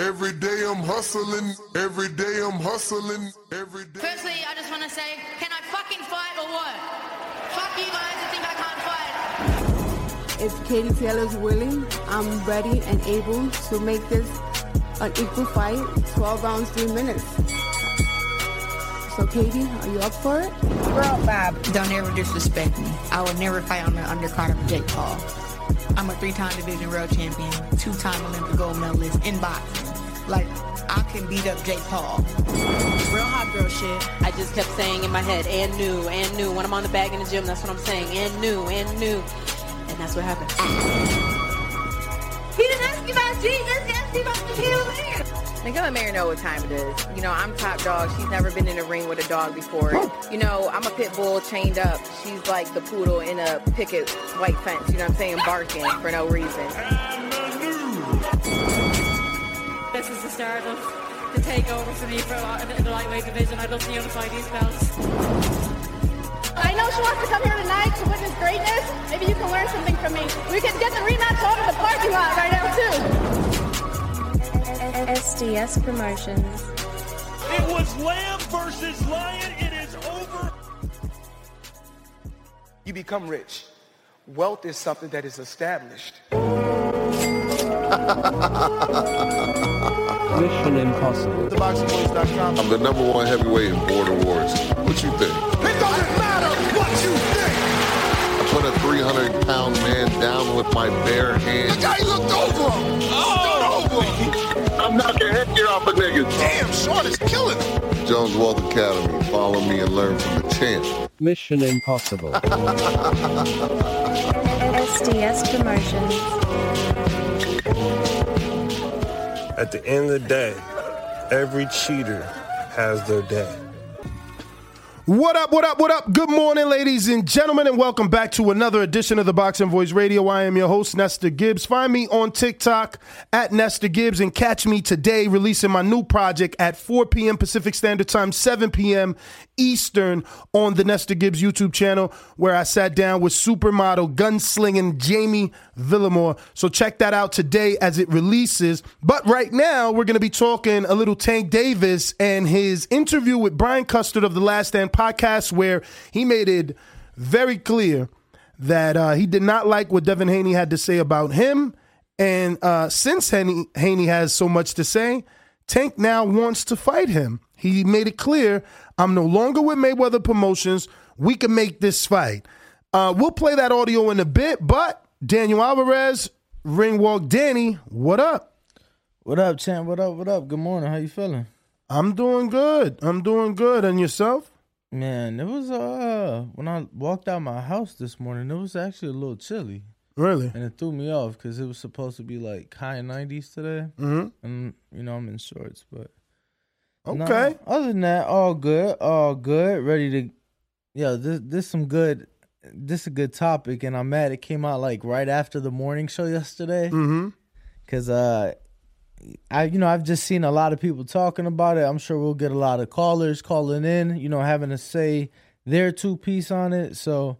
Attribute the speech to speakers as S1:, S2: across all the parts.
S1: Every day I'm hustling, every day I'm hustling, every day.
S2: Firstly, I just want to say, can I fucking fight or what? Fuck you guys who think I can't fight.
S3: If Katie Taylor's willing, I'm ready and able to make this an equal fight, 12 rounds, 3 minutes. So, Katie, are you up for it?
S4: Girl, Bob, don't ever disrespect me. I would never fight on the undercard of Jake Paul. I'm a three-time division world champion, two-time Olympic gold medalist in boxing. Like, I can beat up Jake Paul.
S5: Real hot girl shit. I just kept saying in my head, and new, and new. When I'm on the bag in the gym, that's what I'm saying. And new, and new. And that's what happened.
S2: He didn't ask you about Jesus, he asked you about the Hail Mary.
S6: Nigga, let Mary know what time it is. You know, I'm top dog. She's never been in a ring with a dog before. Oh. You know, I'm a pit bull chained up. She's like the poodle in a picket white fence. You know what I'm saying? Barking for no reason.
S7: This is the start of the takeover for me for in the lightweight division. I'd love to see him fight these belts.
S8: I know she wants to come here tonight to witness greatness. Maybe you can learn something from me. We can get the rematch out of the parking lot right now, too.
S9: SDS Promotions.
S10: It was Lamb versus Lion. It is over.
S11: You become rich. Wealth is something that is established.
S12: Mission Impossible.
S11: TheBoxingVoice.com.
S13: I'm the number one heavyweight in Border Wars. What you think?
S1: It doesn't matter what you think.
S13: I put a 300 pound man down with my bare hands.
S1: The guy looked over him.
S13: Oh.
S1: Stood over him.
S13: I'm knocking headgear off a nigga.
S1: Damn, Sean is killing him.
S13: Jones Wealth Academy. Follow me and learn from the champ.
S12: Mission Impossible.
S9: SDS Promotions.
S14: At the end of the day, every cheater has their day.
S15: What up, what up, what up? Good morning, ladies and gentlemen, and welcome back to another edition of the Boxing Voice Radio. I am your host, Nestor Gibbs. Find me on TikTok at Nestor Gibbs and catch me today releasing my new project at 4 p.m. Pacific Standard Time, 7 p.m. Eastern on the Nestor Gibbs YouTube channel, where I sat down with supermodel gunslinging Jamie Villamore. So check that out today as it releases. But right now, we're going to be talking a little Tank Davis and his interview with Brian Custer of the Last Stand podcast, where he made it very clear that uh, he did not like what Devin Haney had to say about him. And uh, since Haney, Haney has so much to say, Tank now wants to fight him. He made it clear I'm no longer with Mayweather Promotions. We can make this fight. Uh, we'll play that audio in a bit, but Daniel Alvarez, Ring Walk Danny, what up?
S16: What up, champ? What up? What up? Good morning. How you feeling?
S15: I'm doing good. I'm doing good. And yourself?
S16: Man, it was uh when I walked out my house this morning, it was actually a little chilly.
S15: Really?
S16: And it threw me off because it was supposed to be like high 90s today.
S15: Mm-hmm.
S16: And you know I'm in shorts, but
S15: Okay.
S16: Nah, other than that, all good, all good. Ready to, yeah. This this some good. This is a good topic, and I'm mad it came out like right after the morning show yesterday.
S15: Mm-hmm.
S16: Cause uh, I you know I've just seen a lot of people talking about it. I'm sure we'll get a lot of callers calling in. You know, having to say their two piece on it. So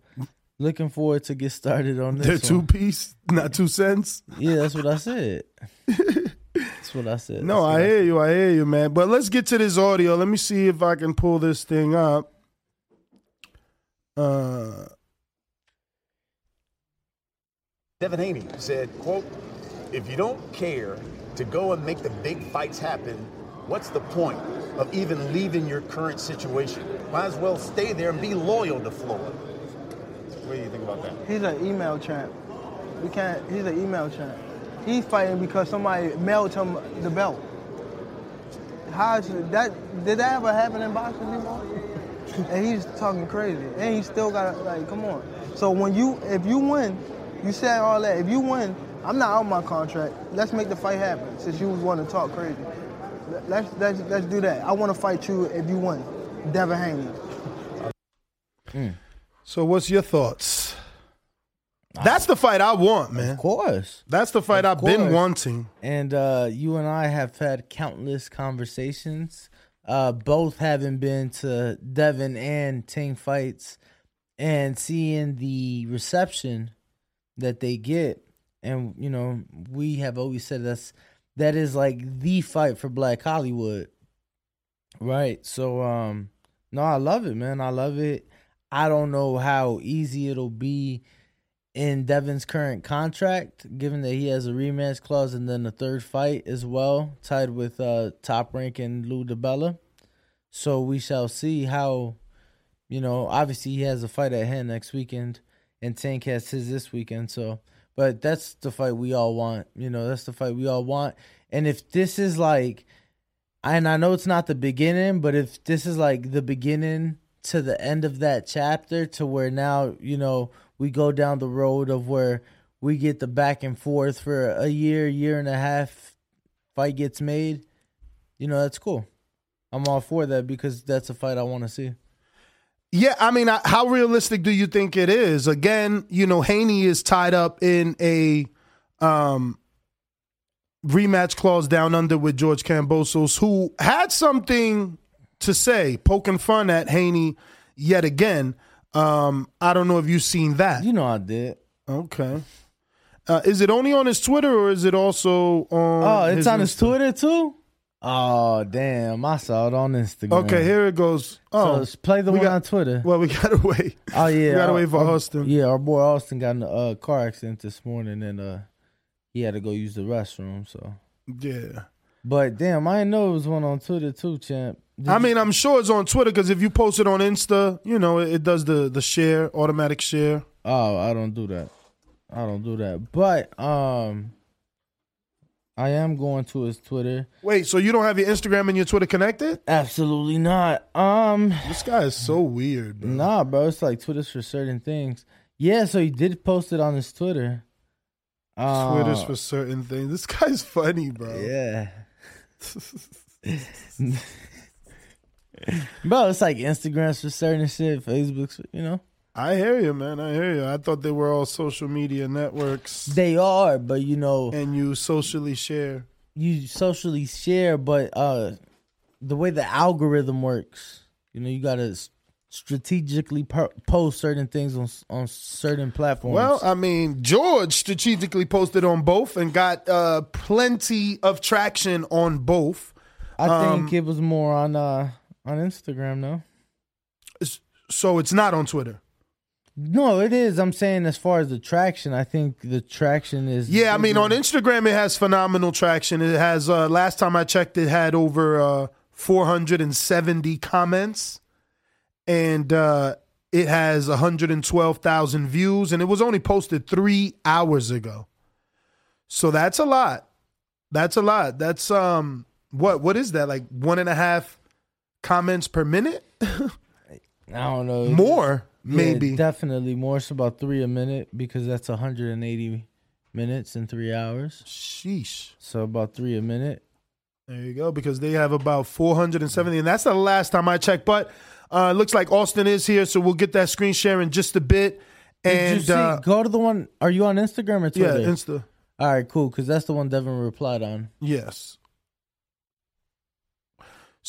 S16: looking forward to get started on this.
S15: They're two
S16: one.
S15: piece, not two cents.
S16: Yeah, that's what I said. that's what I said.
S15: No,
S16: what
S15: I hear you. I hear you, man. But let's get to this audio. Let me see if I can pull this thing up. Uh,
S17: Devin Haney said, quote, if you don't care to go and make the big fights happen, what's the point? of even leaving your current situation. Might as well stay there and be loyal to Floyd. What do you think about that?
S18: He's an email champ. We can't. He's an email champ. He's fighting because somebody mailed him the belt. How is that? Did that ever happen in boxing anymore? and he's talking crazy, and he still got like, come on. So when you, if you win, you said all that. If you win, I'm not out my contract. Let's make the fight happen. Since you was want to talk crazy, let's let's let's do that. I want to fight you if you win, Devin Haney.
S15: So, what's your thoughts? That's the fight I want, man.
S16: Of course.
S15: That's the fight
S16: Of
S15: I've been wanting.
S16: And uh, you and I have had countless conversations, uh, both having been to Devin and Ting fights and seeing the reception that they get. And, you know, we have always said that's that is like the fight for Black Hollywood. Right. So um no, I love it, man. I love it. I don't know how easy it'll be in Devin's current contract, given that he has a rematch clause and then a third fight as well, tied with uh top ranking Lou DiBella. So we shall see how you know, obviously he has a fight at hand next weekend and Tank has his this weekend, so but that's the fight we all want. You know, that's the fight we all want. And if this is like and I know it's not the beginning, but if this is like the beginning to the end of that chapter to where now, you know, we go down the road of where we get the back and forth for a year, year and a half, fight gets made, you know, that's cool. I'm all for that because that's a fight I want to see.
S15: Yeah, I mean, I- how realistic do you think it is? Again, you know, Haney is tied up in a um, rematch clause down under with George Kambosos, who had something to say, poking fun at Haney yet again. Um, I don't know if you've seen that.
S16: You know, I did.
S15: Okay. Uh, is it only on his Twitter or is it also on?
S16: Oh, it's on his Twitter too? Oh, damn. I saw it on Instagram.
S15: Okay, here it goes. Oh,
S16: so let's play the
S15: we
S16: one
S15: got-
S16: on Twitter.
S15: Well, we gotta wait.
S16: Oh yeah,
S15: we gotta
S16: our-
S15: wait for
S16: our-
S15: Austin.
S16: Yeah, our boy Austin got in a uh, car accident this morning, and uh, he had to go use the restroom. So,
S15: Yeah.
S16: but damn, I didn't know it was one on Twitter too, champ. Did
S15: I mean, I'm sure it's on Twitter because if you post it on Insta, you know, it, it does the the share, automatic share.
S16: oh, I don't do that. I don't do that. But um, I am going to his Twitter.
S15: Wait, so you don't have your Instagram and your Twitter connected?
S16: Absolutely not. Um,
S15: this guy is so weird. Bro.
S16: Nah, bro, it's like Twitter's for certain things. Yeah, so he did post it on his Twitter. Uh,
S15: Twitter's for certain things. This guy's funny, bro.
S16: Yeah. Bro, it's like Instagram's for certain shit, Facebook's, for- you know.
S15: I hear you, man. I hear you. I thought they were all social media networks.
S16: They are, but you know,
S15: and you socially share.
S16: you socially share, but uh the way the algorithm works, you know, you gotta strategically per- post certain things on on certain platforms.
S15: Well, I mean, George strategically posted on both and got uh, plenty of traction on both.
S16: I
S15: Um,
S16: think it was more on uh on Instagram, though.
S15: So it's not on Twitter.
S16: No, it is. I'm saying as far as the traction, I think the traction is.
S15: Yeah, I mean, on Instagram it has phenomenal traction. It has. Uh, last time I checked, it had over uh, 470 comments, and uh, it has 112,000 views, and it was only posted three hours ago. So that's a lot. That's a lot. That's um, what what is that like one and a half comments per minute?
S16: I don't know.
S15: More,
S16: Yeah,
S15: maybe.
S16: definitely more. It's about three a minute because that's 180 minutes in three hours.
S15: Sheesh.
S16: So about three a minute.
S15: There you go, because they have about 470, and that's the last time I checked. But uh, it looks like Austin is here, so we'll get that screen share in just a bit.
S16: Did
S15: And
S16: you see,
S15: uh,
S16: go to the one. Are you on Instagram or Twitter?
S15: yeah, Insta.
S16: All right, cool. Because that's the one Devin replied on.
S15: Yes.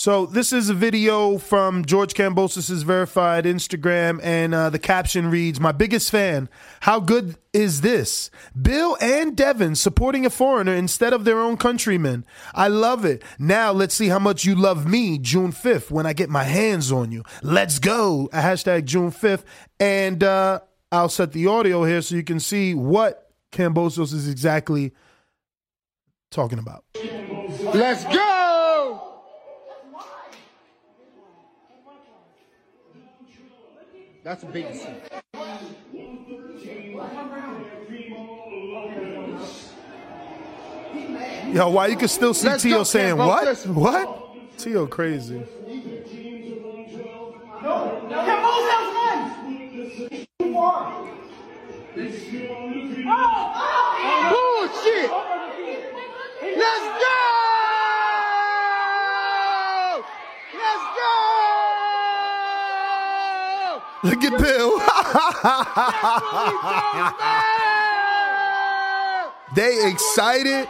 S15: So this is a video from George Kambosos' verified Instagram, and uh, the caption reads, "My biggest fan. How good is this? Bill and Devin supporting a foreigner instead of their own countrymen. I love it. Now let's see how much you love me. June fifth, when I get my hands on you. Let's go. Hashtag June fifth, and uh, I'll set the audio here so you can see what Kambosos is exactly talking about.
S19: Let's go!
S17: That's a big decision.
S15: Yo, why you can still see
S17: Let's
S15: Tio saying
S17: Campo.
S15: what?
S17: Listen.
S15: What? Tio crazy.
S17: Bullshit! Oh, let's go! Let's go!
S15: Look at Bill. they excited.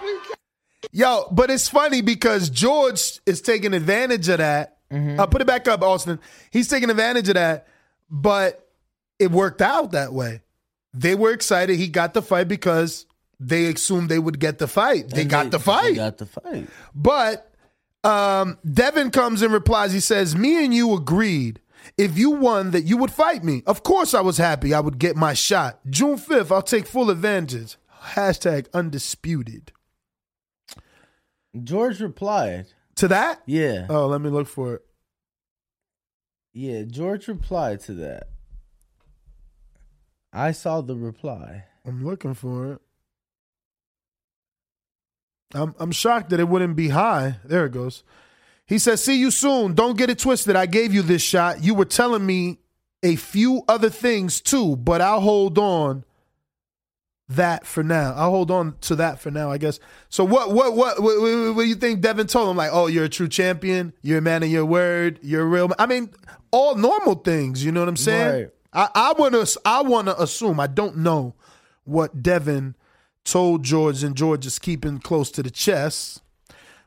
S15: Yo, but it's funny because George is taking advantage of that. Uh, put it back up, Austin. He's taking advantage of that, but it worked out that way. They were excited. He got the fight because they assumed they would get the fight. They got the fight.
S16: They got the fight.
S15: But um, Devin comes and replies. He says, "Me and you agreed. If you won, that you would fight me. Of course, I was happy. I would get my shot. June fifth, I'll take full advantage. Hashtag undisputed.
S16: George replied.
S15: To that?
S16: Yeah.
S15: Oh, let me look for it.
S16: Yeah, George replied to that. I saw the reply.
S15: I'm looking for it. I'm I'm shocked that it wouldn't be high. There it goes. He says, "See you soon. Don't get it twisted. I gave you this shot. You were telling me a few other things too, but I'll hold on that for now. I'll hold on to that for now, I guess. So what what what what, what, what do you think Devin told him like, "Oh, you're a true champion. You're a man of your word. You're a real man." I mean, all normal things, you know what I'm saying?
S16: Right.
S15: I I want to I want to assume I don't know what Devin told George and George is keeping close to the chest.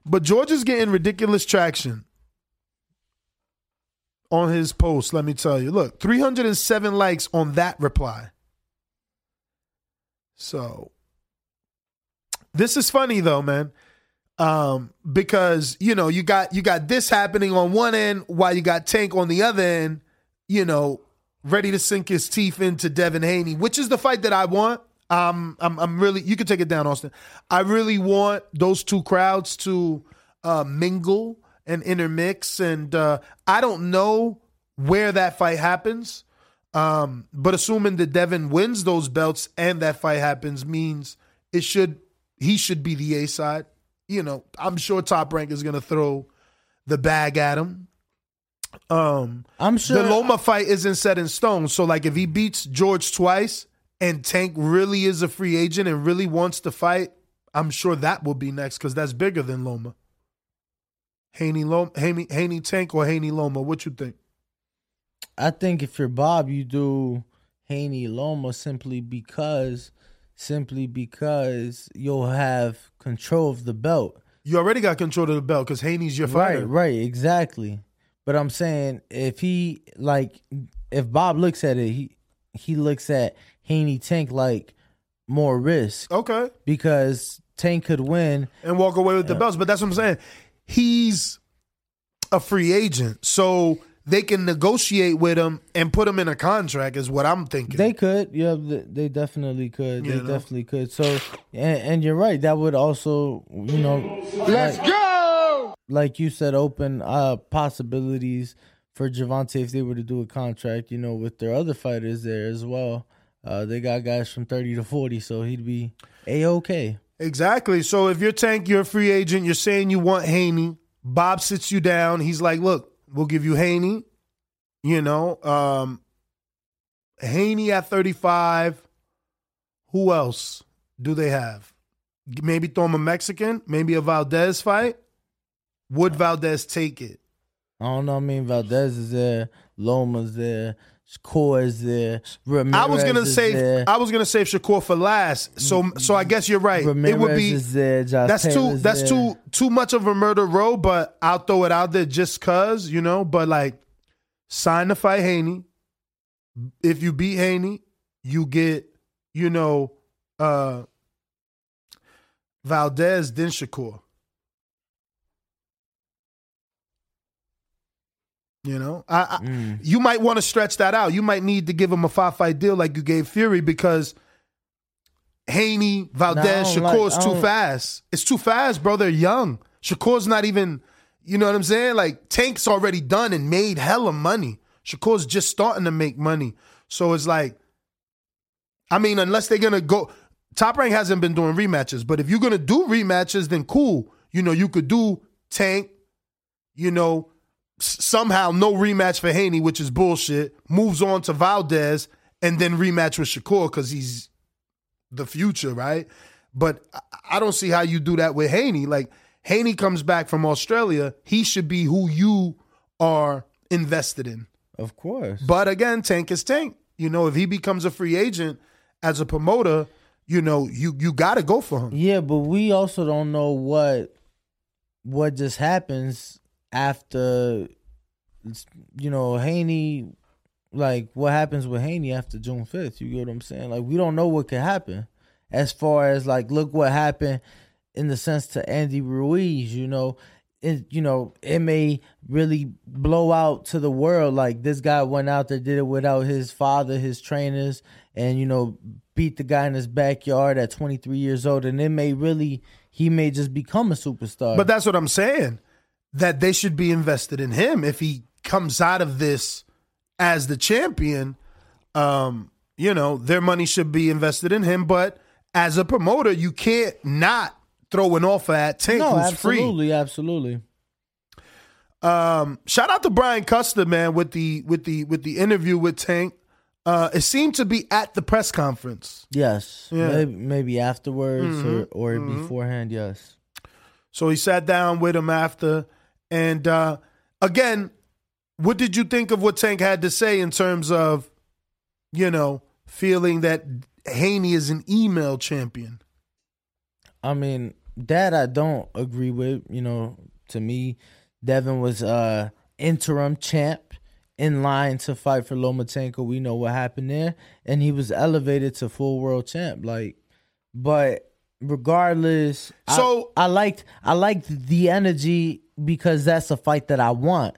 S15: But George is getting ridiculous traction on his post, let me tell you. Look, 307 likes on that reply. So this is funny though, man. Um, because you know, you got you got this happening on one end while you got Tank on the other end, you know, ready to sink his teeth into Devin Haney, which is the fight that I want. Um, I'm, I'm really. You can take it down, Austin. I really want those two crowds to uh, mingle and intermix, and uh, I don't know where that fight happens. Um, but assuming that Devin wins those belts and that fight happens means it should he should be the A side. You know, I'm sure Top Rank is gonna throw the bag at him. Um,
S16: I'm sure
S15: the Loma fight isn't set in stone. So, like, if he beats George twice and Tank really is a free agent and really wants to fight, I'm sure that will be next because that's bigger than Loma. Haney Loma, Haney, Haney Tank or Haney Loma? What you think?
S16: I think if you're Bob, you do Haney Loma simply because, simply because you'll have control of the belt.
S15: You already got control of the belt because Haney's your fighter.
S16: Right, right, exactly. But I'm saying if he like, if Bob looks at it, he he looks at Haney Tank like more risk.
S15: Okay,
S16: because Tank could win
S15: and walk away with the belts. But that's what I'm saying. He's a free agent, so they can negotiate with him and put him in a contract. Is what I'm thinking.
S16: They could, yeah, they definitely could.
S15: You
S16: they
S15: know?
S16: definitely could. So, and, and you're right. That would also, you know,
S17: Let's
S16: like,
S17: go!
S16: like you said, open uh possibilities for Gervonta if they were to do a contract. You know, with their other fighters there as well. Uh, they got guys from thirty to forty, so he'd be a okay.
S15: Exactly. So if you're Tank, you're a free agent. You're saying you want Haney. Bob sits you down. He's like, "Look, we'll give you Haney. You know, um, Haney at 35. Who else do they have? Maybe throw him a Mexican. Maybe a Valdez fight. Would Valdez take it?
S16: I don't know. I mean, Valdez is there, Loma's there, Shakur is there. Ramirez
S15: I was gonna save.
S16: there.
S15: I was gonna save Shakur for last. So, so I guess you're right. it would be.
S16: is there,
S15: that's too. That's
S16: there.
S15: too too much of a murder row. But I'll throw it out there just cause you know. But like, sign to fight Haney. If you beat Haney, you get you know uh Valdez then Shakur. You know, I, I
S16: Mm.
S15: you might want to stretch that out. You might need to give him a five fight deal like you gave Fury because Haney, Valdez,
S16: Nah, I don't
S15: Shakur's
S16: like-
S15: too fast. It's too fast, bro. They're young. Shakur's not even, you know what I'm saying? Like Tank's already done and made hella money. Shakur's just starting to make money. So it's like, I mean, unless they're gonna go, Top Rank hasn't been doing rematches, but if you're gonna do rematches, then cool. You know, you could do Tank. You know, somehow no rematch for Haney, which is bullshit. Moves on to Valdez and then rematch with Shakur because he's the future, right? But I- I don't see how you do that with Haney. Like Haney comes back from Australia, he should be who you are invested in.
S16: Of course.
S15: But again, Tank is Tank. You know, if he becomes a free agent as a promoter, you know, you you got to go for him.
S16: Yeah, but we also don't know what what just happens after you know Haney like what happens with Haney after June 5th. You get what I'm saying? Like we don't know what could happen as far as like look what happened in the sense to Andy Ruiz, you know. It, you know, it may really blow out to the world. Like this guy went out there, did it without his father, his trainers, and you know, beat the guy in his backyard at 23 years old. And it may really, he may just become a superstar.
S15: But that's what I'm saying. That they should be invested in him if he comes out of this as the champion. Um, you know, their money should be invested in him. But as a promoter, you can't not throw an offer at Tank
S16: no,
S15: who's free.
S16: absolutely, absolutely.
S15: Um, shout out to Brian Custer, man, with the with the with the interview with Tank. Uh, it seemed to be at the press conference.
S16: Yes,
S15: Yeah.
S16: maybe, maybe afterwards
S15: Mhm,
S16: or or
S15: mhm.
S16: beforehand. Yes.
S15: So he sat down with him after, and uh, again, what did you think of what Tank had to say in terms of, you know, feeling that Haney is an email champion?
S16: I mean, that I don't agree with. You know, to me, Devin was uh interim champ in line to fight for Lomachenko. We know what happened there, and he was elevated to full world champ. Like, but regardless, I-
S15: So-
S16: I, liked I liked the energy because that's a fight that I want.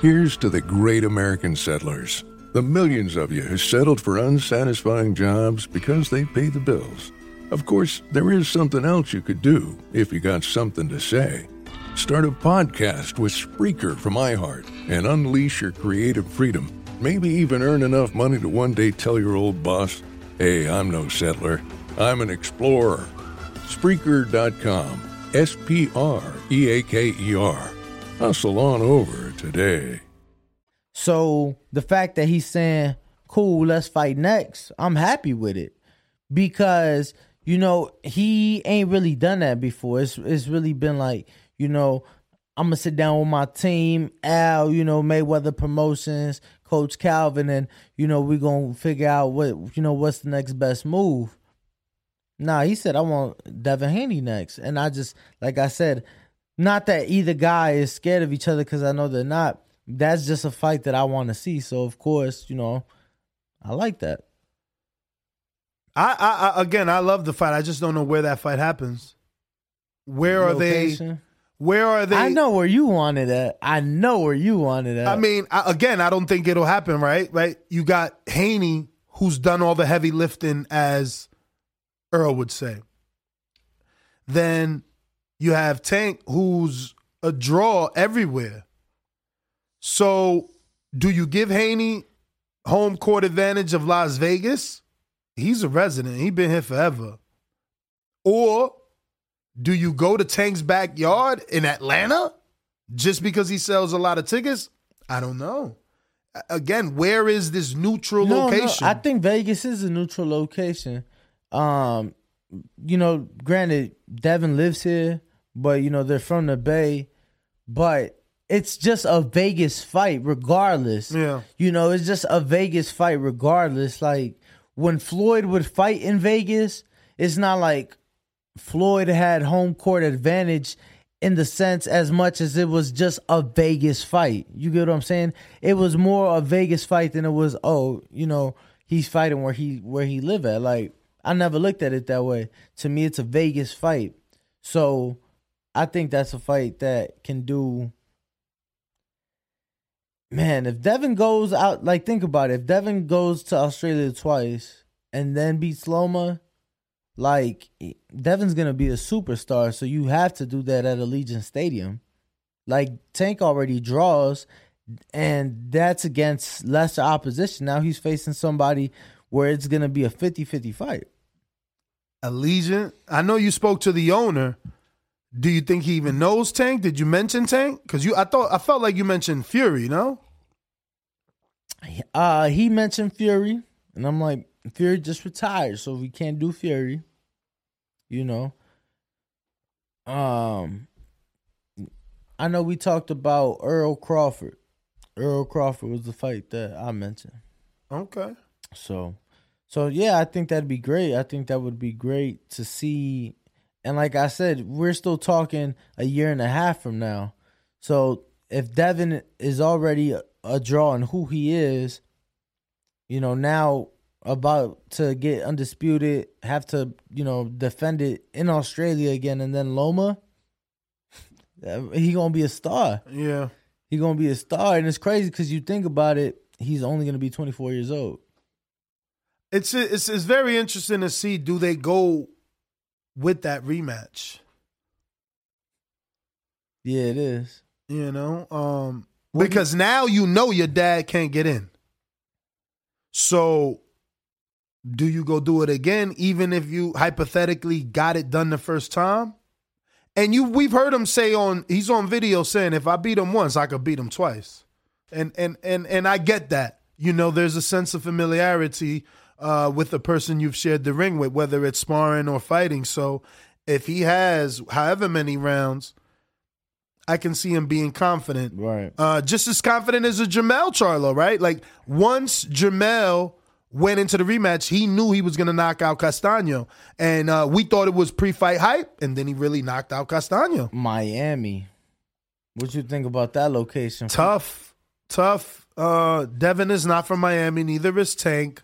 S20: Here's to the great American settlers, the millions of you who settled for unsatisfying jobs because they pay the bills. Of course, there is something else you could do if you got something to say. Start a podcast with Spreaker from iHeart and unleash your creative freedom. Maybe even earn enough money to one day tell your old boss, hey, I'm no settler, I'm an explorer. Spreaker.com. S P R E A K E R. Hustle on over today.
S16: So the fact that he's saying, "Cool, let's fight next," I'm happy with it because you know he ain't really done that before. It's it's really been like you know I'm gonna sit down with my team, Al, you know Mayweather Promotions, Coach Calvin, and you know we're gonna figure out what you know what's the next best move. Nah, he said I want Devin Haney next, and I just like I said, not that either guy is scared of each other because I know they're not. That's just a fight that I want to see. So of course, you know, I like that.
S15: I, I, I again, I love the fight. I just don't know where that fight happens. Where are
S16: Location?
S15: they? Where are they?
S16: I know where you wanted at. I know where you wanted at.
S15: I mean, I, again, I don't think it'll happen, right? Right? You got Haney, who's done all the heavy lifting, as Earl would say. Then you have Tank, who's a draw everywhere. So, do you give Haney home court advantage of Las Vegas? He's a resident. He's been here forever. Or do you go to Tank's backyard in Atlanta just because he sells a lot of tickets? I don't know. Again, where is this neutral
S16: No, no,
S15: location?
S16: I think Vegas is a neutral location. Um, you know, granted, Devin lives here, but you know they're from the Bay, but it's just a Vegas fight, regardless.
S15: Yeah.
S16: You know, it's just a Vegas fight, regardless. Like when Floyd would fight in Vegas, it's not like Floyd had home court advantage in the sense as much as it was just a Vegas fight. You get what I'm saying? It was more a Vegas fight than it was, oh, you know, he's fighting where he where he live at. Like I never looked at it that way. To me it's a Vegas fight. So I think that's a fight that can do Man, if Devin goes out like think about it, if Devin goes to Australia twice and then beats Loma, like Devin's gonna be a superstar, so you have to do that at Allegiant Stadium. Like Tank already draws, and that's against lesser opposition. Now he's facing somebody where it's gonna be a 50-50 fight.
S15: Allegiant. I know you spoke to the owner. Do you think he even knows Tank? Did you mention Tank? Because you, I thought, I felt like you mentioned Fury. No.
S16: Uh, he mentioned Fury, and I'm like, Fury just retired, so we can't do Fury. You know. Um, I know we talked about Earl Crawford. Earl Crawford was the fight that I mentioned.
S15: Okay.
S16: So, so yeah, I think that'd be great. I think that would be great to see. And like I said, we're still talking a year and a half from now. So if Devin is already a, a draw in who he is, you know, now about to get undisputed, have to, you know, defend it in Australia again and then Loma, he gonna be a star.
S15: Yeah.
S16: He gonna be a star. And it's crazy because you think about it, he's only gonna be 24 years old.
S15: It's it's it's very interesting to see do they go with that rematch.
S16: Yeah, it is.
S15: You know, um, because now you know your dad can't get in. So, do you go do it again, even if you hypothetically got it done the first time? And you, we've heard him say on he's on video saying, if I beat him once, I could beat him twice. And and and and I get that. You know, there's a sense of familiarity uh, with the person you've shared the ring with, whether it's sparring or fighting. So, if he has however many rounds, I can see him being confident.
S16: Right.
S15: Uh, just as confident as a Jermell Charlo, right? Like once Jamel went into the rematch, he knew he was going to knock out Castaño. And uh, we thought it was pre fight hype, and then he really knocked out Castaño.
S16: Miami. What you think about that location?
S15: Tough, tough. Uh, Devin is not from Miami, neither is Tank.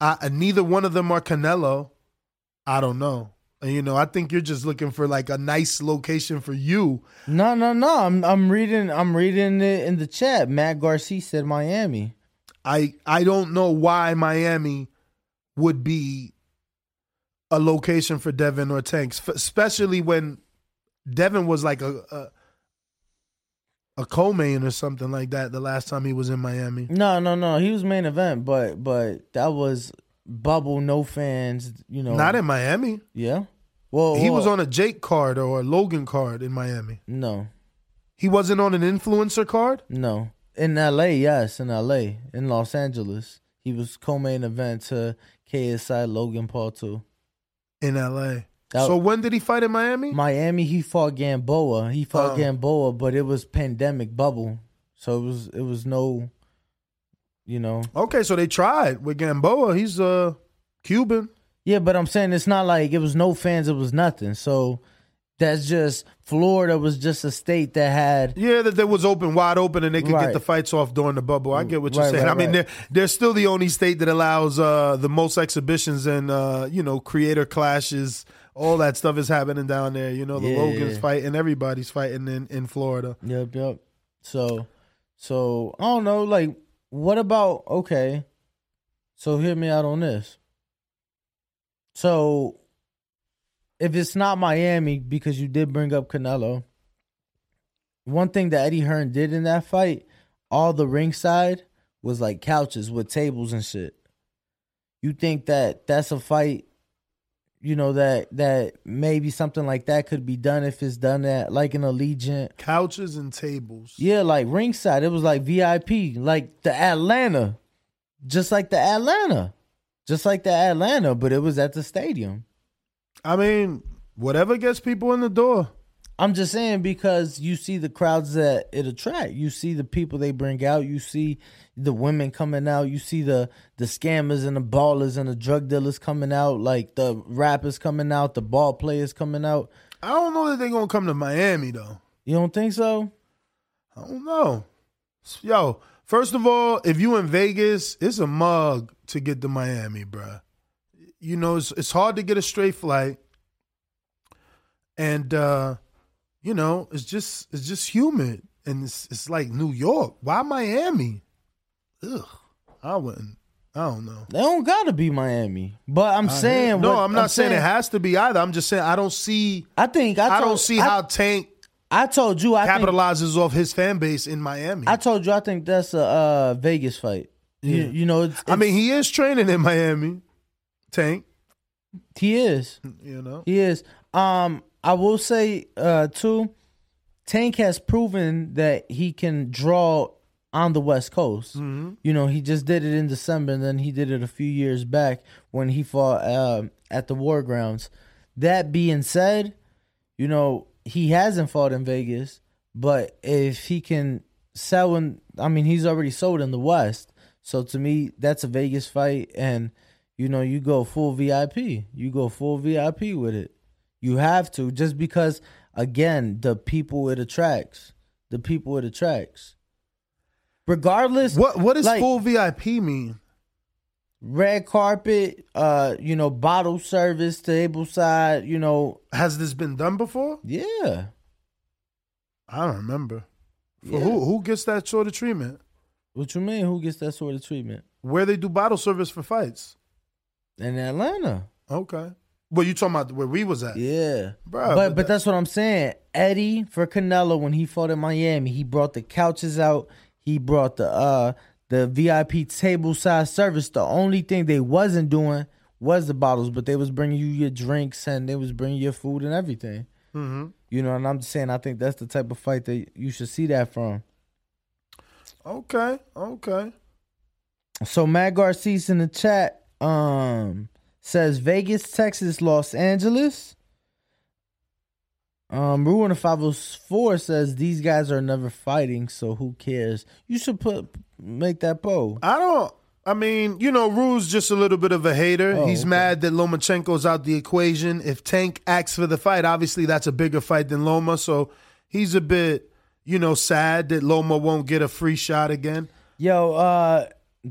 S15: Uh, neither one of them are Canelo. I don't know. And, you know, I think you're just looking for like a nice location for you.
S16: No, no, no. I'm I'm reading I'm reading it in the chat. Matt Garcia said Miami.
S15: I I don't know why Miami would be a location for Devin or Tanks, especially when Devin was like a a, a co-main or something like that the last time he was in Miami.
S16: No, no, no. He was main event, but but that was bubble, no fans. You know,
S15: Not in Miami.
S16: Yeah. Well,
S15: he
S16: well,
S15: was on a Jake card or a Logan card in Miami.
S16: No,
S15: He wasn't on an influencer card.
S16: no. In L.A., yes, in L.A., in Los Angeles, he was co-main event to KSI Logan Paul too.
S15: In L.A.
S16: That-
S15: so when did he fight in Miami?
S16: Miami, he fought Gamboa. He fought
S15: Oh.
S16: Gamboa, but it was pandemic bubble, so it was it was no, you know.
S15: Okay, so they tried with Gamboa. He's uh Cuban.
S16: Yeah, but I'm saying it's not like it was no fans. It was nothing. So that's just Florida was just a state that had
S15: Yeah, that, that was open, wide open, and they could
S16: Right.
S15: get the fights off during the bubble. I get what you're
S16: Right,
S15: saying.
S16: right,
S15: I mean, they're, they're still the only state that allows uh, the most exhibitions and uh, you know creator clashes. All that stuff is happening down there. You know, the
S16: Yeah,
S15: Logan's fighting, everybody's fighting in in Florida.
S16: Yep, yep. So, so I don't know. Like, what about okay? So hear me out on this. So, if it's not Miami, because you did bring up Canelo, one thing that Eddie Hearn did in that fight, all the ringside was like couches with tables and shit. You think that that's a fight? You know that that maybe something like that could be done if it's done at like an Allegiant
S15: Couches and tables.
S16: yeah, like ringside. It was like VIP, like the Atlanta, just like the Atlanta, just like the Atlanta, but it was at the stadium.
S15: I mean, whatever gets people in the door.
S16: I'm just saying because you see the crowds that it attract. You see the people they bring out. You see the women coming out. You see the the scammers and the ballers and the drug dealers coming out. Like the rappers coming out. The ball players coming out.
S15: I don't know that they're gonna come to Miami though.
S16: You don't think so?
S15: I don't know. Yo, first of all, if you in Vegas, it's a mug to get to Miami, bruh. You know, it's it's hard to get a straight flight. And uh, you know, it's just it's just humid. And it's it's like New York. Why Miami? Ugh. I wouldn't. I don't know.
S16: They don't gotta be Miami. But I'm
S15: I
S16: saying
S15: no.
S16: what-
S15: I'm not saying, it has to be either. I'm just saying I don't see.
S16: I think I,
S15: I, don't see
S16: I-
S15: how Tank
S16: I told you I think,
S15: capitalizes off his fan base in Miami.
S16: I told you I think that's a uh, Vegas fight. You,
S15: Yeah.
S16: you know, it's,
S15: I mean, he is training in Miami. Tank,
S16: he is.
S15: you know.
S16: He is. Um, I will say uh too, Tank has proven that he can draw on the West Coast.
S15: Mm-hmm.
S16: You know, he just did it in December, and then he did it a few years back when he fought um at the War Grounds. That being said, you know he hasn't fought in Vegas, but if he can sell in, I mean, he's already sold in the West. So to me, that's a Vegas fight, and you know, you go full VIP. You go full VIP with it. You have to just because, again, the people it attracts. The people it attracts. Regardless,
S15: What what does
S16: like,
S15: full VIP mean?
S16: red carpet? Uh, you know, bottle service, table side. You know,
S15: Has this been done before?
S16: yeah.
S15: I don't remember.
S16: Yeah.
S15: who who gets that sort of treatment?
S16: What you mean? Who gets that sort of treatment
S15: Where they do bottle service for fights?
S16: in Atlanta?
S15: Okay. Well, you talking about where we was at?
S16: Yeah, but
S15: but
S16: but, that's what I'm saying. Eddie for Canelo when he fought in Miami, he brought the couches out. He brought the uh the VIP table size service. The only thing they wasn't doing was the bottles, but they was bringing you your drinks and they was bringing your food and everything.
S15: Mm-hmm.
S16: You know, and I'm just saying, I think that's the type of fight that you should see that from.
S15: Okay. Okay.
S16: So Matt Garcia in the chat um says Vegas, Texas, Los Angeles. Um Ruin of 504 says these guys are never fighting, so who cares? You should put make that bow.
S15: I don't. I mean, you know, Rue's just a little bit of a hater.
S16: Oh,
S15: He's
S16: okay.
S15: mad that Lomachenko's out the equation. If Tank asks for the fight, obviously that's a bigger fight than Loma. So he's a bit, you know, sad that Loma won't get a free shot again.
S16: Yo, uh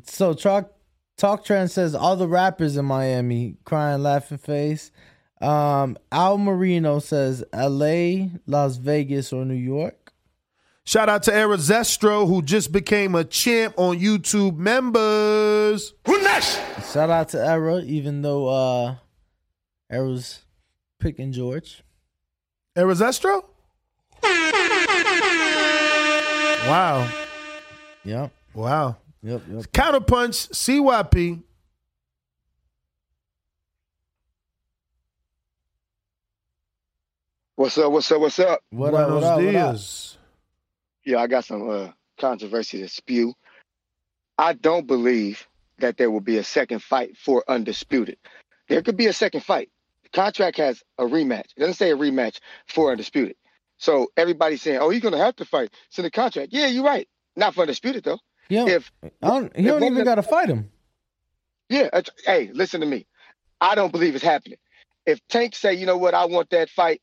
S16: so Talk Talk Trend says all the rappers in Miami crying laughing face. Um Al Marino says LA, Las Vegas, or New York.
S15: Shout out to Arizestro, who just became a champ on YouTube members. Who next?
S16: Shout out to Era, even though uh Era's picking George.
S15: Arizestro? Wow.
S16: Yep.
S15: Wow.
S16: Yep. Yep.
S15: Counterpunch, CYP.
S21: What's up? What's up? What's up?
S16: What up? What up? What up?
S21: Yeah, I got some uh, controversy to spew. I don't believe that there will be a second fight for undisputed. There could be a second fight. The contract has a rematch. It doesn't say a rematch for undisputed. So everybody's saying, "Oh, he's gonna have to fight." It's in the contract. Yeah, you're right. Not for undisputed though.
S16: Yeah.
S21: If
S16: I don't, he
S21: if
S16: don't even got to fight him.
S21: Yeah. that's- Hey, listen to me. I don't believe it's happening. If Tank say, you know what, I want that fight,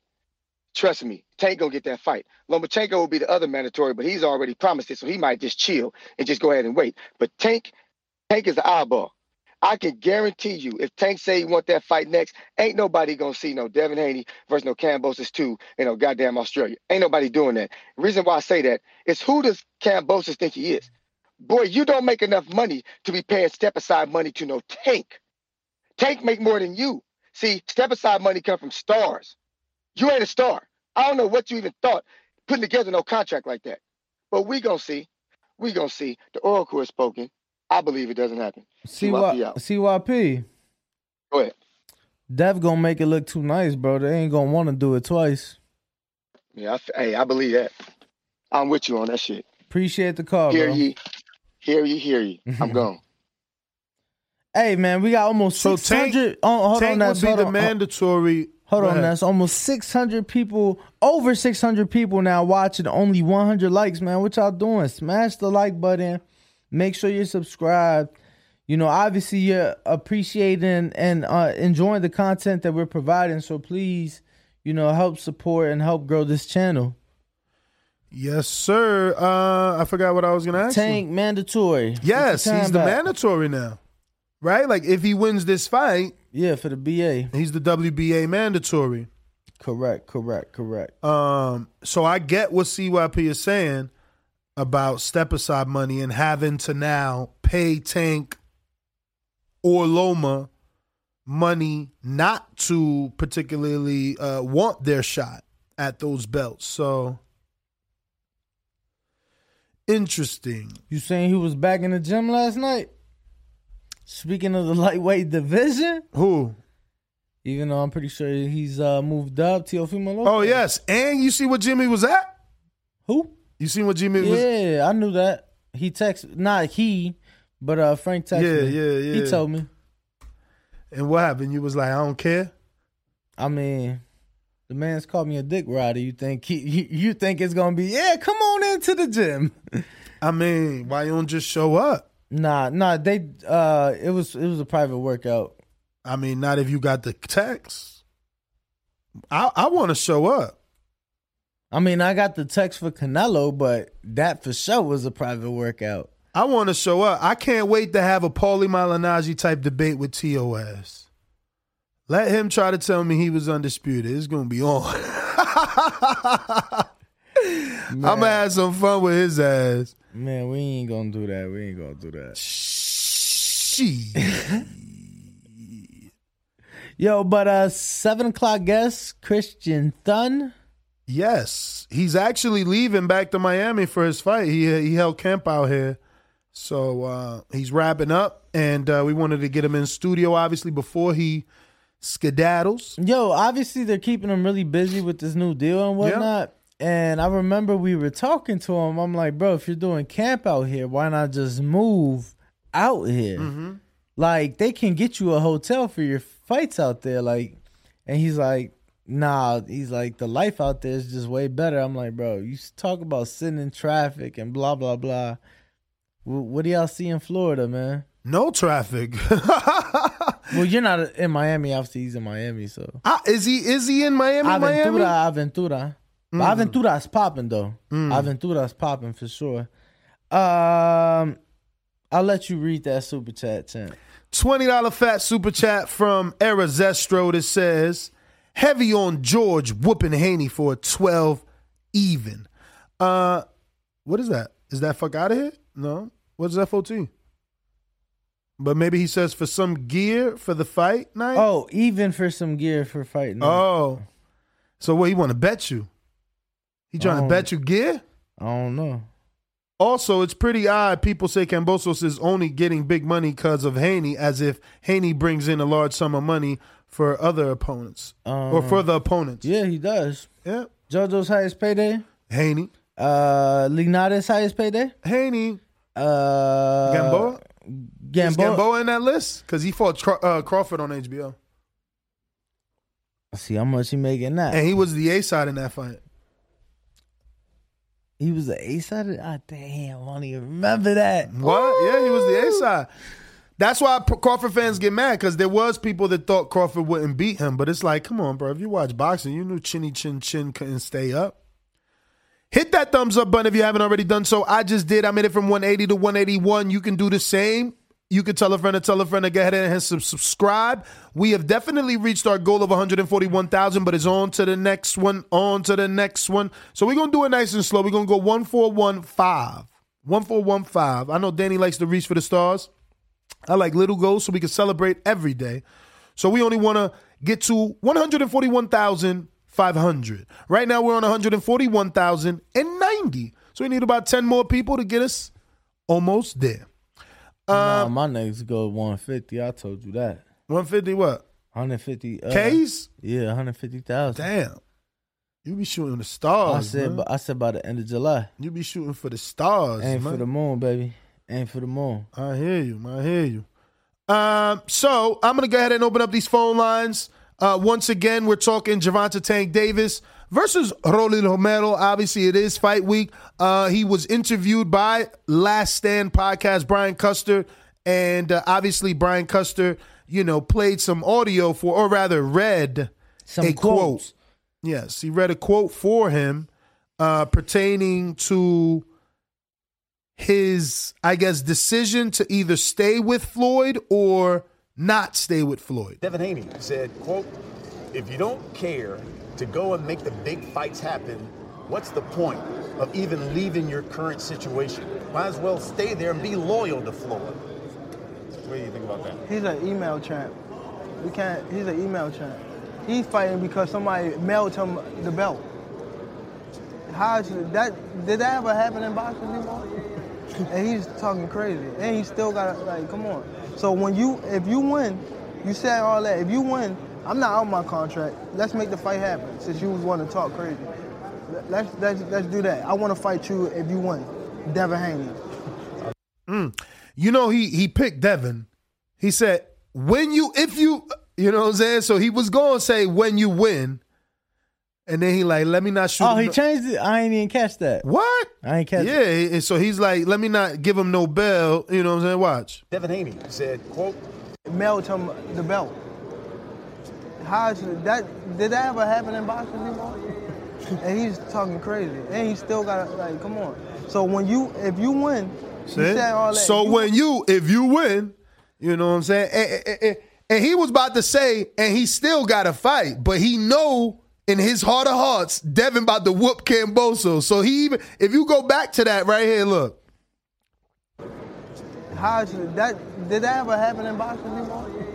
S21: trust me, Tank gonna get that fight. Lomachenko will be the other mandatory, but he's already promised it, so he might just chill and just go ahead and wait. But Tank, Tank is the eyeball. I can guarantee you, if Tank say he want that fight next, ain't nobody gonna see no Devin Haney versus no Kambosos two in no goddamn Australia. Ain't nobody doing that. reason why I say that is who does Kambosos think he is? Boy, you don't make enough money to be paying step aside money to no Tank. Tank make more than you. See, step aside money come from stars. You ain't a star. I don't know what you even thought putting together no contract like that. But we gonna see. We gonna see. The oracle has spoken. I believe it doesn't happen. CYP out.
S16: CYP.
S21: Go ahead.
S16: Dev gonna make it look too nice, bro. They ain't gonna want to do it twice.
S21: Yeah, I f hey, I believe that. I'm with you on that shit.
S16: Appreciate the call,
S21: hear
S16: bro.
S21: ye, hear ye, hear ye. I'm gone.
S16: Hey man, we got almost
S15: So
S16: six
S15: Tank-
S16: hundred. Oh, hold
S15: Tank
S16: on,
S15: would
S16: that's
S15: be
S16: hold
S15: the
S16: on, oh.
S15: mandatory.
S16: Hold
S15: Go
S16: on,
S15: ahead.
S16: that's almost six hundred people, over six hundred people now watching. Only one hundred likes, man. What y'all doing? Smash the like button. Make sure you're subscribed. You know, obviously you're appreciating and uh, enjoying the content that we're providing. So please, you know, help support and help grow this channel.
S15: Yes, sir. Uh, I forgot what I was going to ask.
S16: Tank mandatory.
S15: Yes, he's the mandatory now, right? Like if he wins this fight,
S16: Yeah, for the BA.
S15: he's the WBA mandatory.
S16: Correct, correct, correct.
S15: Um, so I get what CYP is saying about step aside money and having to now pay Tank or Loma money not to particularly uh, want their shot at those belts. So Interesting.
S16: You saying he was back in the gym last night? Speaking of the lightweight division,
S15: Who?
S16: even though I'm pretty sure he's uh, moved up, Teofimo Lopez.
S15: Oh yes, and you see what Jimmy was at?
S16: Who?
S15: You seen what Jimmy was?
S16: Yeah, I knew that. He texted, not he, but uh, Frank texted
S15: Yeah,
S16: me.
S15: yeah, yeah.
S16: He told me.
S15: And what happened? You was like, I don't care.
S16: I mean, the man's called me a dick rider. You think he, you, you think it's gonna be? Yeah, come on into the gym.
S15: I mean, why you don't just show up?
S16: Nah, nah. They uh, it was it was a private workout.
S15: I mean, not if you got the text. I I want to show up.
S16: I mean, I got the text for Canelo, but that for sure was a private workout.
S15: I want to show up. I can't wait to have a Paulie Malignaggi type debate with TOS. Let him try to tell me he was undisputed. It's gonna be on. I'm gonna have some fun with his ass.
S16: Man, we ain't gonna do that. We ain't gonna do that.
S15: She.
S16: Yo, but uh, seven o'clock guest Christian Thun.
S15: Yes, he's actually leaving back to Miami for his fight. He he held camp out here, so uh, he's wrapping up, and uh, we wanted to get him in studio obviously before he skedaddles.
S16: Yo, obviously they're keeping him really busy with this new deal and whatnot. And I remember we were talking to him. I'm like, bro, if you're doing camp out here, why not just move out here?
S15: Mm-hmm.
S16: Like they can get you a hotel for your fights out there. Like, and he's like, nah. He's like, the life out there is just way better. I'm like, bro, you talk about sitting in traffic and blah blah blah. Wh- What do y'all see in Florida, man?
S15: No traffic.
S16: Well, you're not in Miami. Obviously, he's in Miami, so.
S15: Ah, is he is he in Miami?
S16: Aventura,
S15: Miami?
S16: Aventura. But
S15: Mm.
S16: Aventura's popping though.
S15: Mm.
S16: Aventura's popping for sure. Um, I'll let you read that super chat, champ.
S15: Twenty dollar fat super chat from Era Zestro that says, "Heavy on George whooping Haney for a twelve even." Uh, what is that? Is that fuck out of here? No. What's FOT? But maybe he says for some gear for the fight night.
S16: Oh, even for some gear for fighting.
S15: Oh, so what? He want to bet you? He trying to bet you gear?
S16: I don't know.
S15: Also, it's pretty odd. People say Kambosos is only getting big money because of Haney, as if Haney brings in a large sum of money for other opponents or
S16: Um,
S15: for the opponents.
S16: Yeah, he does.
S15: Yeah.
S16: JoJo's highest payday.
S15: Haney.
S16: Uh, Linares' highest payday.
S15: Haney.
S16: Uh,
S15: Gamboa. Is
S16: Gamboa.
S15: Gamboa in that list because he fought uh, Crawford on HBO,
S16: See how much he making that.
S15: and he was the A side in that fight.
S16: He was the A side. Ah, damn, I don't even remember that.
S15: What? Yeah, he was the A side. That's why Crawford fans get mad because there was people that thought Crawford wouldn't beat him, but it's like, come on, bro. If you watch boxing, you knew Chinny Chin Chin couldn't stay up. Hit that thumbs up button if you haven't already done so. I just did. I made it from 180 to 181. You can do the same. You can tell a friend to tell a friend to go ahead and subscribe. We have definitely reached our goal of 141,000, but it's on to the next one, on to the next one. So we're going to do it nice and slow. We're going to go 1415. 1415. I know Danny likes to reach for the stars. I like little goals so we can celebrate every day. So we only want to get to 141,500. Right now we're on 141,090. So we need about 10 more people to get us almost there.
S16: Nah, my niggas go 150. I told you that.
S15: 150 what?
S16: 150 uh,
S15: K's?
S16: Yeah, 150,000.
S15: Damn. You be shooting the stars.
S16: I said,
S15: man.
S16: but I said by the end of July.
S15: You be shooting for the stars.
S16: Ain't
S15: man.
S16: for the moon, baby. Ain't for the moon.
S15: I hear you. I hear you. Um, so I'm gonna go ahead and open up these phone lines. Uh, once again, we're talking Gervonta Tank Davis versus Rolly Romero. Obviously, it is fight week. Uh, he was interviewed by Last Stand podcast, Brian Custer, and uh, obviously Brian Custer, you know, played some audio for, or rather, read
S16: Some
S15: a
S16: quotes.
S15: quote. Yes, he read a quote for him uh, pertaining to his, I guess, decision to either stay with Floyd or not stay with Floyd.
S17: Devin Haney said, quote, if you don't care to go and make the big fights happen, what's the point of even leaving your current situation? Might as well stay there and be loyal to Floyd. What do you think about that?
S18: He's an email champ. We can't. He's an email champ. He's fighting because somebody mailed him the belt. How is that? Did that ever happen in boxing before? and he's talking crazy, and he still got like, come on. So when you, if you win, you said all that. If you win, I'm not out my contract. Let's make the fight happen. Since you was want to talk crazy, let's let's let's do that. I want to fight you if you win, Devin Haney.
S15: Mm. You know, he he picked Devin. He said, when you, if you, you know what I'm saying? So he was going to say, when you win. And then he like, let me not shoot.
S16: Oh,
S15: him
S16: he
S15: no-
S16: changed it. I ain't even catch that.
S15: What?
S16: I ain't catch
S15: Yeah, and so he's like, let me not give him no bell. You know what I'm saying? Watch.
S17: Devin Haney said, quote,
S18: mailed him the belt. How is that? Did that ever happen in boxing before? and he's talking crazy, and he still got like, come on. So when you, if you win, you
S15: See?
S18: said all that.
S15: So
S18: you-
S15: when you, if you win, you know what I'm saying? And, and- and- and he was about to say, and he still got to fight, but he know in his heart of hearts, Devin about to whoop Camboso. So he even, if you go back to that right here, look.
S18: how is that? Did that ever happen in boxing before?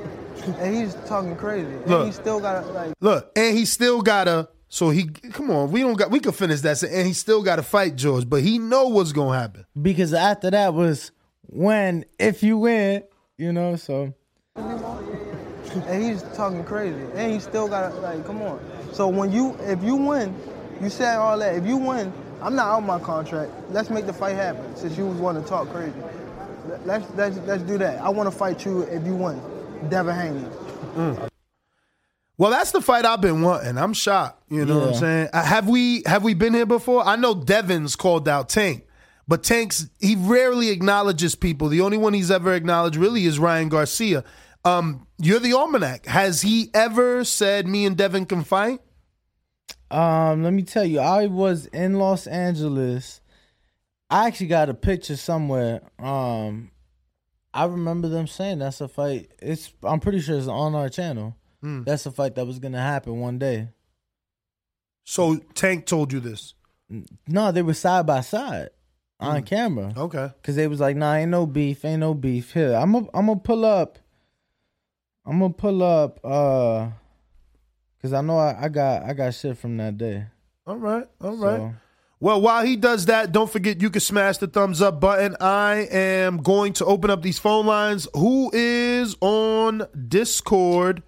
S18: And he's talking crazy,
S15: Look.
S18: and he still got like.
S15: Look, and he still gotta. So he, come on, we don't got, we can finish that. And he still got to fight George, but he know what's gonna happen.
S16: Because after that was when, if you win, you know, so.
S18: and he's talking crazy, and he still got to, like, come on. So when you, if you win, you said all that. If you win, I'm not out my contract. Let's make the fight happen. Since you was want to talk crazy, let's let's let's do that. I want to fight you if you win, Devin Haney.
S15: Mm. Well, that's the fight I've been wanting. I'm shocked. You know what I'm saying? Uh, Have we have we been here before? I know Devin's called out Tank, but Tank's he rarely acknowledges people. The only one he's ever acknowledged really is Ryan Garcia. Um, you're the almanac. Has he ever said me and Devin can fight?
S16: Um, let me tell you, I was in Los Angeles. I actually got a picture somewhere. Um, I remember them saying that's a fight. It's I'm pretty sure it's on our channel.
S15: Hmm.
S16: That's a fight that was gonna happen one day.
S15: So Tank told you this?
S16: No, they were side by side on
S15: Hmm.
S16: camera.
S15: Okay.
S16: Cause they was like, nah, ain't no beef, ain't no beef. Here, I'm gonna I'm gonna pull up. I'm gonna pull up. Uh, cause I know I, I got I got shit from that day.
S15: All right, all right.
S16: So-
S15: Well, while he does that, don't forget you can smash the thumbs up button. I am going to open up these phone lines. Who is on Discord?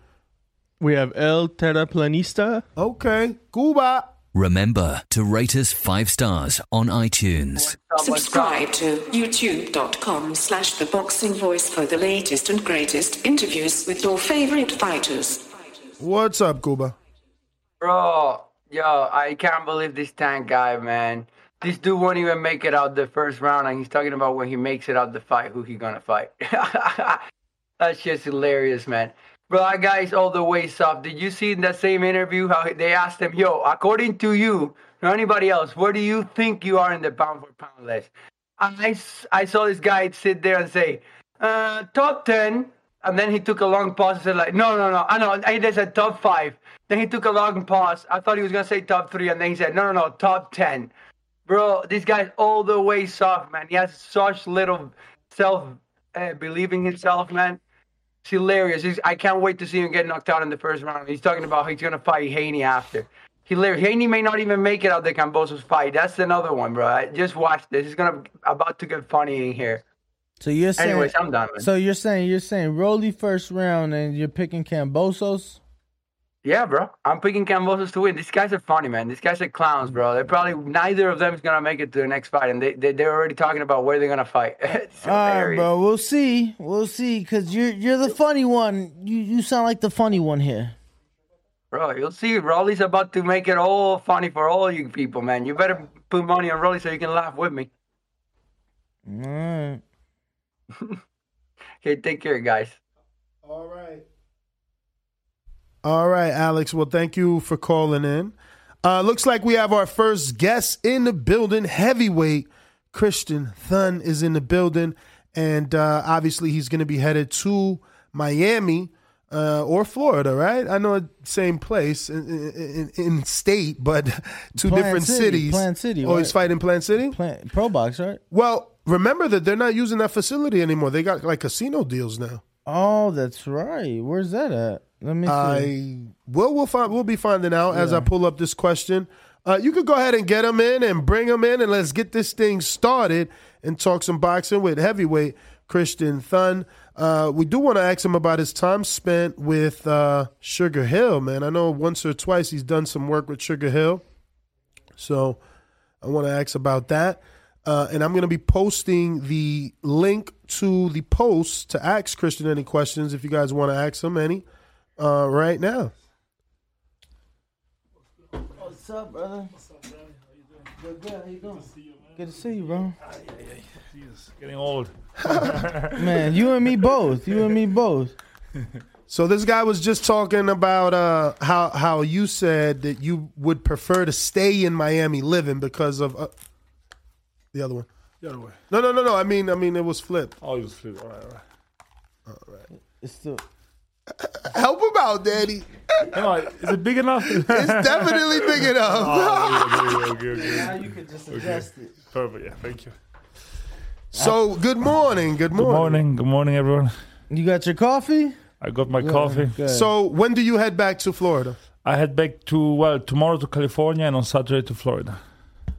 S22: We have El Terraplanista.
S15: Okay. Cuba.
S19: Remember to rate us five stars on iTunes.
S23: Subscribe to youtube.com slash the boxing voice for the latest and greatest interviews with your favorite fighters.
S15: What's up, Cuba?
S24: Bro, yo, I can't believe this tank guy, man. This dude won't even make it out the first round, and he's talking about when he makes it out the fight, who he gonna fight. That's just hilarious, man. Bro, that guy is all the way soft. Did you see in that same interview how they asked him, yo, according to you, or anybody else, where do you think you are in the pound for pound list? I, I saw this guy sit there and say, uh, top 10. And then he took a long pause and said, like, no, no, no. I know. Just said top five. Then he took a long pause. I thought he was going to say top three. And then he said, no, no, no, top 10. Bro, this guy's all the way soft, man. He has such little self uh, believing himself, man. It's hilarious. He's, I can't wait to see him get knocked out in the first round. He's talking about he's going to fight Haney after. Hilarious. Haney may not even make it out the Kambosos fight. That's another one, bro. I- Just watch this. It's gonna about to get funny in here.
S16: So you're saying,
S24: Anyways, I'm done, man.
S16: So you're saying you're saying Rolly first round and you're picking Kambosos.
S24: Yeah, bro. I'm picking Kambosos to win. These guys are funny, man. These guys are clowns, bro. They're probably neither of them is gonna make it to the next fight, and they, they they're already talking about where they're gonna fight. It's
S16: All right, bro. We'll see. We'll see. Cause you're you're the funny one. You you sound like the funny one here.
S24: Bro, you'll see. Rolly's about to make it all funny for all you people, man. You better put money on Rolly so you can laugh with me.
S16: All right.
S24: Okay, take care, guys.
S15: All right. All right, Alex. Well, thank you for calling in. Uh, looks like we have our first guest in the building. Heavyweight Christian Thun is in the building, and uh, obviously he's going to be headed to Miami uh, or Florida, right? I know same place in, in, in state, but two
S16: Plant
S15: different
S16: City,
S15: cities.
S16: Plant City,
S15: Oh,
S16: right?
S15: he's fighting Plant City.
S16: Plant, Pro Box, right?
S15: Well, remember that they're not using that facility anymore. They got like casino deals now.
S16: Oh, that's right. Where's that at? Let me see.
S15: I well, we'll find we'll be finding out as I pull up this question. Uh, you could go ahead and get them in and bring them in, and let's get this thing started. and talk some boxing with heavyweight Christian Thun. Uh, we do want to ask him about his time spent with uh, Sugar Hill, man. I know once or twice he's done some work with Sugar Hill. So I want to ask about that. Uh, and I'm going to be posting the link to the post to ask Christian any questions if you guys want to ask him any uh, right now.
S16: What's up, brother? Good, good. How you doing? Good to see you, bro.
S25: Jesus, getting old.
S16: Man, you and me both. You and me both.
S15: So this guy was just talking about uh, how how you said that you would prefer to stay in Miami living because of uh, the other one.
S25: The other way.
S15: No, no, no, no. I mean, I mean, it was flipped.
S25: Oh, you was flipped. All right, all right.
S15: All right.
S16: It's still.
S15: Help him out, Daddy.
S25: Come on, is it big enough?
S15: It's definitely big enough.
S25: Oh, okay, okay, okay, okay.
S16: Now you can just adjust it.
S25: Perfect. Yeah, thank you.
S15: So good morning. Good
S25: Good
S15: morning.
S25: morning. Good morning, everyone.
S16: You got your coffee?
S25: I got my coffee.
S15: So when do you head back to Florida?
S25: I head back to well tomorrow to California and on Saturday to Florida.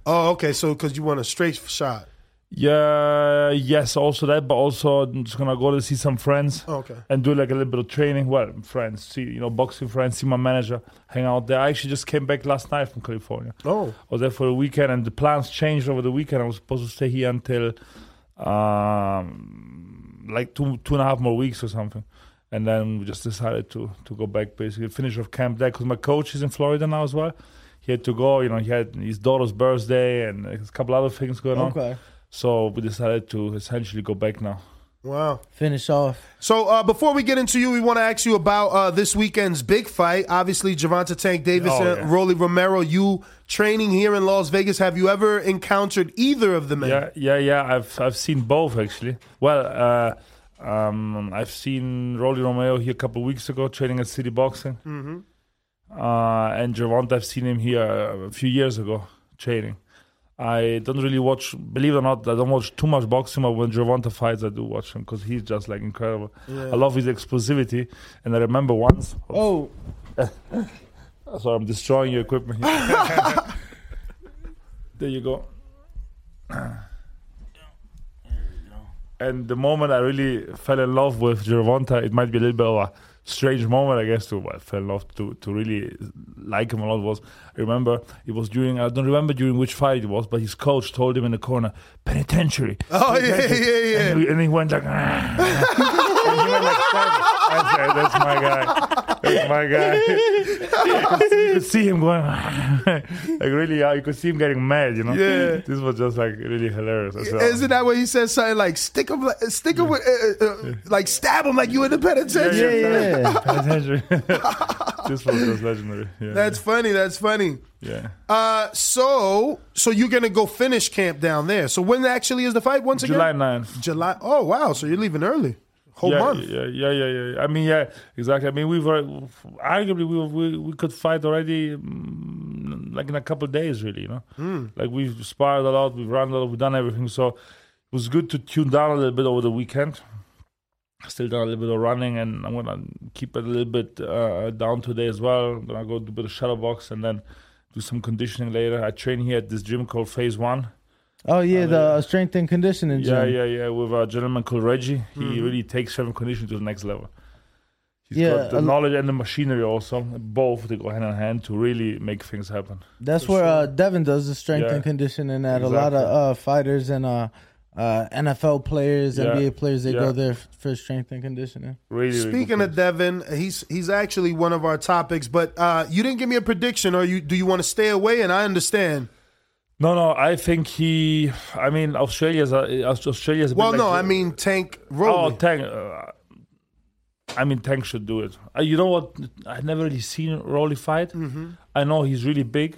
S15: Oh, okay. So because you want a straight shot.
S25: Yeah, yes, also that, but also I'm just gonna go to see some friends.
S15: Oh, okay.
S25: And do like a little bit of training. Well, friends, see you know boxing friends, see my manager, hang out there. I actually just came back last night from California.
S15: Oh.
S25: I was there for the weekend, and the plans changed over the weekend. I was supposed to stay here until um, like two two and a half more weeks or something, and then we just decided to to go back, basically finish off camp there because my coach is in Florida now as well. He had to go, you know, he had his daughter's birthday and a couple other things going on.
S16: Okay.
S25: So we decided to essentially go back now.
S15: Wow.
S16: Finish off.
S15: So uh, before we get into you, we want to ask you about uh, this weekend's big fight. Obviously, Gervonta Tank Davis
S25: Oh,
S15: and
S25: yeah.
S15: Rolly Romero. You training here in Las Vegas. Have you ever encountered either of the men?
S25: Yeah, yeah, yeah. I've I've seen both actually. Well, uh, um, I've seen Rolly Romeo here a couple of weeks ago training at City Boxing,
S15: Mm-hmm.
S25: uh, and Gervonta. I've seen him here a few years ago training. I don't really watch, believe it or not, I don't watch too much boxing, but when Gervonta fights, I do watch him because he's just like incredible.
S16: Yeah.
S25: I love his explosivity, and I remember once.
S16: Oh.
S25: Sorry, I'm destroying your equipment here. there you go. And the moment I really fell in love with Gervonta, it might be a little bit of a strange moment, I guess, to well, fell in love to to really like him a lot. Was I remember it was during I don't remember during which fight it was, but his coach told him in the corner, penitentiary.
S15: Oh, yeah,
S25: penitentiary."
S15: yeah, yeah.
S25: And he, and he went like, "Ah." and he went like, I said, that's my guy. My god! you, could see, you could see him going, like really, uh, you could see him getting mad, you know?
S15: Yeah.
S25: This was just like really hilarious. Said,
S15: Isn't that what he says? Something like stick him, like, stick him with, uh, uh, like stab him like you in the penitentiary. Yeah, yeah.
S25: Penitentiary. this was just legendary. Yeah.
S15: That's funny. That's funny.
S25: yeah.
S15: Uh, so so you're gonna go finish camp down there. So when actually is the fight once again?
S25: July
S15: again?
S25: 9th.
S15: July. Oh wow! So you're leaving early. Whole
S25: yeah,
S15: month.
S25: Yeah, yeah, yeah, yeah. I mean, yeah, exactly. I mean, we were arguably we we, we could fight already, mm, like in a couple of days, really. You know,
S15: Mm.
S25: like we've sparred a lot, we've run a lot, we've done everything. So it was good to tune down a little bit over the weekend. Still done a little bit of running, and I'm gonna keep it a little bit uh, down today as well. I'm gonna go do a bit of shadow box and then do some conditioning later. I train here at this gym called Phase One.
S16: Oh yeah, the uh, strength and conditioning gym.
S25: Yeah, yeah, yeah. With a gentleman called Reggie, he
S16: Mhm.
S25: really takes strength and conditioning to the next level. He's
S16: Yeah,
S25: got the
S16: a-
S25: knowledge and the machinery also. Both they go hand in hand to really make things happen.
S16: That's where uh, Devin does the strength
S25: Yeah.
S16: and conditioning at. A lot of uh, fighters and uh, uh, NFL players,
S25: Yeah.
S16: NBA players, they
S15: Yeah.
S16: go there f- for strength and conditioning.
S25: Really,
S15: Speaking of Devin, he's he's actually one of our topics. But uh, you didn't give me a prediction, or you do you want to stay away? And I understand.
S25: No, no. I think he. I mean, Australia's a, Australia's. a
S15: Well,
S25: like
S15: no,
S25: the-
S15: I mean Tank
S25: Oh, Tank. Uh, I mean, Tank should do it. Uh, you know what? I've never really seen Rolly fight.
S15: Mhm.
S25: I know he's really big.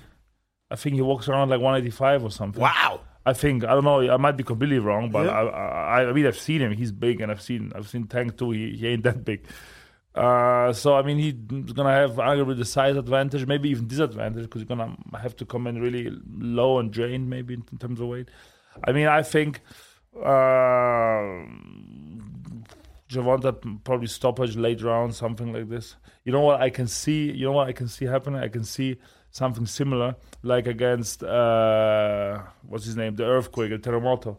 S25: I think he walks around like 185 or something.
S15: Wow.
S25: I think I don't know. I might be completely wrong, but
S15: Yeah.
S25: I, I, I mean, I've seen him. He's big, and I've seen I've seen Tank too. He, he ain't that big. Uh, so I mean, he's gonna have arguably the size advantage, maybe even disadvantage, because he's gonna have to come in really low and drained, maybe in, in terms of weight. I mean, I think uh, Gervonta probably stoppage late round, something like this. You know what I can see? You know what I can see happening? I can see something similar, like against uh, what's his name, the earthquake, the terremoto.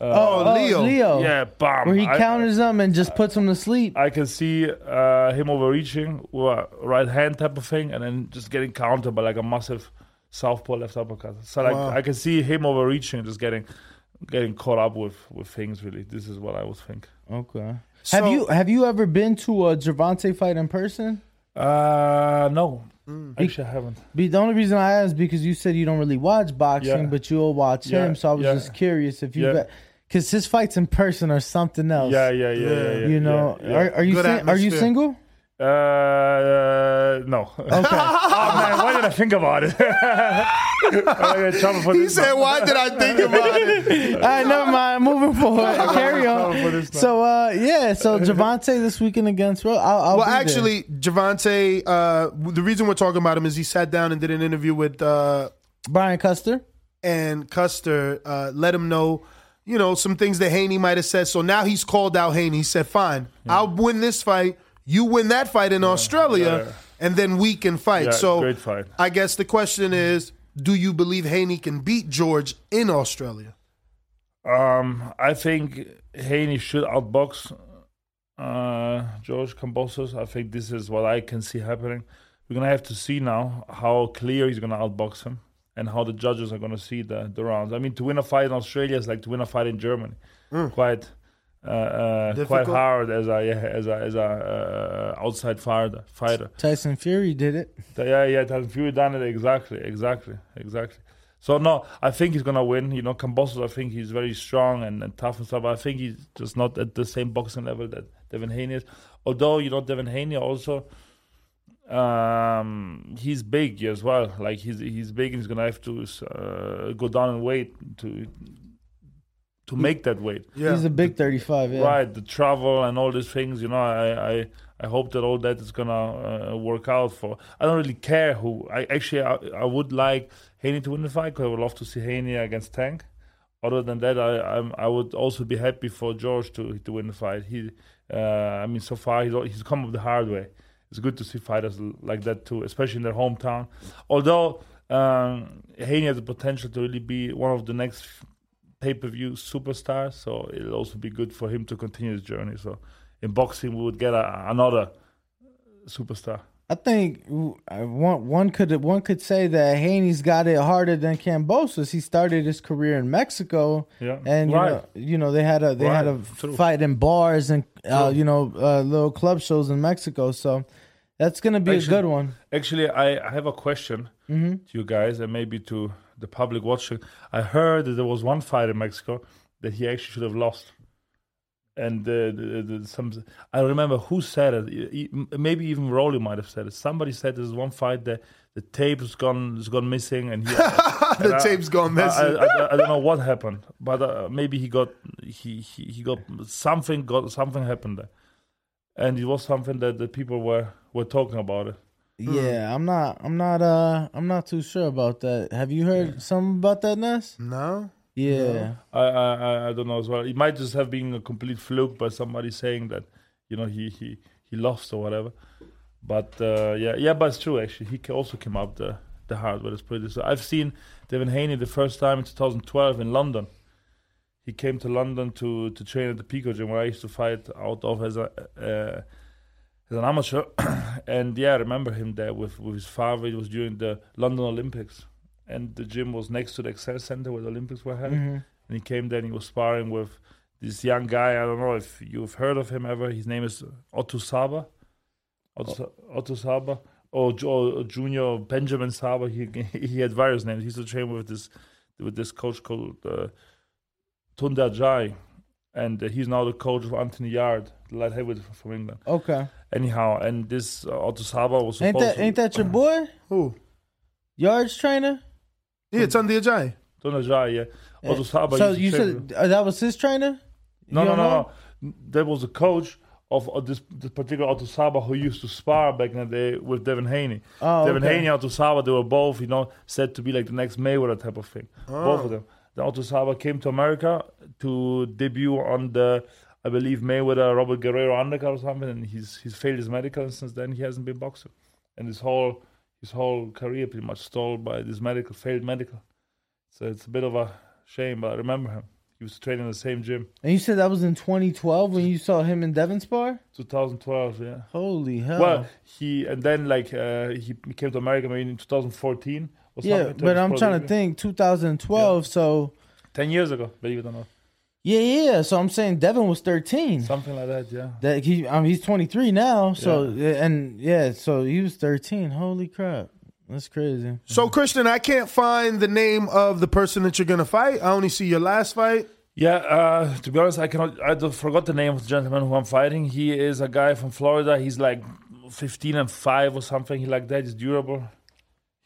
S15: Oh, Leo.
S16: Leo.
S25: Yeah, bam.
S16: Where he
S25: I-
S16: counters them and just puts them to sleep.
S25: I can see uh, him overreaching with a right hand type of thing, and then just getting countered by like a massive southpaw left uppercut. So like
S15: Wow.
S25: I can see him overreaching, and just getting getting caught up with with things. Really, this is what I would think.
S16: Okay.
S15: So-
S16: have you have you ever been to a Gervonta fight in person?
S25: Uh, no,
S15: Mm.
S25: actually I haven't.
S16: Be, the only reason I asked is because you said you don't really watch boxing,
S25: Yeah.
S16: but you'll watch
S25: Yeah,
S16: him. So I was
S25: yeah.
S16: just curious if you,
S25: Yeah.
S16: Because his fights in person are something else.
S25: Yeah, yeah, yeah, yeah. yeah,
S16: you know,
S25: yeah, yeah.
S16: Are, are you
S15: Good
S16: sing- are you single?
S25: Uh, uh, no.
S16: Okay.
S25: oh man, why did I think about it? I got for
S15: He
S25: this
S15: said,
S25: one.
S15: "Why did I think about it?"
S16: All right, never mind. Moving forward. Carry
S25: trouble for
S16: on. So, uh, yeah. So Gervonta this weekend against Ro- I'll, I'll
S15: well,
S16: be there.
S15: actually, Gervonta. Uh, the reason we're talking about him is he sat down and did an interview with uh,
S16: Brian Custer.
S15: and Custer. Uh, let him know, you know, some things that Haney might have said. So now he's called out Haney. He said, "Fine, I'll win this fight. You win that fight in Australia,
S25: yeah.
S15: and then we can fight."
S25: Yeah,
S15: so
S25: great fight.
S15: I guess the question is, do you believe Haney can beat George in Australia?
S25: Um, I think Haney should outbox uh, George Kambosos. I think this is what I can see happening. We're gonna have to see now how clear he's gonna outbox him and how the judges are gonna see the, the rounds. I mean, to win a fight in Australia is like to win a fight in Germany. Quite. Uh, uh, quite hard as a yeah, as a as a uh, outside fighter. Fighter.
S16: Tyson Fury did it.
S25: Yeah, yeah, Tyson Fury done it exactly, exactly, exactly. So no, I think he's gonna win. You know, Kambosos, I think he's very strong and, and tough and stuff. But I think he's just not at the same boxing level that Devin Haney is. Although you know, Devin Haney also, um, he's big as well. Like he's he's big and he's gonna have to uh, go down in weight to to make that weight.
S15: Yeah.
S16: He's a big 35. Yeah.
S25: Right, the travel and all these things, you know, I I, I hope that all that is gonna uh, work out for. I don't really care who. I actually I, I would like Haney to win the fight because I would love to see Haney against Tank. Other than that, I I'm, I would also be happy for George to to win the fight. He, uh, I mean, so far he's he's come up the hard way. It's good to see fighters like that too, especially in their hometown. Although um, Haney has the potential to really be one of the next pay per view superstars, so it'll also be good for him to continue his journey. So in boxing, we would get a, another superstar.
S16: I think uh, one one could one could say that Haney's got it harder than Kambosos. He started his career in Mexico,
S25: Yeah.
S16: and you,
S25: Right.
S16: know, you know they had a they had a
S25: True.
S16: fight in bars and uh, you know uh, little club shows in Mexico. So that's gonna be a good one.
S25: Actually, I, I have a question
S16: Mhm.
S25: to you guys and maybe to the public watching. I heard that there was one fight in Mexico that he actually should have lost. And uh, the, the, some, I remember who said it. Maybe even Rolly might have said it. Somebody said there's one fight that the tape has gone has gone missing, and he,
S15: The
S25: and I-
S15: tape's gone
S25: I-
S15: missing.
S25: I, I, I don't know what happened, but uh, maybe he got he, he he got something got something happened there, and it was something that the people were were talking about it.
S16: Yeah, I'm not I'm not uh I'm not too sure about that. Have you heard something about that, Ness?
S15: No.
S16: Yeah.
S25: I, I I- I don't know as well. It might just have been a complete fluke by somebody saying that you know he he he lost or whatever. But uh, yeah, yeah, but it's true actually. He also came up the the hard way. Let's put it this way. I've seen Devin Haney the first time in 2012 in London. He came to London to to train at the Peacock Gym where I used to fight out of as a uh, as an amateur. and yeah, I remember him there with with his father. It was during the London Olympics, and the gym was next to the Excel Center where the Olympics were held.
S16: Mhm.
S25: And he came there and he was sparring with this young guy. I don't know if you've heard of him ever. His name is Otto Saba. Otto, Sa- Otto Saba. Or, or Junior Benjamin Saba. He he had various names. He used to train with this with this coach called uh, Tunde Ajayi. And uh, he's now the coach of Anthony Yarde, the light heavyweight from England.
S16: Okay.
S25: Anyhow, and this uh, Otto Saba was supposed
S16: Ain't that
S25: to
S16: ain't that your boy?
S15: Who?
S16: Yarde's trainer?
S15: Yeah, it's on the Ajay.
S25: Tunda Jai, yeah. Otto Saba.
S16: So you said uh, that was his trainer?
S25: No, no, no,
S16: know?
S25: no. There was the coach of, of this, this particular Otto Saba who used to spar back in the day with Devin Haney.
S16: Oh,
S25: Devin
S16: okay.
S25: Haney and Otto Saba, they were both, you know, said to be like the next Mayweather type of thing. Both
S15: Oh.
S25: of them. Then Otto Saba came to America to debut on the, I believe, Mayweather Robert Guerrero undercard or something, and he's he's failed his medical, and since then he hasn't been boxing. And his whole his whole career pretty much stalled by this medical failed medical. So it's a bit of a shame, but I remember him. He was training in the same gym.
S16: And you said that was in 2012 when you saw him in Devin spar?
S25: 2012, yeah.
S16: Holy hell.
S25: Well, he and then like uh, he came to America maybe in 2014. Or
S16: yeah, but I'm trying to think 2012, so
S25: Ten years ago, believe it or not.
S16: yeah, yeah. So I'm saying Devin was 13.
S25: Something like that, yeah.
S16: That he, I mean, he's 23 now. So and yeah, so he was 13. Holy crap, that's crazy.
S15: So, Christian, I can't find the name of the person that you're going to fight. I only see your last fight.
S25: Yeah, uh, to be honest, I cannot. I forgot the name of the gentleman who I'm fighting. He is a guy from Florida. He's like 15 and five or something. He like that. He's durable.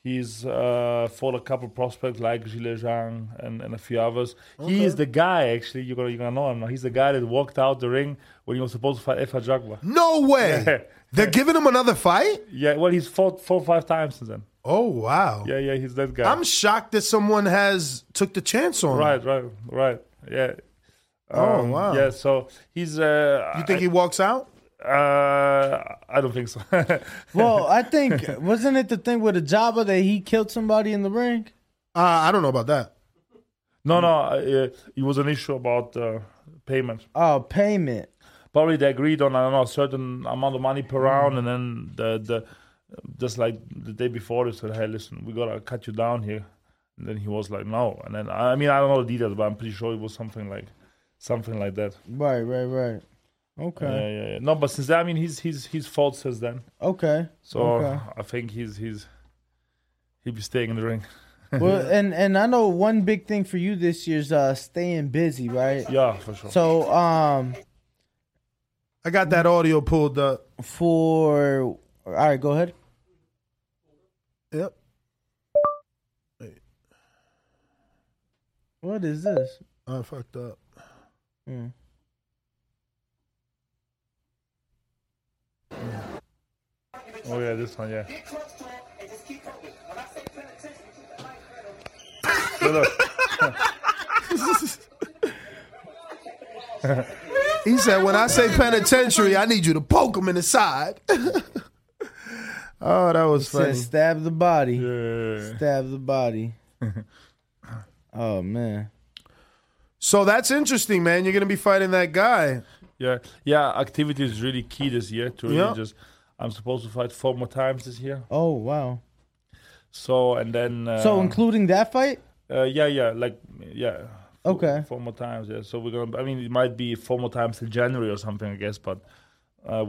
S25: He's uh, fought a couple prospects like Gilles Jean and, and a few others. He is the guy actually. You're gonna you're gonna know him now. He's the guy that walked out the ring when he was supposed to fight Efe Ajagba.
S15: No way.
S25: Yeah.
S15: They're giving him another fight?
S25: Yeah, well, he's fought four or five times since then.
S15: Oh, wow.
S25: Yeah, yeah, he's that guy.
S15: I'm shocked that someone has took the chance on him.
S25: right, right, right. Yeah.
S15: Oh,
S25: Um,
S15: wow.
S25: Yeah, so he's. Uh,
S15: You think
S25: I-
S15: he walks out?
S25: Uh, I don't think so.
S16: Well, I think wasn't it the thing with the Ajagba that he killed somebody in the ring?
S15: Uh, I don't know about that.
S25: no, no, uh, it was an issue about uh, payment.
S16: Oh, payment.
S25: Probably they agreed on I don't know a certain amount of money per round, and then the the just like the day before they said, "Hey, listen, we gotta cut you down here." And then he was like, "No," and then I mean I don't know the details, but I'm pretty sure it was something like something like that.
S16: Right, right, right. Okay.
S25: Yeah, yeah, yeah. No, but since then, I mean he's he's he's fought since then.
S16: Okay.
S25: So
S16: Okay.
S25: I think he's he's he'll be staying in the ring.
S16: well, and and I know one big thing for you this year's uh staying busy, right?
S25: Yeah, for sure.
S16: So um
S15: I got that audio pulled up.
S16: for all right, go ahead.
S15: Yep.
S16: What is this?
S15: I fucked up.
S16: Hmm.
S25: Oh yeah, this one, yeah. Look, look.
S15: He said, when I say penitentiary, I need you to poke him in the side. oh, that was funny.
S16: Says stab the body.
S25: Yeah.
S16: Stab the body. oh man.
S15: So that's interesting, man. You're going to be fighting that guy.
S25: Yeah, yeah. Activity is really key this year to really
S15: Yeah.
S25: just. I'm supposed to fight four more times this year.
S16: Oh wow.
S25: So and then. Uh,
S16: so including that fight?
S25: Uh, yeah, yeah, like yeah. four-
S16: Okay.
S25: Four more times, yeah. So we're gonna. I mean, it might be four more times till January or something, I guess, but uh,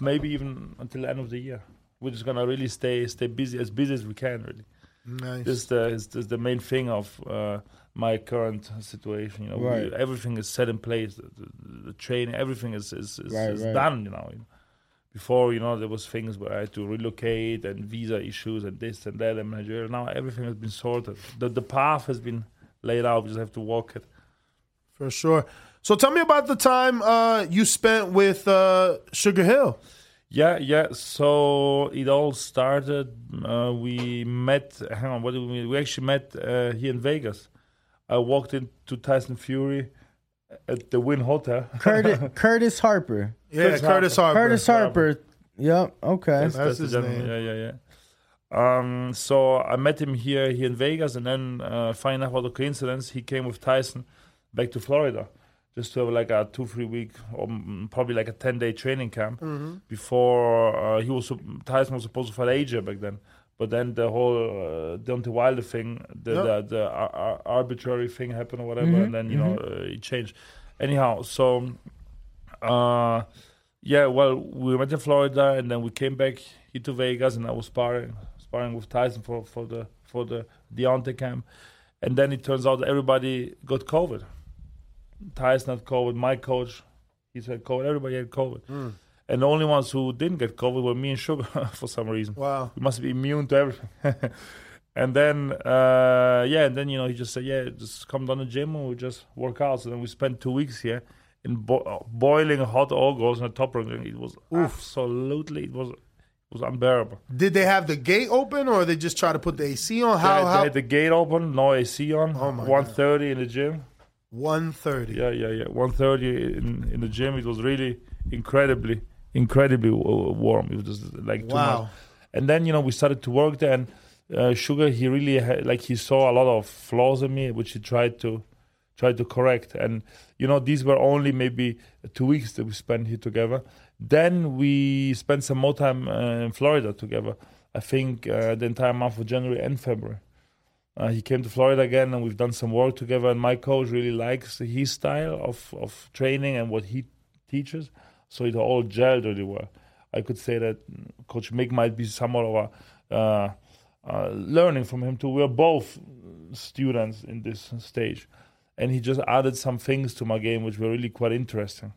S25: maybe even until the end of the year. We're just gonna really stay stay busy as busy as we can, really.
S15: Nice.
S25: This is the is, is the main thing of uh, my current situation. You know, we- everything is set in place. The, the, the training, everything is is, is,
S16: Right,
S25: is
S16: right.
S25: done. You know. Before, you know, there was things where I had to relocate and visa issues and this and that and Nigeria. Now everything has been sorted. The the path has been laid out. We just have to walk it.
S15: For sure. So tell me about the time uh, you spent with uh, Sugar Hill.
S25: Yeah, yeah. So it all started. Uh, we met. Hang on, what did we meet? We actually met uh, here in Vegas. I walked into Tyson Fury at the Wynn Hotel.
S16: Curtis Curtis Harper.
S15: Yeah, Curtis Harper.
S16: Curtis Harper. Yep. Okay.
S25: That's, that's the
S15: his name.
S25: Yeah, yeah, yeah. Um, so I met him here here in Vegas, and then uh, find out what a coincidence. He came with Tyson back to Florida just to have like a two three week or probably like a ten day training camp
S15: Mhm.
S25: before uh, he was Tyson was supposed to fight AJ back then. But then the whole uh, Deontay Wilder thing, the the, the ar- ar- arbitrary thing happened or whatever,
S16: Mhm,
S25: and then you know uh, it changed. Anyhow, so uh, yeah, well, we went to Florida and then we came back here to Vegas, and I was sparring sparring with Tyson for for the for the Deontay camp, and then it turns out everybody got COVID. Tyson had COVID, my coach, he had COVID, everybody had COVID.
S15: Mm.
S25: And the only ones who didn't get COVID were me and Sugar for some reason.
S15: Wow.
S25: We must be immune to everything. and then, uh, yeah, and then, you know, he just said, yeah, just come down to the gym and we just work out. So then we spent two weeks here in bo- boiling hot August in the top ring. It was Oof. absolutely, it was, it was unbearable.
S15: Did they have the gate open or they just try to put the AC on?
S25: They
S15: How?
S25: they had the gate open, no AC on,
S15: Oh my
S25: 130 in the gym.
S15: 130.
S25: Yeah, yeah, yeah. 130 in, in the gym. It was really incredibly, incredibly w- warm. It was just like too
S15: Wow.
S25: much. And then you know we started to work there, and uh, Sugar he really had, like he saw a lot of flaws in me, which he tried to try to correct. And you know, these were only maybe two weeks that we spent here together. Then we spent some more time uh, in Florida together. I think uh, the entire month of January and February. Uh, he came to Florida again, and we've done some work together. And my coach really likes his style of, of training and what he teaches, so it all gelled really well. I could say that Coach Mick might be somewhat of a uh, uh, learning from him too. We're both students in this stage, and he just added some things to my game which were really quite interesting.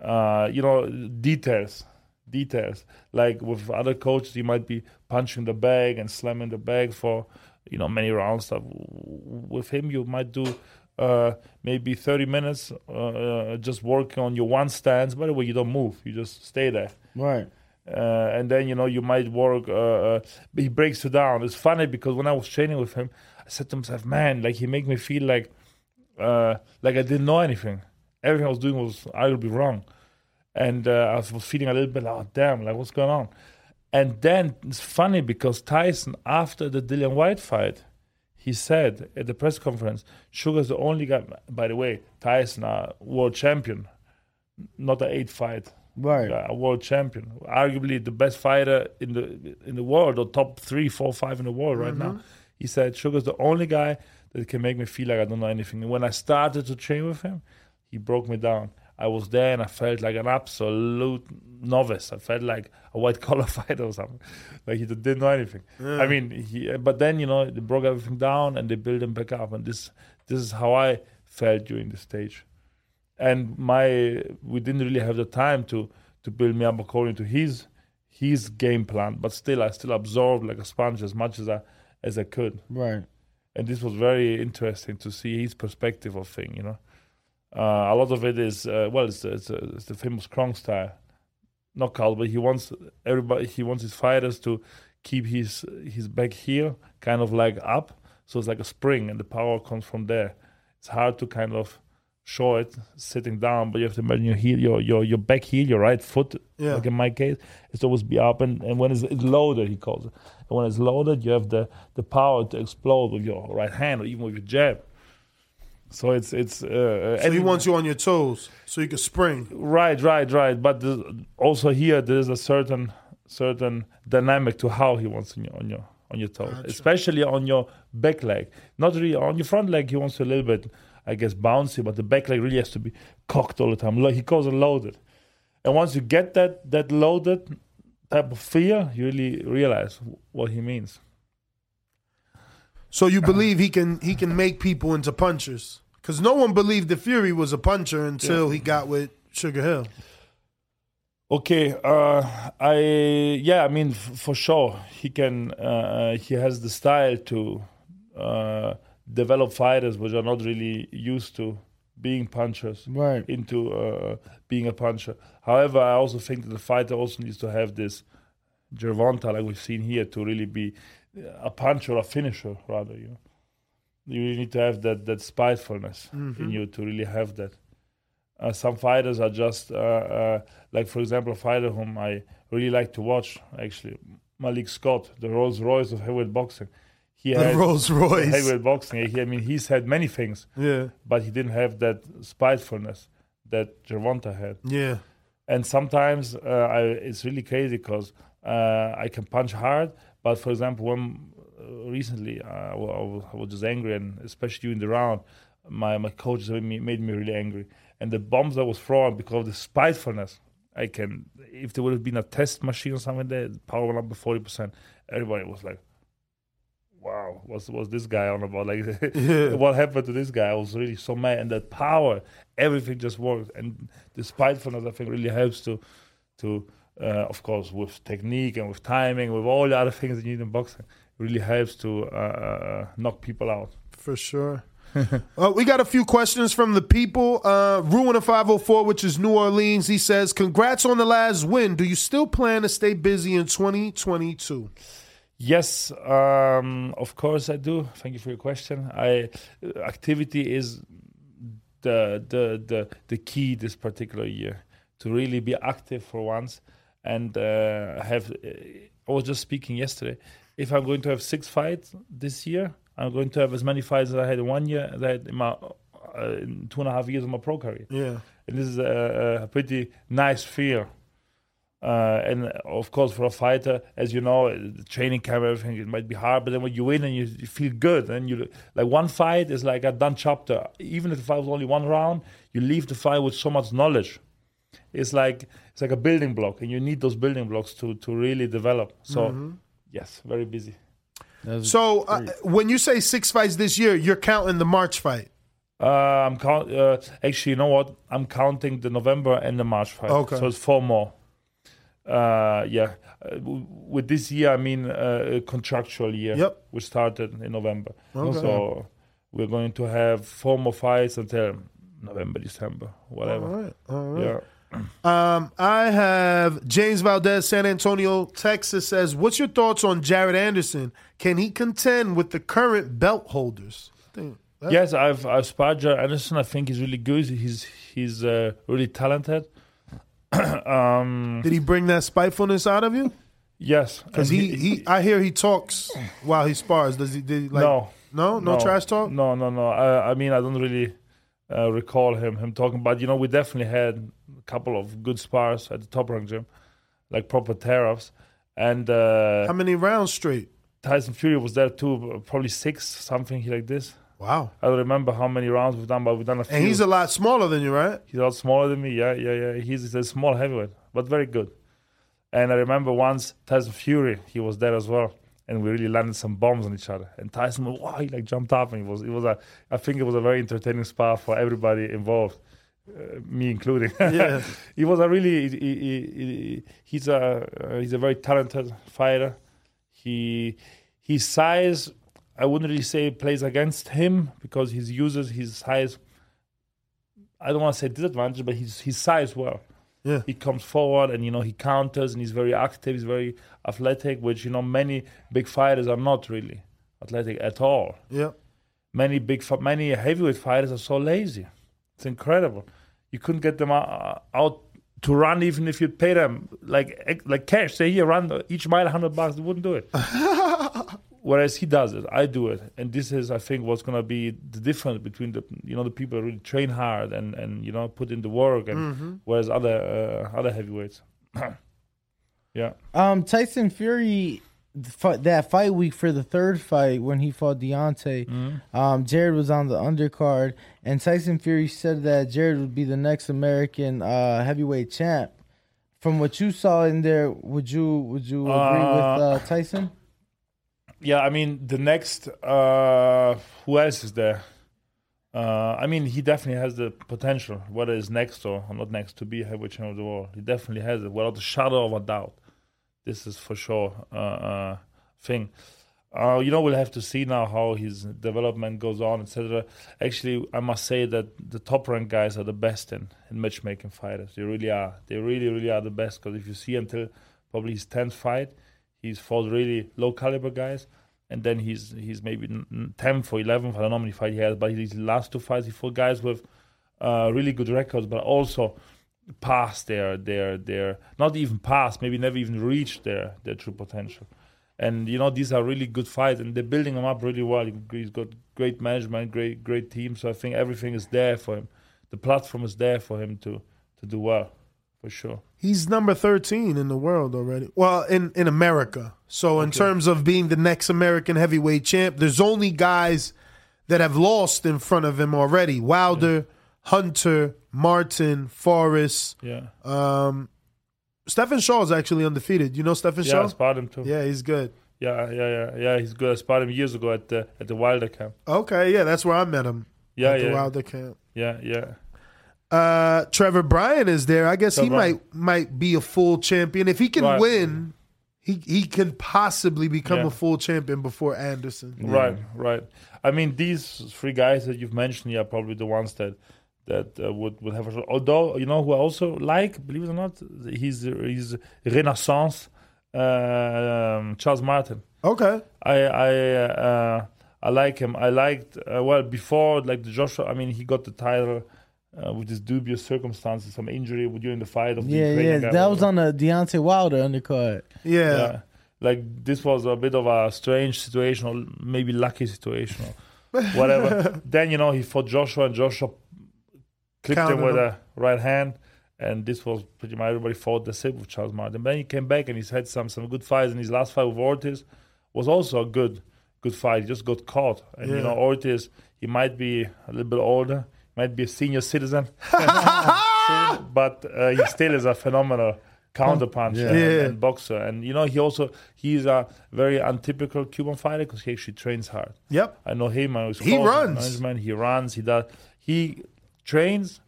S25: Uh, you know, details, details. Like with other coaches, you might be punching the bag and slamming the bag for you know many rounds. Stuff. With him, you might do uh, maybe 30 minutes uh, uh, just working on your one stance. By the way, you don't move; you just stay there.
S16: Right.
S25: Uh, and then you know you might work. Uh, uh, he breaks you down. It's funny because when I was training with him, I said to myself, "Man, like he make me feel like like I didn't know anything. Everything I was doing was I will be wrong." And I was feeling a little bit, oh damn, like what's going on? And then it's funny because Tyson, after the Dillian Whyte fight, he said at the press conference, Sugar's the only guy. By the way, Tyson, a world champion, not an eight fight,
S16: right?
S25: A world champion, arguably the best fighter in the in the world, or top three, four, five in the world right
S16: Mm-hmm.
S25: now. He said Sugar's the only guy that can make me feel like I don't know anything. And when I started to train with him, he broke me down. I was there and I felt like an absolute novice. I felt like a white collar fighter or something. Like he didn't know anything.
S15: Yeah.
S25: I mean, he, but then you know they broke everything down and they built him back up. And this this is how I felt during the stage. And my we didn't really have the time to to build me up according to his his game plan. But still, I still absorbed like a sponge as much as I as I could.
S16: Right.
S25: And this was very interesting to see his perspective of thing. You know. Uh, a lot of it is uh, well, it's, it's, it's the famous Kronk style knockout, but he wants everybody. He wants his fighters to keep his his back heel kind of like up, so it's like a spring, and the power comes from there. It's hard to kind of show it sitting down, but you have to imagine your heel, your your your back heel, your right foot,
S15: Yeah.
S25: like in my case, it's always be up, and, and when it's, it's loaded, he calls it. And when it's loaded, you have the the power to explode with your right hand or even with your jab. So it's it's. Uh,
S15: So he wants you on your toes so you can spring.
S25: Right, right, right. But also here there is a certain certain dynamic to how he wants on your on your on your toes, especially on your back leg. Not really on your front leg. He wants a little bit, I guess, bouncy, but the back leg really has to be cocked all the time. He calls it loaded. And once you get that that loaded type of fear, you really realize what he means.
S15: So you believe he can he can make people into punchers? Because no one believed the Fury was a puncher until he got with Sugar Hill.
S25: Okay, uh, I yeah, I mean f- for sure he can. Uh, he has the style to uh, develop fighters which are not really used to being punchers
S16: right.
S25: into uh, being a puncher. However, I also think that the fighter also needs to have this Gervonta, like we've seen here, to really be a puncher or a finisher, rather. You know, you need to have that that spitefulness in
S15: Mhm.
S25: you to really have that. Uh, some fighters are just uh, uh, like, for example, a fighter whom I really like to watch, actually, Malik Scott, the Rolls Royce of heavyweight boxing. He
S15: The
S25: had
S15: Rolls-Royce.
S25: heavyweight boxing. He, I mean, he's had many things,
S15: Yeah.
S25: but he didn't have that spitefulness that Gervonta had.
S15: Yeah.
S25: And sometimes uh, I, it's really crazy because uh, I can punch hard, but for example, when recently uh, I, I wa- I was just angry, and especially during the round, my my coach made me, made me really angry. And the bombs I was throwing because of the spitefulness, I can. If there would have been a test machine or something there, the power went up to forty percent. Everybody was like, "Wow, what's what's this guy on about? Like,
S15: Yeah.
S25: what happened to this guy?" I was really so mad, and that power, everything just worked. And the spitefulness, I think, really helps to to uh, of course, with technique and with timing, with all the other things that you need in boxing, really helps to uh, uh, knock people out.
S15: For sure. uh, we got a few questions from the people. Uh, Ruin a 504, which is New Orleans. He says, Congrats on the last win. Do you still plan to stay busy in 2022?
S25: Yes, um, of course I do. Thank you for your question. I activity is the the the the key this particular year to really be active for once and uh, have. I was just speaking yesterday. If I'm going to have six fights this year, I'm going to have as many fights as I had in one year as I had in my uh, in two and a half years of my pro career.
S15: Yeah.
S25: And this is a, a pretty nice feel. Uh, and of course, for a fighter, as you know, the training camp, everything, it might be hard, but then when you win and you, you feel good, and you like one fight is like a done chapter. Even if the fight was only one round, you leave the fight with so much knowledge. It's like it's like a building block, and you need those building blocks to to really develop. So,
S15: Mhm.
S25: Yes, very busy.
S15: So uh, when you say six fights this year, you're counting the March fight.
S25: Uh, I'm count. Uh, actually, you know what? I'm counting the November and the March fight.
S15: Okay.
S25: So it's four more. Uh, yeah. Uh, w- with this year, I mean uh, a contractual year.
S15: Yep.
S25: We started in November.
S15: Okay.
S25: So we're going to have four more fights until November, December, whatever.
S15: All right. All right.
S25: Yeah.
S15: Um, I have James Valdez, San Antonio, Texas says, "What's your thoughts on Jared Anderson? Can he contend with the current belt holders?"
S25: Yes, I've I've sparred Jared Anderson. I think he's really good. He's he's uh, really talented. um,
S15: Did he bring that spitefulness out of you?
S25: Yes,
S15: Because
S25: and
S15: he, he, I hear he talks while he spars. Does he? Did he like,
S25: no,
S15: no, no, trash talk.
S25: No, no, no. I, I mean, I don't really uh, recall him him talking, but you know, we definitely had a couple of good spars at the top rank gym, like proper tear-offs. And uh,
S15: How many rounds straight?
S25: Tyson Fury was there too, probably six, something like this.
S15: Wow.
S25: I don't remember how many rounds we've done, but we've done a few.
S15: And he's a lot smaller than you, right?
S25: He's a lot smaller than me. Yeah, yeah, yeah. He's a small heavyweight, but very good. And I remember once Tyson Fury, he was there as well, and we really landed some bombs on each other. And Tyson, wow, he like jumped up, and it was, it was a, I think it was a very entertaining spar for everybody involved, uh, me including.
S15: Yeah.
S25: he was a really, he, he, he, he's a, uh, he's a very talented fighter. He, his size, I wouldn't really say plays against him because he uses his size I don't want to say disadvantage, but he's his size well.
S15: Yeah.
S25: He comes forward and you know he counters and he's very active, he's very athletic, which you know many big fighters are not really athletic at all.
S15: Yeah.
S25: Many big many heavyweight fighters are so lazy. It's incredible. You couldn't get them out, out to run even if you pay them like like cash. Say here, run each mile hundred bucks. They wouldn't do it. Whereas he does it, I do it, and this is, I think, what's gonna be the difference between the, you know, the people who really train hard and and you know put in the work, and
S16: Mhm.
S25: whereas other uh, other heavyweights, yeah.
S16: Um, Tyson Fury, the fi- that fight week for the third fight when he fought Deontay,
S25: Mhm.
S16: um, Jared was on the undercard, and Tyson Fury said that Jared would be the next American uh, heavyweight champ. From what you saw in there, would you would you agree with
S25: Uh,
S16: uh, Tyson?
S25: Yeah, I mean the next. Uh, who else is there? Uh, I mean, he definitely has the potential. Whether it's next or not next to be heavyweight champion of the world, he definitely has it without a shadow of a doubt. This is for sure uh, uh, thing. Uh, you know, we'll have to see now how his development goes on, etc. Actually, I must say that the top ranked guys are the best in, in matchmaking fighters. They really are. They really, really are the best. Because if you see until probably his tenth fight, he's fought really low caliber guys, and then he's he's maybe n- n- tenth or eleventh. I don't know how many fights he has, but his last two fights he fought guys with uh, really good records, but also past their their their not even past, maybe never even reached their their true potential. And you know these are really good fights, and they're building them up really well. He's got great management, great great team. So I think everything is there for him. The platform is there for him to to do well, for sure.
S15: He's number 13 in the world already. Well, in, in America. So, in terms of being the next American heavyweight champ, there's only guys that have lost in front of him already Wilder, Hunter, Martin, Forrest.
S25: Yeah.
S15: Um, Stephan Shaw is actually undefeated. You know Stephan
S25: Yeah,
S15: Shaw?
S25: Yeah, I sparred him too.
S15: Yeah, he's good.
S25: Yeah, yeah, yeah, yeah. He's good. I sparred him years ago at the at the Wilder camp.
S15: Okay, yeah, that's where I met him.
S25: Yeah,
S15: at the
S25: yeah.
S15: Wilder camp.
S25: Yeah, yeah.
S15: Uh, Trevor Bryan is there. I guess he
S25: Trevor Bryan.
S15: might might be a full champion if he can
S25: Right.
S15: win. He he can possibly become
S25: Yeah.
S15: a full champion before Anderson.
S25: Right, right. I mean, these three guys that you've mentioned are probably the ones that that uh, would would have. A, although you know who I also like, believe it or not, he's he's Renaissance um, Charles Martin.
S15: Okay.
S25: I I uh, I like him. I liked uh, well before like the Joshua. I mean, he got the title. Uh, with his dubious circumstances, some injury during the fight of the
S16: Yeah,
S25: Ukrainian
S16: yeah,
S25: guy.
S16: that was on the Deontay Wilder undercard.
S15: Yeah.
S25: Like this was a bit of a strange situation, or maybe lucky situation. or whatever. then you know he fought Joshua, and Joshua clipped him with
S15: him.
S25: a right hand, and this was pretty much everybody thought the same with Charles Martin. Then he came back and he's had some some good fights, and his last fight with Ortiz was also a good good fight. He just got caught, and you
S15: Yeah.
S25: know Ortiz he might be a little bit older, might be a senior citizen, but uh, he still is a phenomenal counterpuncher
S15: Yeah.
S25: and, and boxer. And you know he also he's a very untypical Cuban fighter because he actually trains hard.
S15: Yep.
S25: I know him. I was
S15: He runs.
S25: management. He runs. He does. He trains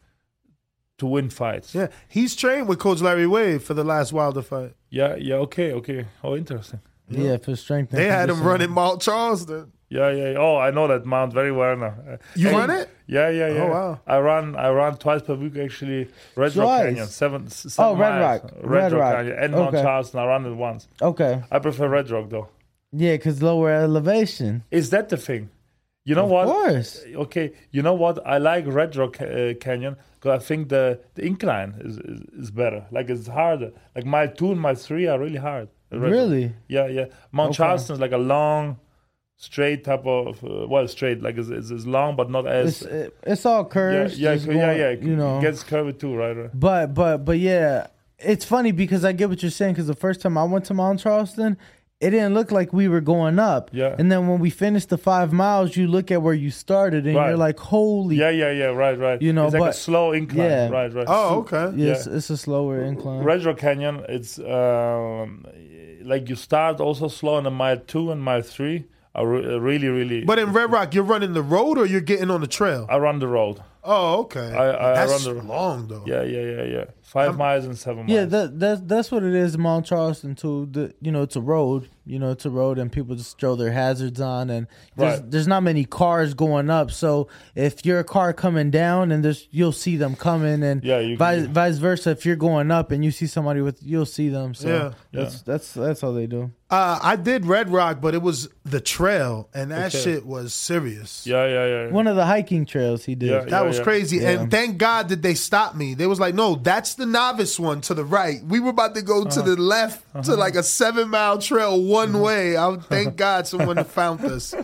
S25: to win fights.
S15: Yeah, he's trained with Coach Larry Wade for the last Wilder fight.
S25: Yeah. Yeah. Okay. Okay. Oh, interesting.
S16: Yeah, for strength.
S15: They had him running Mount Charleston.
S25: Yeah, yeah. Oh, I know that mount very well now. Uh,
S15: You
S25: and-
S15: run it?
S25: Yeah, yeah, yeah.
S15: Oh, wow.
S25: I run, I run twice per week actually. Red Rock
S16: Twice?
S25: Canyon, seven. s- seven
S16: Oh, Red
S25: miles.
S16: Rock.
S25: Red,
S16: Red
S25: Rock,
S16: Rock.
S25: Canyon, and Mount
S16: Okay.
S25: Charleston. I run it once.
S16: Okay.
S25: I prefer Red Rock though.
S16: Yeah, because lower elevation.
S25: Is that the thing? You know
S16: Of
S25: what?
S16: course.
S25: Okay. You know what? I like Red Rock uh, Canyon because I think the, the incline is, is is better. Like it's harder. Like mile two and mile three are really hard. Red Rock.
S16: Really?
S25: Yeah, yeah. Mount
S16: Okay.
S25: Charleston is like a long, straight type of uh, well, straight. Like it's, it's, it's long but not as
S16: It's it's all curves.
S25: yeah, yeah, yeah, yeah.
S16: You know,
S25: it gets curved too, right? right.
S16: But but but yeah, it's funny because I get what you're saying. Because the first time I went to Mount Charleston, it didn't look like we were going up.
S25: Yeah.
S16: And then when we finished the five miles, you look at where you started, and
S25: Right.
S16: you're like, "Holy!"
S25: Yeah, yeah, yeah. Right, right.
S16: You know,
S25: it's like a
S16: but-
S25: slow incline.
S16: yeah.
S25: Right, right.
S15: Oh, okay.
S16: Yeah, It's, it's a slower incline.
S25: Red Rock Canyon, it's um, like you start also slow in the mile two and mile three. Are re- really, really.
S15: But in Red Rock, you're running the road or you're getting on the trail?
S25: I run the road.
S15: Oh, okay.
S25: I, I
S15: That's
S25: run the
S15: long though.
S25: Yeah, yeah, yeah, yeah. 5 miles and seven miles.
S16: Yeah, that that's that's what it is. in Mount Charleston too. The you know it's a road. You know it's a road, and people just throw their hazards on, and there's
S25: Right.
S16: there's not many cars going up. So if you're a car coming down, and there's you'll see them coming, and
S25: Yeah, you
S16: vice,
S25: can-
S16: vice versa. If you're going up and you see somebody with, you'll see them. So
S15: Yeah.
S16: that's that's that's how they do.
S15: Uh, I did Red Rock, but it was the trail, and that
S25: Okay.
S15: shit was serious.
S25: Yeah, yeah, yeah.
S16: One of the hiking trails he did.
S25: Yeah,
S15: That was crazy.
S16: Yeah.
S15: And thank God that they stopped me. They was like, no, that's the novice one to the right. We were about to go to
S25: Uh-huh.
S15: the left to like a seven mile trail one way. I would thank God someone found us.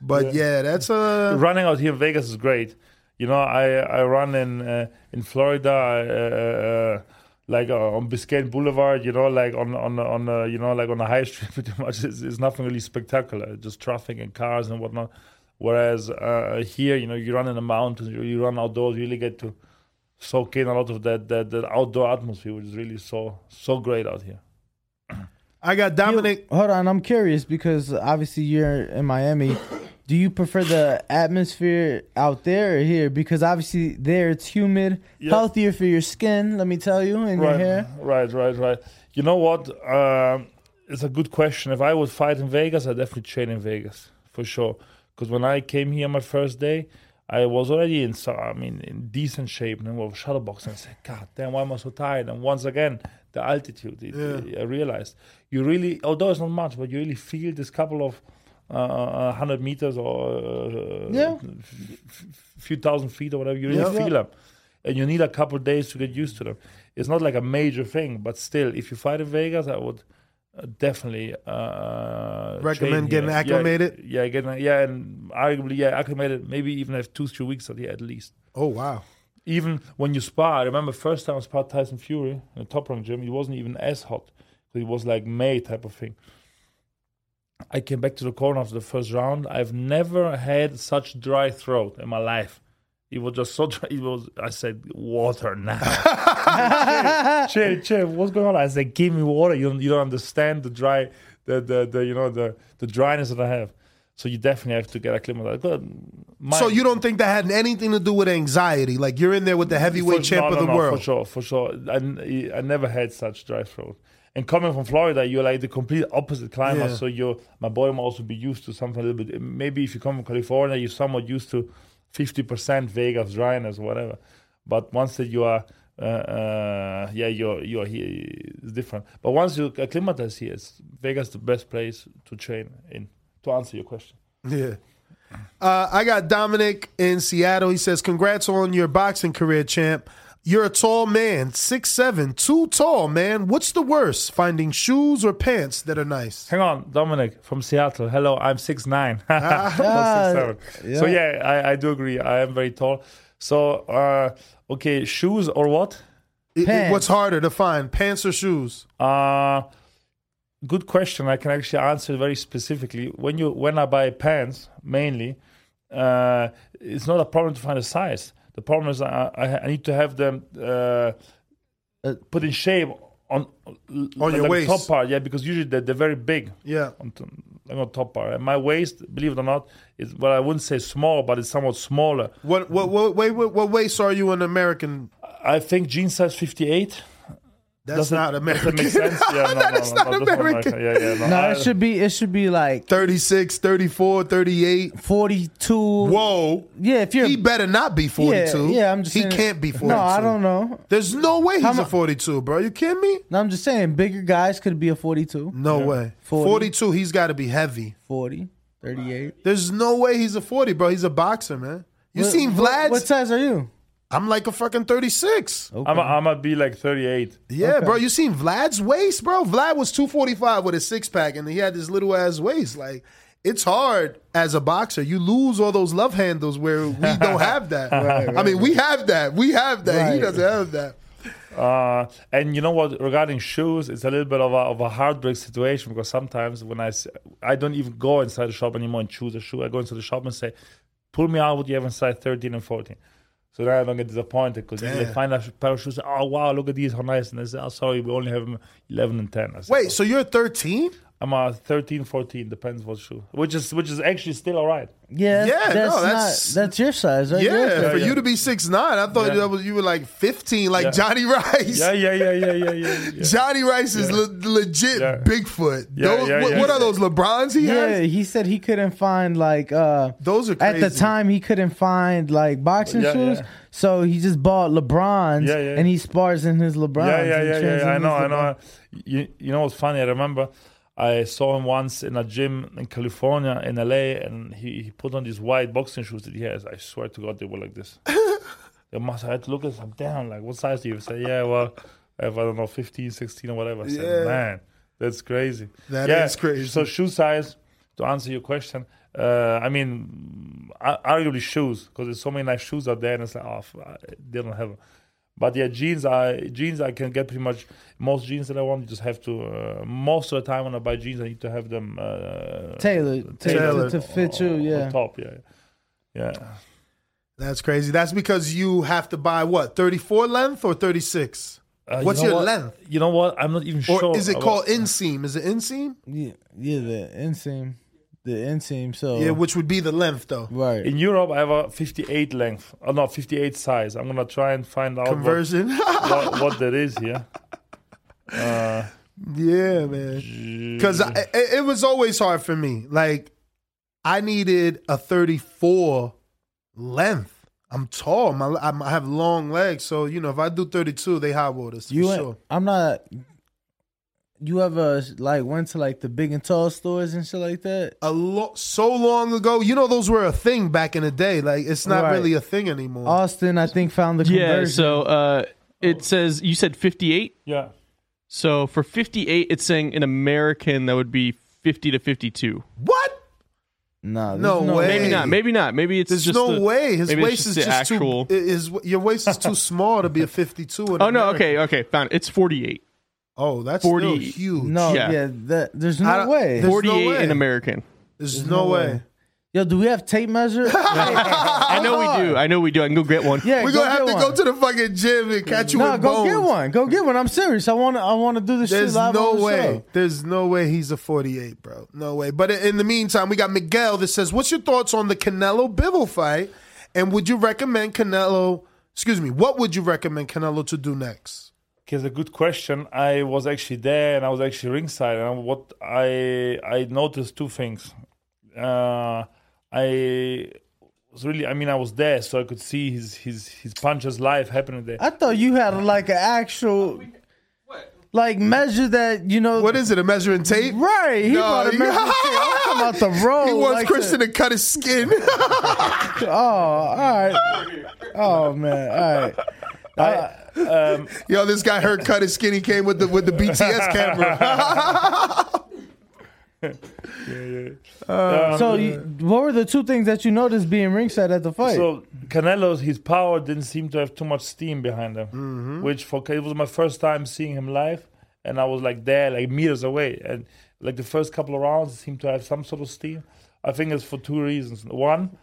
S15: But yeah, that's uh
S25: running out here in Vegas is great. You know, I I run in uh, in Florida, uh, uh, like uh, on Biscayne Boulevard. You know, like on on on uh, you know like on the high street. Pretty much, it's, it's nothing really spectacular. Just traffic and cars and whatnot. Whereas uh, here, you know, you run in the mountains, you, you run outdoors, you really get to soak in a lot of that that, that outdoor atmosphere, which is really so so great out here.
S15: I got Dominic.
S16: Hold on, I'm curious because obviously you're in Miami. Do you prefer the atmosphere out there or here? Because obviously there it's humid,
S25: Yeah.
S16: healthier for your skin. Let me tell you, and your
S25: right,
S16: hair.
S25: Right, right, right. You know what? Um, it's a good question. If I would fight in Vegas, I'd definitely train in Vegas for sure. Because when I came here my first day, I was already in, so, I mean, in decent shape. And then I was shadowboxing. I said, God damn, why am I so tired? And once again, the altitude. It,
S15: Yeah.
S25: I realized you really, although it's not much, but you really feel this couple of uh, hundred meters or uh,
S16: Yeah.
S25: f- f- few thousand feet or whatever. You really
S16: Yeah.
S25: feel them, and you need a couple of days to get used to them. It's not like a major thing, but still, if you fight in Vegas, I would uh, definitely uh,
S15: Recommend getting
S25: here. Yeah,
S15: acclimated?
S25: Yeah, getting yeah, and arguably yeah, acclimated. Maybe even have two three weeks here at least.
S15: Oh wow.
S25: Even when you spar, I remember first time I sparred Tyson Fury in the top rank gym, he wasn't even as hot. It was like May type of thing. I came back to the corner after the first round. I've never had such dry throat in my life. It was just so dry. It was. I said, "Water now." chill, chill. What's going on? I said, "Give me water." You don't, you don't understand the dry, the, the the you know the the dryness that I have. So you definitely have to get acclimatized. But my-
S15: so you don't think that had anything to do with anxiety? Like you're in there with the heavyweight
S25: for-
S15: champ
S25: no,
S15: of the
S25: no,
S15: world.
S25: For sure, for sure. I, I never had such dry throat. And coming from Florida, you're like the complete opposite climate.
S15: Yeah.
S25: So you, my body might also be used to something a little bit. Maybe if you come from California, you're somewhat used to 50% Vegas dryness whatever. But once that you are, uh, uh, yeah, you're you're here, it's different. But once you acclimatize here, it's Vegas the best place to train in. To answer your question.
S15: Yeah. Uh, I got Dominic in Seattle. He says, "Congrats on your boxing career, champ. You're a tall man, six seven, too tall, man. What's the worst, finding shoes or pants that are nice?
S25: Hang on, Dominic from Seattle. Hello, I'm six nine.
S15: Ah,
S25: So yeah, I, I do agree. I am very tall. So uh, okay, shoes or what?
S15: It- it- what's harder to find, pants or shoes?
S25: Uh good question. I can actually answer very specifically. When you when I buy pants, mainly, uh, it's not a problem to find a size. The problem is I, I, I need to have them uh, put in shape on on
S15: your
S25: the
S15: waist.
S25: top part. Yeah, because usually they're, they're very big.
S15: Yeah.
S25: on, like on top part. And my waist, believe it or not, is well I wouldn't say small, but it's somewhat smaller.
S15: What what what what, what waist are you in American?
S25: I think jean size fifty eight.
S15: That's not American.
S25: Does that make sense? Yeah, no,
S15: That
S25: no,
S15: is
S25: no,
S15: not
S25: no, that's not
S15: American.
S25: Yeah, yeah, no.
S16: No,
S25: I-
S16: it should be it should be like
S15: 36, 34, 38,
S16: 42.
S15: Whoa.
S16: Yeah, if you're
S15: He better not be 42.
S16: Yeah, yeah, I'm just saying.
S15: He
S16: saying-
S15: can't be 42.
S16: No, I don't know.
S15: There's no way he's
S16: How
S15: a 42, bro. You kidding me?
S16: No, I'm just saying bigger guys could be a 42.
S15: No way.
S16: 40.
S15: 42, he's got to be heavy.
S16: 40, 38.
S15: There's no way he's a 40, bro. He's a boxer, man. You
S16: What-
S15: seen Vlad?
S16: What size are you?
S15: I'm like a fucking 36.
S25: I'm a, I'm gonna be like 38.
S15: Yeah,
S16: Okay.
S15: bro. You seen Vlad's waist, bro? Vlad was 245 with a six pack, and he had this little ass waist. Like, it's hard as a boxer. You lose all those love handles where we don't have that.
S16: Right,
S15: I mean,
S16: right,
S15: we have that. We have that. He doesn't have that.
S25: Uh, and you know what? Regarding shoes, it's a little bit of a, of a heartbreak situation because sometimes when I I don't even go inside the shop anymore and choose a shoe. I go into the shop and say, "Pull me out what you have in size 13 and 14." So then I don't get disappointed because they find a pair of shoes. Oh wow, look at these, how nice! And they say, "Oh, sorry, we only have 11 and 10." I say,
S15: Wait, oh. so you're 13?
S25: I'm a 13, 14, depends what shoe. Which is which is actually still all right.
S16: Yeah,
S15: Yeah,
S16: that's,
S15: no,
S16: not
S15: that's-
S16: that's your size, right?
S15: Yeah,
S16: You're
S15: for
S25: yeah.
S15: you to be six nine, I thought
S25: Yeah.
S15: that was, you were like 15, like
S25: Yeah.
S15: Jonnie Rice.
S25: Yeah, yeah, yeah, yeah, yeah, yeah. yeah.
S15: Jonnie Rice is
S25: Yeah.
S15: le- legit
S25: Yeah.
S15: Bigfoot.
S25: Yeah,
S15: those,
S25: yeah,
S15: what,
S25: yeah.
S15: what are those LeBrons he
S16: Yeah,
S15: has?
S16: he said he couldn't find like uh
S15: Those are
S16: at the time he couldn't find like boxing
S25: Yeah,
S16: shoes,
S25: yeah.
S16: so he just bought LeBrons
S25: Yeah, yeah.
S16: and he spars in his LeBrons.
S25: Yeah, yeah,
S16: and
S25: yeah, yeah. I know,
S16: his
S25: I know. You, you know what's funny? I remember I saw him once in a gym in California, in LA, and he, he put on these white boxing shoes that he has. I swear to God, they were like this. they must I had to look at them. Damn, like, what size do you? Say, yeah, well, I have, I don't know, 15, 16 or whatever. I said,
S15: Yeah.
S25: man, that's crazy.
S15: That
S25: yeah,
S15: is crazy.
S25: So, shoe size, to answer your question, uh, I mean, ar- arguably shoes, because there's so many nice shoes out there, and it's like, oh, they don't have them. But yeah, jeans. I jeans. I can get pretty much most jeans that I want. You just have to. Uh, most of the time when I buy jeans, I need to have them uh,
S16: Tailored,
S15: Tailored.
S16: tailored to fit you.
S25: on
S16: Yeah,
S25: top. Yeah, yeah.
S15: That's crazy. That's because you have to buy what, 34 length or 36?
S25: Uh, you
S15: What's
S25: know
S15: your
S25: what?
S15: length?
S25: You know what? I'm not even
S15: Or
S25: sure.
S15: Or is it
S25: about-
S15: called inseam? Is it inseam?
S16: yeah, yeah. The inseam, the inseam. So
S15: Yeah, which would be the length though.
S16: right.
S25: In Europe, I have a 58 length. Oh no, 58 size. I'm gonna try and find out what-
S15: Conversion.
S25: what, what, that is here. Uh,
S15: yeah, man. Because it, it was always hard for me. Like, I needed a 34 length. I'm tall. My, I'm- I have long legs. So, you know, if I do 32, they hot waters for
S16: You,
S15: sure.
S16: I'm not. You ever like went to like the big and tall stores and shit like that?
S15: A lo- so long ago, you know, those were a thing back in the day. Like, it's not
S16: Right.
S15: really a thing anymore.
S16: Austin, I think, found the
S22: Yeah, so uh, it says you said 58.
S25: yeah.
S22: So for 58, it's saying in American that would be 50 to 52.
S15: what?
S16: no,
S15: No way.
S22: Maybe not. Maybe not. Maybe it's
S15: There's
S22: just
S15: no
S22: the-
S15: way. His
S22: maybe it's
S15: waist is just
S22: actual.
S15: too. His, your waist is too small to be a 52. in
S22: Oh no.
S15: America.
S22: Okay. Okay. Found it. It's 48.
S15: Oh, that's
S22: 40
S15: still huge.
S16: No,
S22: Yeah.
S16: yeah, that, there's
S15: I
S16: no way.
S15: there's no
S22: 48
S15: way.
S22: in American.
S15: There's,
S16: There's
S15: no,
S16: no
S15: way.
S16: way. Yo, do we have tape measure?
S22: I know we do. I know we do. I can go get one.
S16: Yeah,
S15: We're
S16: go
S15: gonna have to
S16: one.
S15: go to the fucking gym and catch you
S16: No,
S15: with
S16: go
S15: bones.
S16: get one. Go get one. I'm serious. I want to. I want to do this
S15: There's
S16: shit live
S15: no
S16: on the
S15: way.
S16: show.
S15: There's no way he's a 48, bro. No way. But in the meantime, we got Miguel that says, "What's your thoughts on the Canelo Bivol fight? And would you recommend Canelo? Excuse me. What would you recommend Canelo to do next?
S25: Okay, it's a good question. I was actually there and I was actually ringside, and what I I noticed two things. Uh, I was really, I mean, I was there, so I could see his his his punches live happening there.
S16: I thought you had like an actual, like measure that you know.
S15: What is it? A measuring tape?
S16: Right. He
S15: No,
S16: brought a
S15: he-
S16: measuring tape. I'm talking about the road.
S15: He wants
S16: like
S15: Christian
S16: the-
S15: to cut his skin.
S16: Oh, all right. Oh man, all right.
S25: Um,
S15: Yo, this guy hurt cut his skin. He came with the with the BTS camera.
S25: Um,
S16: so, you, what were the two things that you noticed being ringside at the fight?
S25: So Canelo's his power didn't seem to have too much steam behind him, which for it was my first time seeing him live, and I was like there, like meters away, and like the first couple of rounds seemed to have some sort of steam. I think it's for two reasons. One,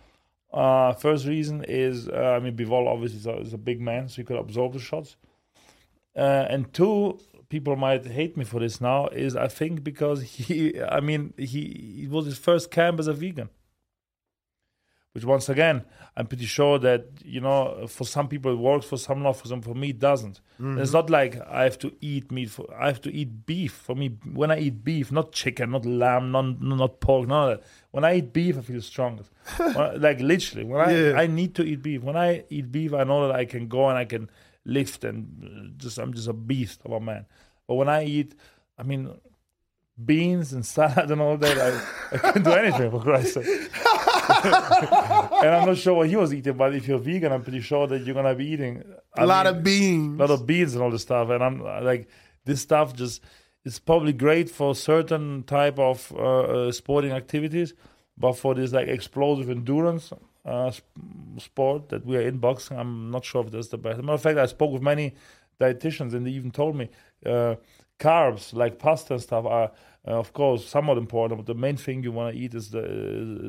S25: uh, first reason is uh, I mean Bivol obviously is a, is a big man, so he could absorb the shots, uh, and two. People might hate me for this now. Is I think because he, I mean, he was his first camp as a vegan which once again i'm pretty sure that you know for some people it works for some not for some for me it doesn't.
S15: Mhm.
S25: it's not like i have to eat meat for i have to eat beef. For me when i eat beef not chicken not lamb not, not pork none of that. When i eat beef i feel strongest. Like literally when i
S15: Yeah.
S25: i need to eat beef. When i eat beef i know that i can go and i can lift and uh, just i'm just a beast of a man. But when i eat i mean beans and salad and all that i, I can't do anything for christ's sake and I'm not sure what he was eating, but if you're vegan, I'm pretty sure that you're gonna be eating
S15: A lot of beans.
S25: a lot of beans and all this stuff. And I'm like, this stuff just is probably great for certain type of uh, uh, sporting activities, but for this like explosive endurance uh, sp- sport that we are in boxing, I'm not sure if that's the best. As a matter of fact, I spoke with many dietitians, and they even told me uh, carbs like pasta and stuff are. Uh, of course, somewhat important, but the main thing you want to eat is the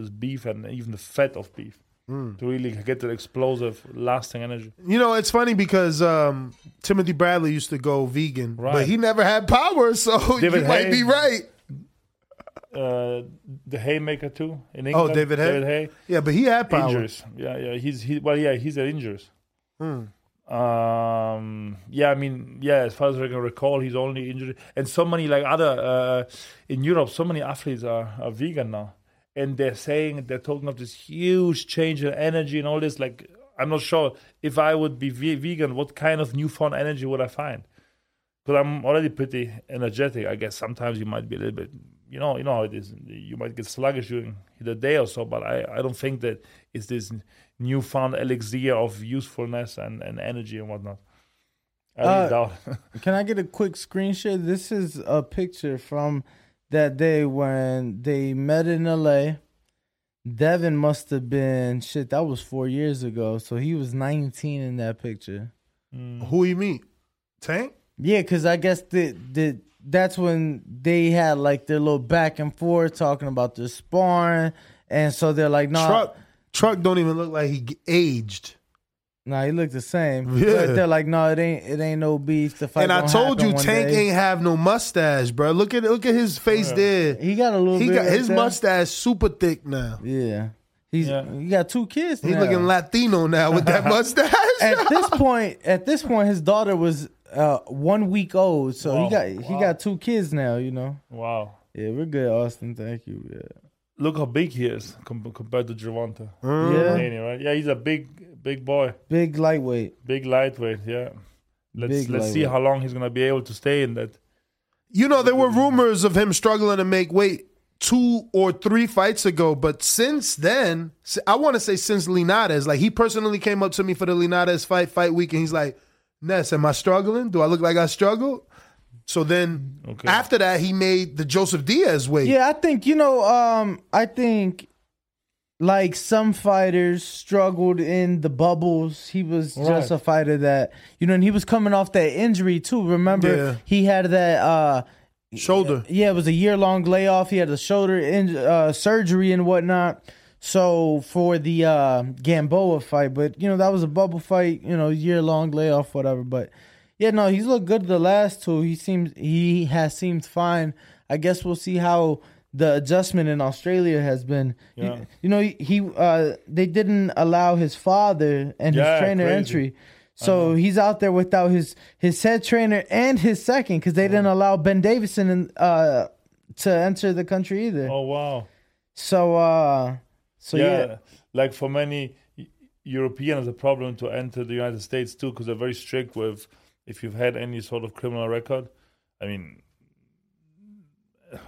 S25: is beef and even the fat of beef
S15: Mm.
S25: to really get the explosive, lasting energy.
S15: You know, it's funny because um, Timothy Bradley used to go vegan, but he never had power, so
S25: David
S15: you might be right.
S25: uh, the Haymaker too in
S15: Oh,
S25: England.
S15: David Haye?
S25: David Haye.
S15: Yeah, but he had power.
S25: Injuries. Yeah, yeah. He's he. Well, yeah, he's had injuries.
S15: Hmm.
S25: Um. Yeah, I mean, yeah. As far as I can recall, he's only injured, and so many like other uh, in Europe, so many athletes are, are vegan now, and they're saying they're talking of this huge change in energy and all this. Like, I'm not sure if I would be ve- vegan, what kind of newfound energy would I find? Because I'm already pretty energetic. I guess sometimes you might be a little bit, you know, you know how it is. You might get sluggish during the day or so, but I, I don't think that it's this newfound elixir of usefulness and, and energy and whatnot. I
S16: Uh,
S25: doubt.
S16: Can I get a quick screenshot? This is a picture from that day when they met in LA. Devin must have been shit. That was four years ago, so he was 19 in that picture.
S15: Who you meet? Tank?
S16: Yeah, because I guess the the that's when they had like their little back and forth talking about the sparring, and so they're like, "No,
S15: Truck, truck don't even look like he aged.
S16: nah, he looked the same."
S15: Yeah.
S16: But they're like, "No, it ain't it ain't no beef." The fight
S15: and I told you, Tank
S16: day."
S15: ain't have no mustache, bro. Look at look at his face there.
S16: He got a little.
S15: He
S16: bit
S15: got
S16: right
S15: his
S16: there.
S15: mustache super thick now.
S16: Yeah, he's he got two kids.
S15: He's
S16: now.
S15: looking Latino now with that mustache.
S16: at this point, at this point, his daughter was uh, one week old, so
S25: Wow.
S16: he got he got two kids now. You know.
S25: Wow.
S16: Yeah, we're good, Austin. Thank you. Yeah.
S25: Look how big he is com- compared to Gervonta.
S16: Mm. Yeah.
S25: Haney, right? Yeah, he's a big, big boy.
S16: Big lightweight.
S25: Big lightweight, yeah. Let's
S16: Big
S25: let's see
S16: lightweight.
S25: how long he's gonna be able to stay in that.
S15: You know, there were rumors of him struggling to make weight two or three fights ago, but since then, s- I want to say since Linares, like he personally came up to me for the Linares fight, fight week, and he's like, Ness, am I struggling? Do I look like I struggle? So then after that, he made the Joseph Diaz weight.
S16: Yeah, I think you know. Um, I think like some fighters struggled in the bubbles. He was just a fighter that you know, and he was coming off that injury too. Remember,
S15: Yeah.
S16: he had that uh
S15: shoulder.
S16: Yeah, it was a year long layoff. He had a shoulder in, uh, surgery and whatnot. So for the uh, Gamboa fight, but you know that was a bubble fight. You know, year long layoff, whatever. But yeah, no, he's looked good the last two. He seems he has seemed fine. I guess we'll see how the adjustment in Australia has been. You-
S25: Yeah.
S16: You, know, he, uh, they didn't allow his father and his trainer
S25: crazy.
S16: entry. So he's out there without his his head trainer and his second because they didn't allow Ben Davison in, uh, to enter the country either.
S25: Oh wow.
S16: So uh, so yeah.
S25: yeah, like for many Eu- Europeans, a problem to enter the United States too, because they're very strict with if you've had any sort of criminal record. I mean,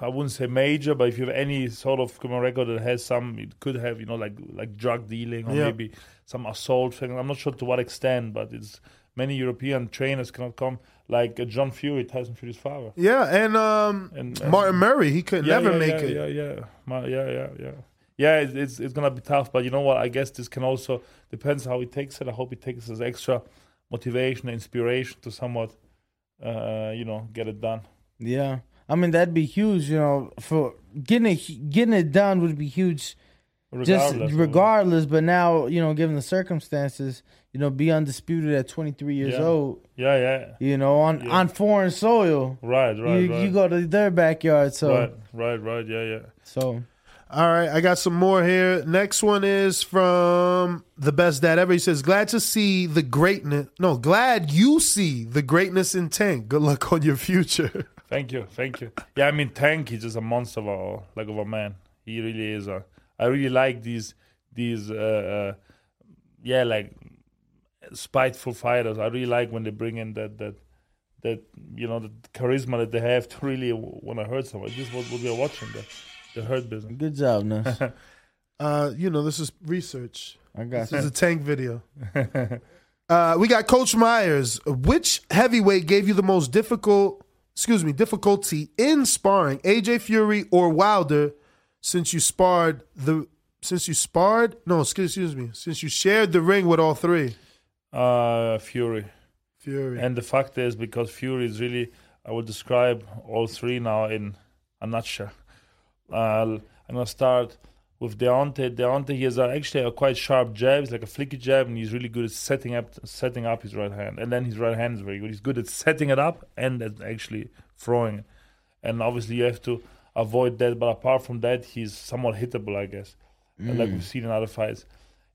S25: I wouldn't say major, but if you have any sort of criminal record that has some, it could have, you know, like like drug dealing or
S15: Yeah.
S25: maybe some assault thing. I'm not sure to what extent, but it's many European trainers cannot come, like uh, John Fury, Tyson Fury's father.
S15: Yeah, and um,
S25: And, and-
S15: Martin Murray, he could
S25: Yeah,
S15: never
S25: yeah,
S15: make
S25: yeah,
S15: it.
S25: Yeah, yeah, yeah, yeah, yeah. Yeah, it's, it's it's gonna be tough, but you know what? I guess this can also depends how he takes it. I hope he takes as extra motivation, inspiration to somewhat, uh, you know, get it done.
S16: Yeah, I mean that'd be huge. You know, for getting it getting it done would be huge.
S25: Regardless
S16: just regardless, but now you know, given the circumstances, you know, be undisputed at 23 years
S25: Yeah.
S16: old.
S25: Yeah, yeah.
S16: You know, on
S25: Yeah.
S16: on foreign soil.
S25: Right, right,
S16: you,
S25: right.
S16: You go to their backyard, so
S25: Right, right, right. Yeah, yeah.
S16: so
S15: All right, I got some more here. Next one is from the best dad ever. He says, "Glad to see the greatness. No, glad you see the greatness in Tank. Good luck on your future."
S25: Thank you, thank you. Yeah, I mean, Tank is just a monster of a like of a man. He really is. A, I really like these these uh, uh, yeah like spiteful fighters. I really like when they bring in that that that you know the charisma that they have to really want to hurt someone. This is what, we are watching the the hurt business.
S16: good job, Ness.
S15: Uh, you know, this is research.
S16: I got
S15: This is a Tank video. Uh, we got Coach Myers. Which heavyweight gave you the most difficult, excuse me, difficulty in sparring? AJ Fury or Wilder? Since you sparred the, since you sparred, no, excuse, excuse me, since you shared the ring with all three.
S25: Uh, Fury.
S15: Fury.
S25: And the fact is, because Fury is really, I would describe all three now in a nutshell. Uh, I'm gonna start with Deontay. Deontay, he has a, actually a quite sharp jab. It's like a flicky jab, and he's really good at setting up setting up his right hand. And then his right hand is very good. He's good at setting it up and at actually throwing it. And obviously, you have to avoid that. But apart from that, he's somewhat hittable, I guess, like
S16: Mm.
S25: we've seen in other fights.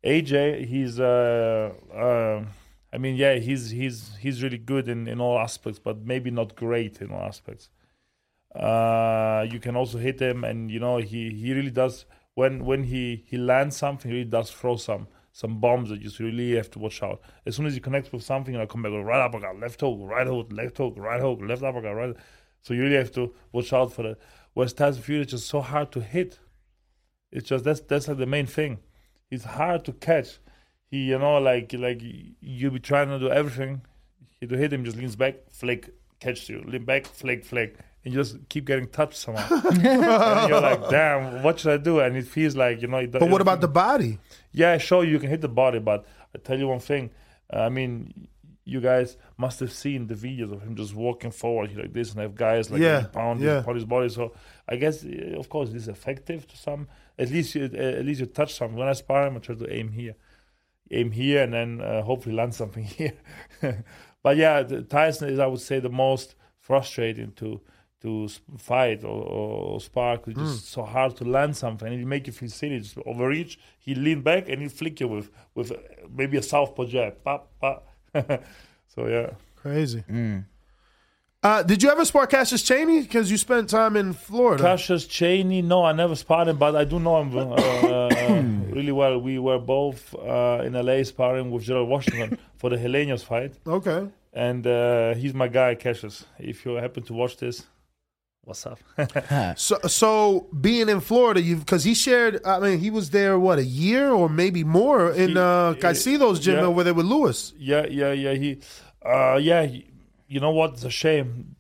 S25: AJ, he's uh, uh, I mean, yeah, he's he's he's really good in, in all aspects, but maybe not great in all aspects. Uh, you can also hit him, and you know he, he really does when when he, he lands something, he really does throw some some bombs that you really have to watch out. As soon as you connect with something, you know, come back with right uppercut, left hook, right hook, left hook, right hook, left uppercut, right. So you really have to watch out for that. Whereas Tyson Fury is just so hard to hit. It's just that's that's like the main thing. He's hard to catch. He, you know, like like you be trying to do everything. You to hit him, just leans back, flick, catch you, lean back, flick, flick, and you just keep getting touched somehow. and you're like, damn, what should I do? And it feels like you know. It,
S15: But what about the body?
S25: Yeah, sure, you can hit the body, but I tell you one thing. uh, I mean, you guys must have seen the videos of him just walking forward like this, and have guys like
S15: Yeah,
S25: pound
S15: yeah.
S25: upon his body. So I guess, uh, of course, it is effective to some. At least, you, at least you touch something. When I spar him, I try to aim here, aim here, and then uh, hopefully land something here. but yeah, the, Tyson is, I would say, the most frustrating to to fight or, or spar. 'cause It's
S15: Mm.
S25: just so hard to land something, and it make you feel silly. Just overreach, he lean back, and he flick you with with uh, maybe a southpaw jab. Pop, pop. so yeah.
S15: Crazy. Uh, did you ever spar Cassius Chaney? Because you spent time in Florida.
S25: Cassius Chaney, no, I never sparred him, but I do know him uh, uh, really well. We were both uh, in LA sparring with Gerald Washington for the Helenos fight.
S15: Okay.
S25: And uh, he's my guy, Cassius. If you happen to watch this, what's up?
S15: So, so being in Florida, you because he shared. I mean, he was there what a year or maybe more in
S25: He-
S15: uh, Caicedo's gym
S25: yeah.
S15: over there with Luis.
S25: Yeah, yeah, yeah. He, uh, yeah. He, you know what? It's a shame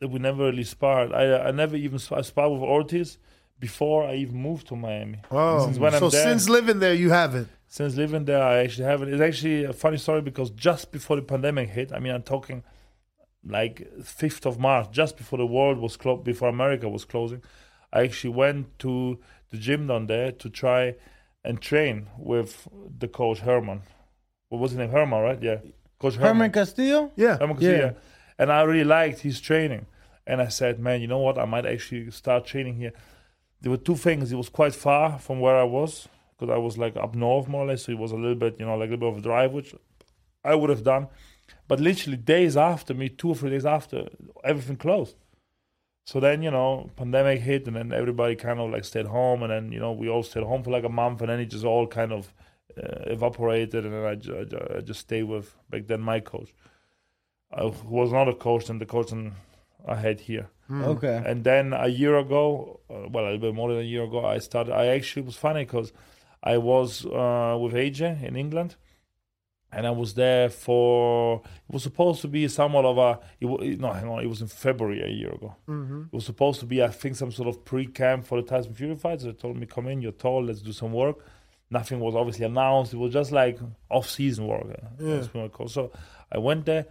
S25: that we never really sparred. I, I never even sp- I sparred with Ortiz before I even moved to Miami.
S15: Oh,
S25: Since when
S15: so
S25: I'm there,
S15: since living there, you haven't.
S25: since living there, I actually haven't. It's actually a funny story because just before the pandemic hit, I mean, I'm talking like 5th of March, just before the world was closed, before America was closing, I actually went to the gym down there to try and train with the coach Herman. What was his name? Herman, right? Yeah. Coach Herman.
S16: Herman Caicedo.
S15: Yeah.
S25: Herman Caicedo. And I really liked his training. And I said, man, you know what? I might actually start training here. There were two things. It was quite far from where I was because I was like up north more or less. So it was a little bit, you know, like a little bit of a drive, which I would have done. But literally days after me, two or three days after, everything closed. So then, you know, pandemic hit and then everybody kind of like stayed home. And then, you know, we all stayed home for like a month and then it just all kind of uh, evaporated. And then I, ju- I I just stayed with back then my coach. I was not a coach than the coach than I had here.
S16: Hmm. Okay.
S25: And then a year ago, uh, well, a little bit more than a year ago, I started. I actually it was funny because I was uh, with AJ in England, and I was there for. It was supposed to be somewhat of a. It, no, hang on. It was in February a year ago.
S15: Mhm.
S25: It was supposed to be, I think, some sort of pre-camp for the Tyson Fury fight. So they told me, "Come in, you're tall. Let's do some work." Nothing was obviously announced. It was just like off-season work. uh,
S15: Yeah.
S25: that's what I call- So I went there,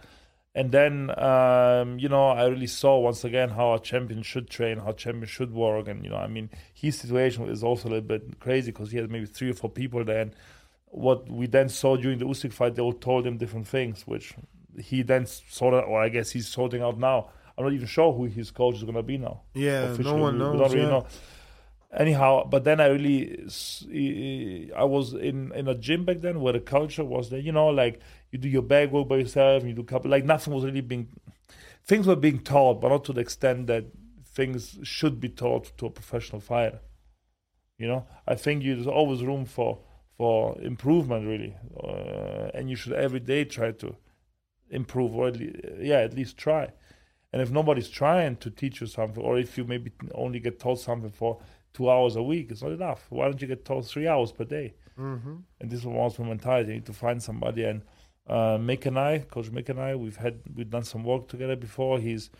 S25: and then um, you know I really saw once again how a champion should train, how a champion should work, and you know I mean his situation is also a little bit crazy because he had maybe three or four people there. And what we then saw during the Usyk fight, they all told him different things, which he then sorted, or I guess he's sorting out now. I'm not even sure who his coach is going to be now.
S15: Yeah, no
S25: Officially,
S15: one
S25: we-
S15: knows,
S25: We don't really
S15: yeah.
S25: know. Anyhow, but then I really, I was in in a gym back then where the culture was that You know, like you do your bag work by yourself, you do couple, like nothing was really being, things were being taught, but not to the extent that things should be taught to a professional fighter. You know, I think you, there's always room for for improvement, really, uh, and you should every day try to improve, or at least, yeah, at least try. And if nobody's trying to teach you something, or if you maybe only get taught something for two hours a week, it's not enough. Why don't you get taught three hours per day?
S15: Mhm.
S25: And this was my mentality. You need to find somebody. And uh, Mick and I, Coach Mick and I, we've had we've done some work together before. He's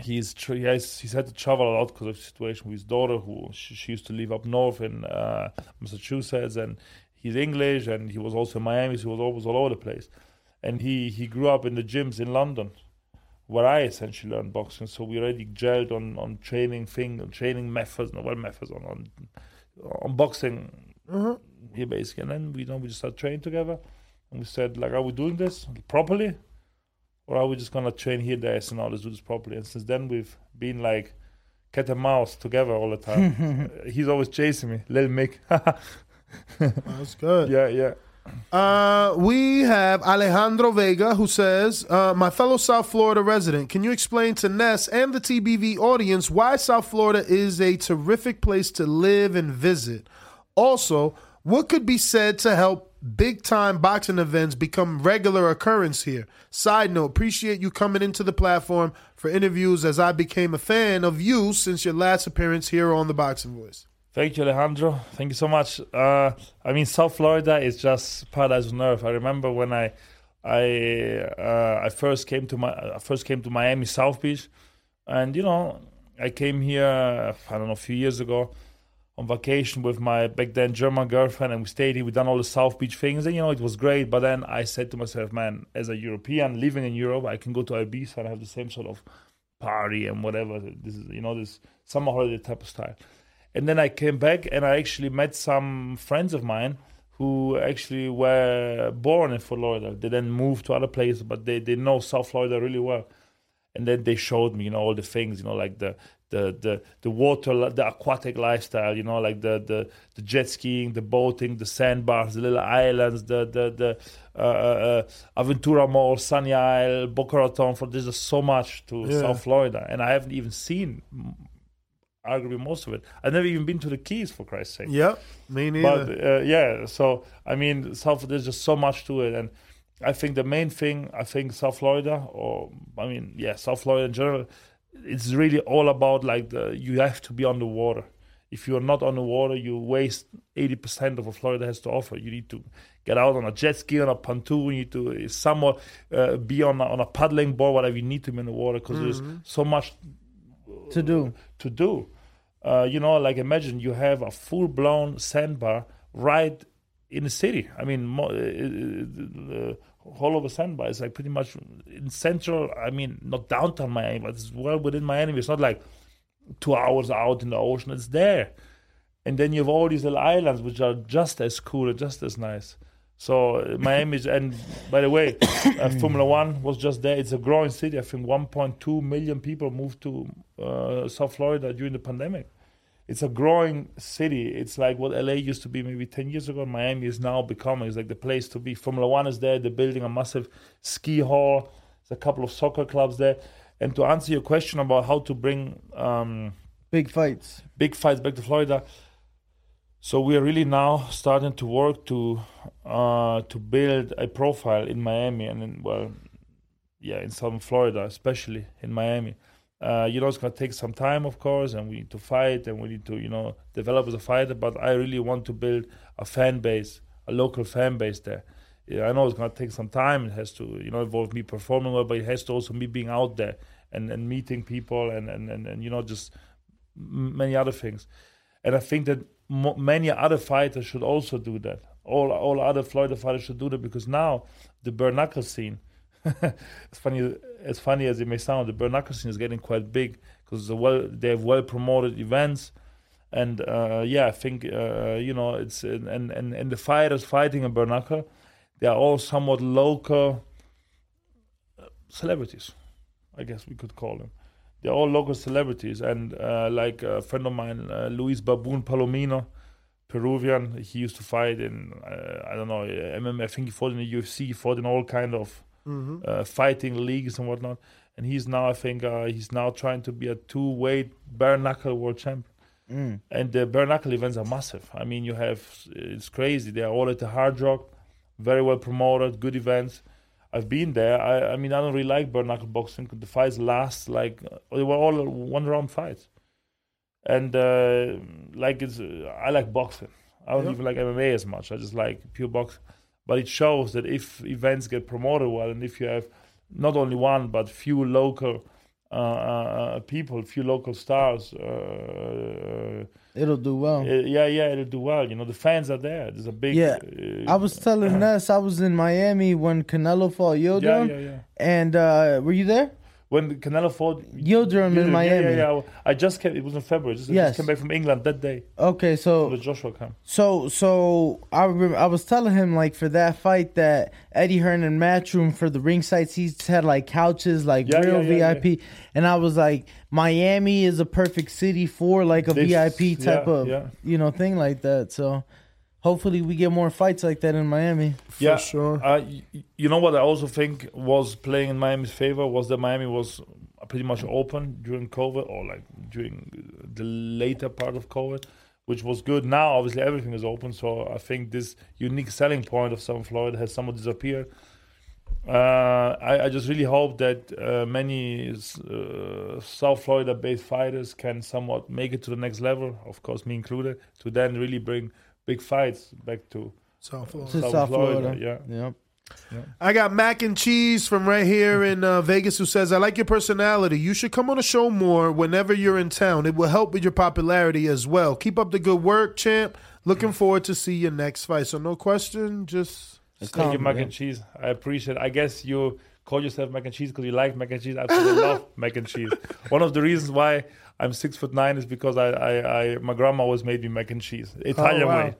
S25: he's tr- he has, he's had to travel a lot because of the situation with his daughter, who she, she used to live up north in uh, Massachusetts, and he's English, and he was also in Miami, so he was always all over the place. And he he grew up in the gyms in London, where I essentially learned boxing. So we already gelled on on training thing, on training methods, no, well methods on on, on boxing
S15: Mhm.
S25: here basically. And then we you know we just started training together, and we said like, are we doing this properly, or are we just gonna train here, there, and now let's do this properly? And since then we've been like cat and mouse together all the time. Uh, He's always chasing me, little Mick.
S15: That's good.
S25: Yeah, yeah.
S15: Uh, we have Alejandro Vega who says, uh, My fellow South Florida resident, can you explain to Ness and the TBV audience why South Florida is a terrific place to live and visit? Also, what could be said to help big time boxing events become regular occurrence here? Side note, appreciate you coming into the platform for interviews as I became a fan of you since your last appearance here on the Boxing Voice.
S25: Thank you, Alejandro. Thank you so much. Uh, I mean, South Florida is just paradise on earth. I remember when I, I, uh, I first came to my, I first came to Miami South Beach, and you know, I came here, I don't know, a few years ago, on vacation with my back then German girlfriend, and we stayed here. We done all the South Beach things, and you know, it was great. But then I said to myself, man, as a European living in Europe, I can go to Ibiza and have the same sort of party and whatever. This is, you know, this summer holiday type of style. And then I came back and I actually met some friends of mine who actually were born in Florida. They then moved to other places, but they, they know South Florida really well. And then they showed me, you know, all the things, you know, like the the the the water, the aquatic lifestyle, you know, like the the, the jet skiing, the boating, the sandbars, the little islands, the the the uh, uh, uh, Aventura Mall, Sunny Isle, Boca Raton. For there's just so much to
S15: Yeah.
S25: South Florida, and I haven't even seen arguably most of it. I've never even been to the Keys for Christ's sake.
S15: yeah me neither.
S25: But uh, yeah, so I mean, South there's just so much to it, and I think the main thing, I think South Florida, or I mean, yeah, South Florida in general, it's really all about like the you have to be on the water. If you're not on the water, you waste eighty percent of what Florida has to offer. You need to get out on a jet ski, on a pontoon. You need to somewhat uh, be on a, on a paddling board, whatever you need to be in the water, because there's
S16: Mhm.
S25: so much
S16: to do.
S25: to do. Uh, you know, like imagine you have a full blown sandbar right in the city. I mean, mo- uh, uh, uh, Haulover sandbar is like pretty much in central. I mean, not downtown Miami, but it's well within Miami. It's not like two hours out in the ocean. It's there, and then you have all these little islands which are just as cool and just as nice. So uh, Miami is, and by the way, uh, Formula One was just there. It's a growing city. I think 1.2 million people moved to uh, South Florida during the pandemic. It's a growing city. It's like what LA used to be maybe 10 years ago. Miami is now becoming. It's like the place to be. Formula One is there. They're building a massive ski hall. There's a couple of soccer clubs there. And to answer your question about how to bring um,
S16: big fights,
S25: big fights back to Florida, so we are really now starting to work to uh, to build a profile in Miami and in well, yeah, in southern Florida, especially in Miami. Uh, you know, it's gonna take some time, of course, and we need to fight and we need to, you know, develop as a fighter. But I really want to build a fan base, a local fan base there, Yeah, I know it's gonna take some time. It has to, you know, involve me performing well, but it has to also me being out there and, and meeting people and, and, and, and you know just many other things. And I think that many other fighters should also do that. All all other Florida fighters should do that because now the bare knuckle scene. it's funny as funny as it may sound. The bare knuckle scene is getting quite big because well they have well promoted events. And uh, yeah, I think uh, you know it's and, and and the fighters fighting in bare knuckle, they are all somewhat local uh, celebrities, I guess we could call them. They're all local celebrities, and uh, like a friend of mine, uh, Luis Baboon Palomino, Peruvian, he used to fight in uh, I don't know MMA. I think he fought in the UFC, he fought in all kind of
S15: Mhm.
S25: uh, fighting leagues and whatnot. And he's now, I think, uh, he's now trying to be a two-weight bare knuckle world champion.
S16: Mm.
S25: And the bare knuckle events are massive. I mean, you have it's crazy. They are all at the Hard Rock, very well promoted, good events. I've been there. I, I mean, I don't really like bare knuckle boxing. The fights last like uh, they were all one round fights, and uh, like it's uh, I like boxing. I don't
S15: Yeah.
S25: even like MMA as much. I just like pure boxing. But it shows that if events get promoted well, and if you have not only one but few local uh, uh, people, few local stars. Uh,
S16: It'll do well.
S25: uh, yeah, yeah, it'll do well. You know, the fans are there. There's a big.
S16: Yeah,
S25: uh,
S16: I was telling Ness I was in Miami when Canelo fought Yildirim.
S25: yeah, yeah.
S16: And uh, were you there?
S25: When Canelo fought
S16: Yildirim in
S25: yeah,
S16: Miami.
S25: Yeah, yeah, I just came. It was in February. Just, I
S16: Yes.
S25: just came back from England that day.
S16: Okay, so
S25: The Joshua camp.
S16: So so I remember I was telling him like for that fight that Eddie Hearn and Matchroom for the ringside seats had like couches like
S25: Yeah,
S16: real
S25: yeah, yeah,
S16: VIP and I was like Miami is a perfect city for like a VIP type
S25: yeah,
S16: of
S25: yeah.
S16: you know thing like that. So hopefully we get more fights like that in Miami.
S25: yeah,
S15: sure.
S25: Uh, you know what I also think was playing in Miami's favor was that Miami was pretty much open during COVID or like during the later part of COVID, which was good. Now, obviously, everything is open, so I think this unique selling point of South Florida has somewhat disappeared. Uh, I, I just really hope that uh, many uh, South Florida-based fighters can somewhat make it to the next level, of course, me included, to then really bring big fights back to
S15: South Florida.
S16: To South Florida.
S25: Yeah.
S16: Yep.
S15: I got Mac and Cheese from right here in uh, Vegas who says, I like your personality. You should come on the show more whenever you're in town. It will help with your popularity as well. Keep up the good work, champ. Looking forward to see your next fight. So, no question, just.
S25: Thank you, mac and cheese. I appreciate. it. I guess you call yourself mac and cheese because you like mac and cheese. I absolutely love mac and cheese. One of the reasons why I'm six foot nine is because I, I, I my grandma always made me mac and cheese, Italian oh,
S15: wow.
S25: way.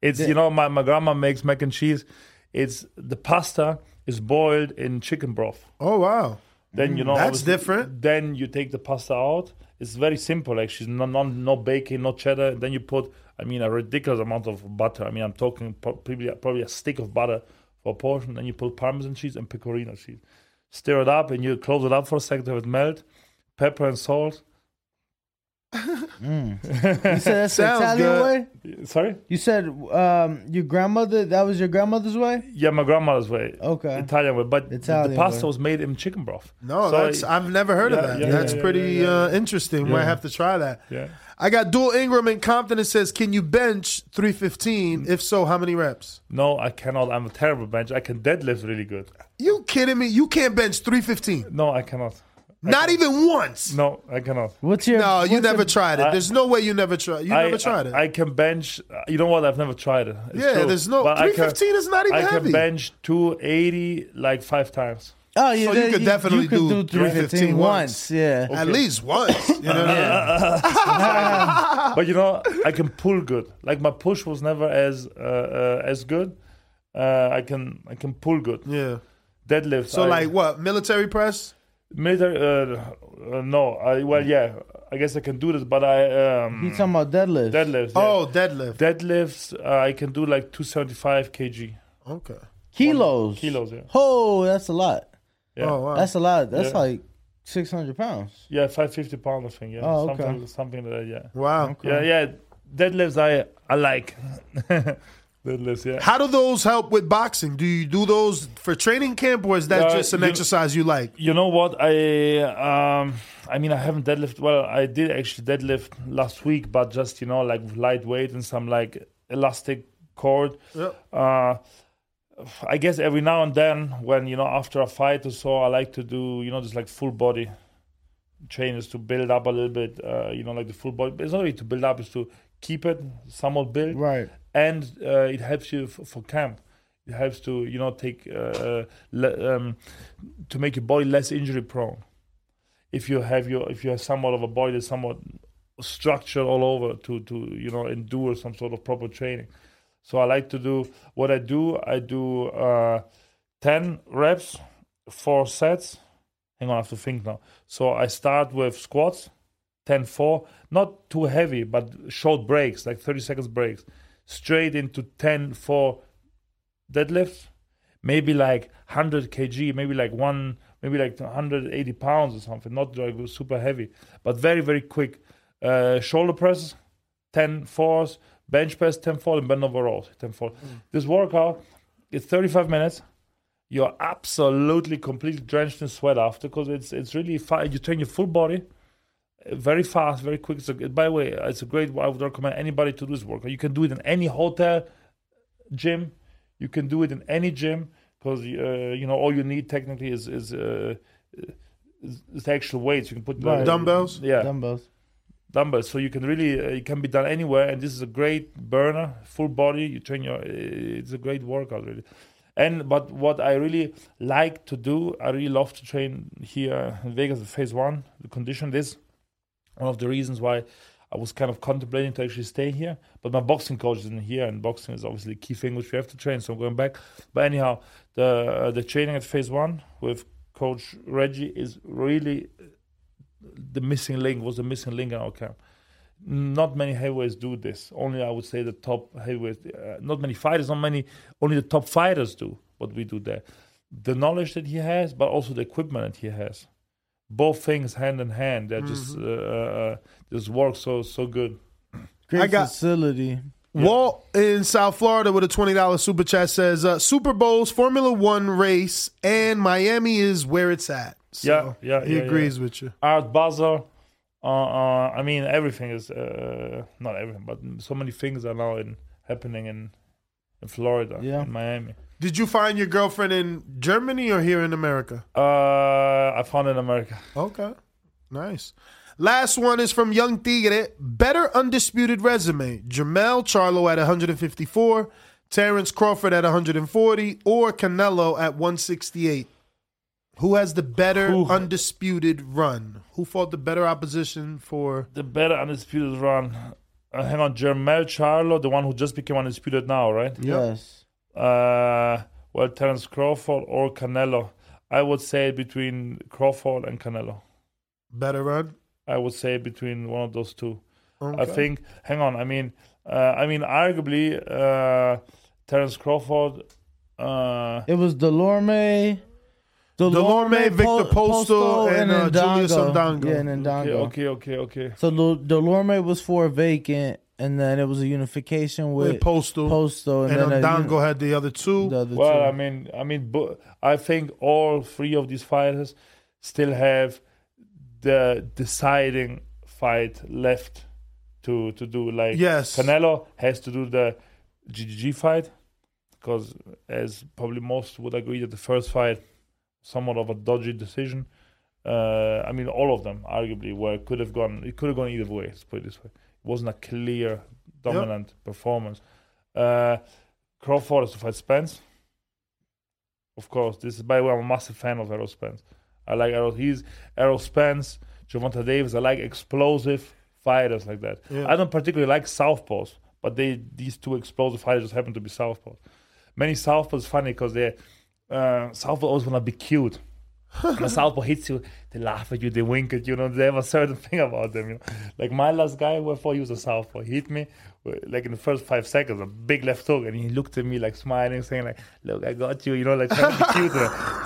S25: It's
S16: Yeah.
S25: you know my, my grandma makes mac and cheese. It's the pasta is boiled in chicken broth.
S15: Oh, wow.
S25: Then you know
S15: That's different.
S25: Then you take the pasta out. It's very simple actually. No, no, no bacon, no cheddar. Then you put, I mean, a ridiculous amount of butter. I mean, I'm talking pro- probably probably a stick of butter for a portion. Then you put parmesan cheese and pecorino cheese. Stir it up and you close it up for a second to have it melt. Pepper and salt.
S16: You said that's the
S15: Sounds
S16: Italian
S15: good.
S16: way?
S25: Sorry.
S16: You said um, your grandmother that was your grandmother's way?
S25: Yeah, my grandmother's way.
S16: Okay.
S25: Italian way, but the-
S16: Italian
S25: the pasta
S16: way.
S25: was made in chicken broth.
S15: No,
S25: So
S15: that's
S25: it-
S15: I've never heard of
S25: Yeah,
S15: that.
S25: yeah,
S15: that's
S25: yeah,
S15: pretty
S25: yeah, yeah.
S15: Uh, interesting. Might have to try that.
S25: Yeah.
S15: I got Dual Ingram in Compton. It says, "Can you bench 315? Mm. If so, how many reps?"
S25: No, I cannot. I'm a terrible bench. I can deadlift really good.
S15: You kidding me? You can't bench 315.
S25: No, I cannot.
S15: Not even once.
S25: No, I cannot.
S16: What's your
S15: No, you never
S16: your-
S15: tried it.
S25: I-
S15: There's no way you never tried. You
S25: I,
S15: never tried it.
S25: I, I can bench. You know what? I've never tried it. It's
S15: Yeah,
S25: true.
S15: there's no-
S25: But I
S15: 315 is not even
S25: I
S15: heavy.
S25: can bench 280 like five times.
S16: Oh, yeah,
S15: So you
S16: that-
S15: could definitely
S16: could
S15: do
S16: 315 once. Yeah.
S15: At least once. You know what I mean?
S25: but you know, I can pull good. Like my push was never as uh, uh, as good. Uh, I can I can pull good.
S15: Yeah.
S25: Deadlift.
S15: So
S25: I-
S15: like what? Military press?
S25: military. Uh, uh, no, I well yeah. I guess I can do this, but I um,
S16: He's talking about deadlifts.
S25: deadlifts.
S15: Oh, deadlift.
S25: Deadlifts. Uh, I can do like 275 kg.
S15: Okay.
S16: Kilos.
S25: Kilos. Yeah.
S16: Oh, that's a lot.
S25: Yeah.
S15: Oh wow.
S16: That's a lot. That's
S25: Yeah.
S16: like 600 pounds.
S25: Yeah, 550 pound, I think. Yeah,
S16: Oh, okay.
S25: something, something like that. Yeah.
S15: wow.
S25: Yeah, yeah. Deadlifts, I I like. Deadlifts, yeah.
S15: How do those help with boxing? Do you do those for training camp, or is that
S25: Uh,
S15: just an
S25: you-
S15: exercise you like?
S25: You know what? I um, I mean, I haven't deadlift. Well, I did actually deadlift last week, but just you know, like with lightweight and some like elastic cord.
S15: Yep.
S25: Uh, I guess every now and then, when you know after a fight or so, I like to do you know just like full body trainers to build up a little bit. Uh, you know, like the full body. It's not really to build up; it's to keep it somewhat built.
S16: Right.
S25: And uh, it helps you f- for camp. It helps to you know take uh, le- um, to make your body less injury prone. If you have your if you have somewhat of a body that's somewhat structured all over to to you know endure some sort of proper training. So I like to do what I do. I do uh, ten reps, four sets. Hang on, I have to think now. So I start with squats, 10 4, not too heavy, but short breaks, like 30 seconds breaks, straight into 10 4 deadlifts, maybe like 100 kg, maybe like one, maybe like 180 pounds or something, not like super heavy, but very, very quick. Uh, shoulder presses, 10 fours, bench press, 10 4, and bend over rows, 10 4. This workout is 35 minutes you're absolutely completely drenched in sweat after because it's it's really fa- you train your full body uh, very fast very quick so by the way it's a great i would recommend anybody to do this workout you can do it in any hotel gym you can do it in any gym because uh, you know all you need technically is is, uh, is, is the actual weights you can put
S15: Right. Dumbbells?
S25: yeah
S16: Dumbbells.
S25: Dumbbells so you can really uh, it can be done anywhere and this is a great burner full body. You train your it's a great workout really. And but what i really like to do i really love to train here in vegas phase one. The condition this one of the reasons why i was kind of contemplating to actually stay here. But my boxing coach isn't here and boxing is obviously a key thing which we have to train so i'm going back. But anyhow the uh, the training at phase one with coach reggie is really the missing link was the missing link in our camp. Not many heavyweights do this. Only I would say the top heavyweights. Uh, not many fighters. Not many. Only the top fighters do what we do there. The knowledge that he has, but also the equipment that he has. Both things hand in hand. They just uh, uh, just work so so good.
S16: Great
S15: I got-
S16: facility.
S15: Walt in South Florida with a twenty dollars super chat says uh, Super Bowls, Formula One race, and Miami is where it's at. So
S25: yeah, yeah,
S15: he
S25: yeah,
S15: agrees
S25: yeah.
S15: with you.
S25: Art Basel. Uh, uh, I mean, everything is uh, not everything, but so many things are now in happening in in Florida,
S16: Yeah.
S25: in Miami.
S15: Did you find your girlfriend in Germany or here in America?
S25: Uh, I found in America.
S15: Okay, nice. Last one is from Young Tigre. Better undisputed resume: Jermell Charlo at 154, Terence Crawford at 140, or Canelo at 168. Who has the better
S25: Who-
S15: undisputed run? Who fought the better opposition for?
S25: The better undisputed run. Uh, hang on, Jermell Charlo, the one who just became undisputed now, right?
S16: Yes.
S25: Uh, well, Terence Crawford or Canelo. I would say between Crawford and Canelo.
S15: Better run.
S25: I would say between one of those two. I think. Hang on. I mean, uh, I mean, arguably, uh, Terence Crawford. Uh,
S16: It was Dulorme.
S15: Dulorme, Viktor Postol, and, uh, Julius
S16: Indongo.
S15: Indongo.
S16: Yeah, and
S25: okay,
S16: Indongo.
S25: okay, okay, okay.
S16: So Dulorme was for vacant, and then it was a unification with,
S15: With Postol.
S16: Postol, and,
S15: And
S16: then a
S15: Indongo
S16: uni-
S15: had the other two.
S16: the other
S25: Well,
S16: two.
S25: I mean, I mean, bu- I think all three of these fighters still have the deciding fight left to to do. Like,
S15: Yes.
S25: Canelo has to do the GGG fight because, as probably most would agree, that the first fight somewhat of a dodgy decision. Uh, I mean, all of them arguably were could have gone. It could have gone either way. Let's put it this way. It wasn't a clear dominant performance. Uh, Crawford has to fight Spence. Of course, this is by the way, I'm a massive fan of Errol Spence. I like Errol. He's Errol Spence, Gervonta Davis. I like explosive fighters like that.
S15: Yeah.
S25: I don't particularly like southpaws, but they these two explosive fighters just happen to be southpaws. Many southpaws funny because they uh, southpaw always want to be cute. When a southpaw hits you, they laugh at you, they wink at you. You know, they have a certain thing about them. You know, like my last guy, thought he was a southpaw, he hit me uh, like in the first five seconds, a big left hook, and he looked at me like smiling, saying like, "Look, I got you." You know, like trying to be cute.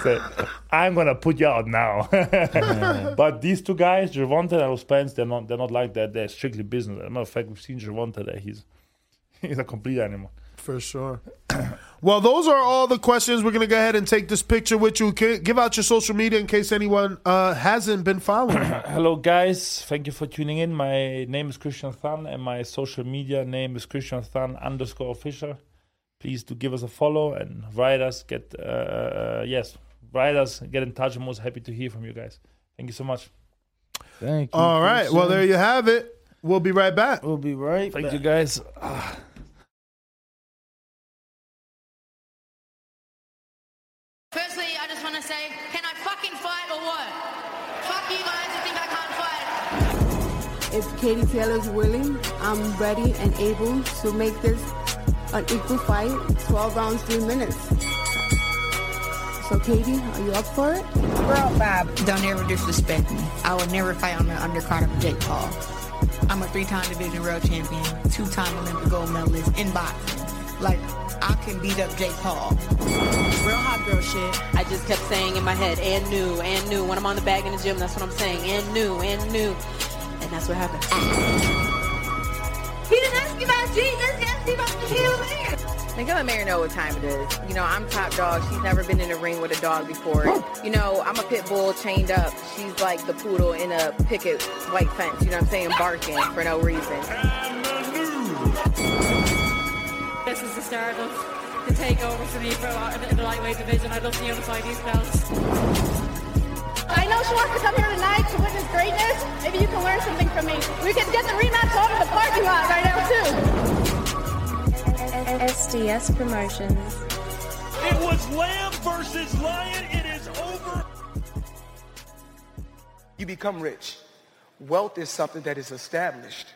S25: so I'm gonna put you out now. but these two guys, Gervonta and Spence, they're not they're not like that. They're strictly business. As a matter of fact, we've seen Gervonta there. He's he's a complete animal.
S15: For sure. well, those are all the questions. We're going to go ahead and take this picture with you. Give out your social media in case anyone uh, hasn't been following.
S25: Hello, guys. Thank you for tuning in. My name is Christian Thun, and my social media name is Christian Thun underscore official. please do give us a follow and write us. Get uh, yes, write us. Get in touch. I'm most happy to hear from you guys. Thank you so much.
S16: Thank you.
S26: All right. Well, there you have it. We'll be right back.
S16: We'll be right
S25: Thank
S16: back.
S25: you guys. Ah.
S8: Firstly, I just want to say, can I fucking fight or what? Fuck you guys who think I can't fight.
S27: If Katie Taylor's willing, I'm ready and able to make this an equal fight, 12 rounds, 3 minutes. So, Katie, are you up for it?
S28: Girl, Bob, don't ever disrespect me. I will never fight on the undercard of Jake Paul. I'm a three-time division world champion, two-time Olympic gold medalist in boxing. Like, I can beat up Jake Paul.
S29: Real hot girl shit. I just kept saying in my head, and new, and new. When I'm on the bag in the gym, that's what I'm saying. And new, and new. And that's what happened.
S8: He didn't ask me about Jesus, he asked me about the Hill Man.
S30: Nigga, let Mary know what time it is. You know, I'm top dog. She's never been in a ring with a dog before. You know, I'm a pit bull chained up. She's like the poodle in a picket white fence. You know what I'm saying? Barking for no reason.
S7: This is the start of the takeover for me for a lot in the lightweight division. I'd love to unify these belts.
S8: I know she wants to come here tonight to witness greatness. Maybe you can learn something from me. We can get the rematch over the parking lot right now, too.
S9: SDS Promotions.
S31: It was Lamb versus Lion. It is over.
S32: You become rich. Wealth is something that is established.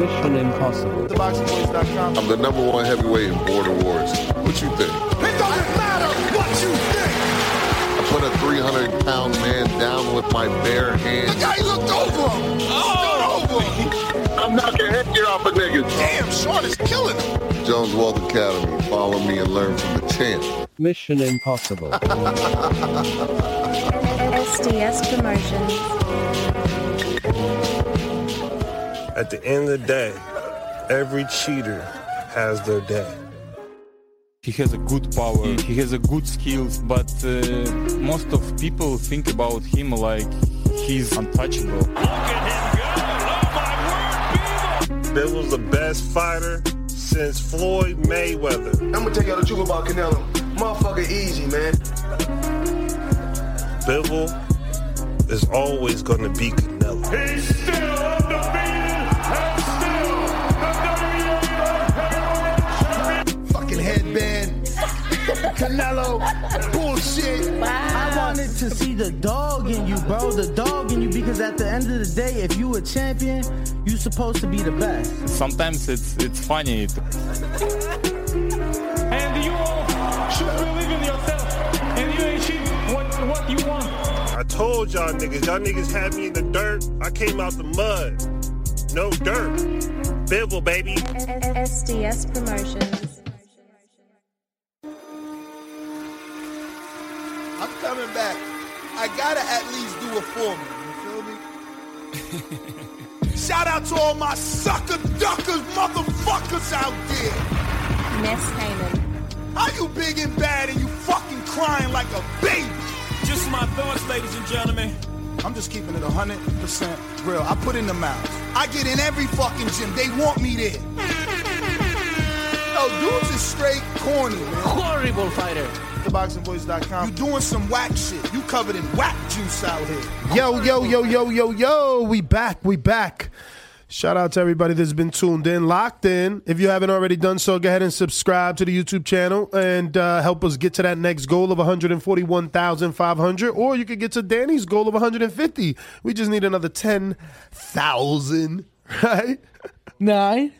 S12: Mission Impossible.
S32: TheBoxingVoice.com.
S13: I'm the number one heavyweight in board awards. What you think?
S33: It doesn't matter what you think.
S13: I put a 300 pound man down with my bare hands.
S33: The guy looked over him. Oh. Stood over him.
S13: I'm knocking headgear off of niggas.
S33: Damn, Sean is killing him.
S13: Jones Walt Academy. Follow me and learn from the champ.
S12: Mission Impossible.
S9: SDS Promotions.
S14: At the end of the day, every cheater has their day.
S34: He has a good power, he has a good skills, but uh, most of people think about him like he's untouchable.
S14: bill was the best fighter since Floyd Mayweather.
S32: I'm gonna tell y'all the truth about Canelo. Motherfucker easy, man.
S14: Bivol is always going to be Canelo.
S31: He's
S15: Canelo. Bullshit.
S16: I wanted to see the dog in you, bro. The dog in you, because at the end of the day, if you a champion, you supposed to be the best.
S34: Sometimes it's it's funny.
S31: And you all should believe in yourself and you achieve what, what you want.
S14: I told y'all niggas, y'all niggas had me in the dirt. I came out the mud. No dirt. Bivol, baby.
S9: SDS Promotions.
S15: I'm coming back. I gotta at least do it for me. You feel me? Shout out to all my sucker duckers, motherfuckers out there.
S9: Ness Heyman.
S15: How you big and bad and you fucking crying like a baby?
S31: Just my thoughts, ladies and gentlemen.
S15: I'm just keeping it 100% real. I put in the miles. I get in every fucking gym. They want me there. Yo, dudes is straight corny, man.
S16: Horrible fighter.
S15: TheBoxingVoice.com. You doing some whack shit. You covered in whack juice out here. Yo, yo, yo, yo, yo, yo. We back. We back. Shout out to everybody that's been tuned in, locked in. If you haven't already done so, go ahead and subscribe to the YouTube channel and uh, help us get to that next goal of 141,500. Or you could get to Danny's goal of 150. We just need another 10,000, right?
S16: Nine.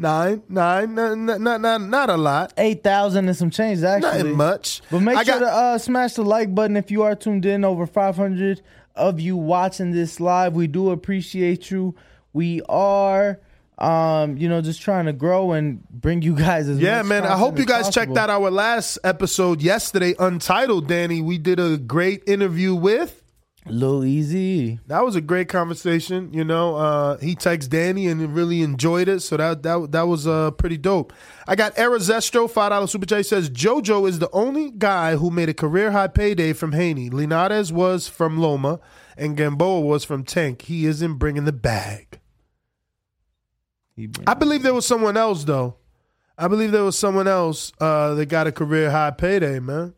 S15: Nine, nine, not, not, not, not a lot.
S16: 8,000 and some change, actually.
S15: Nothing much.
S16: But make
S15: I
S16: sure
S15: got-
S16: to uh, smash the like button if you are tuned in. Over 500 of you watching this live. We do appreciate you. We are, um, you know, just trying to grow and bring you guys as
S15: Yeah, man. I hope you guys
S16: possible.
S15: checked out our last episode yesterday, Untitled, Danny. We did a great interview with
S16: Lil Easy.
S15: That was a great conversation. You know, uh, he texted Danny and really enjoyed it. So that that that was uh, pretty dope. I got Arizestro, five dollar super chat. He says JoJo is the only guy who made a career high payday from Haney. Linares was from Loma, and Gamboa was from Tank. He isn't bringing the bag. I believe there was someone else though. I believe there was someone else uh, that got a career high payday, man.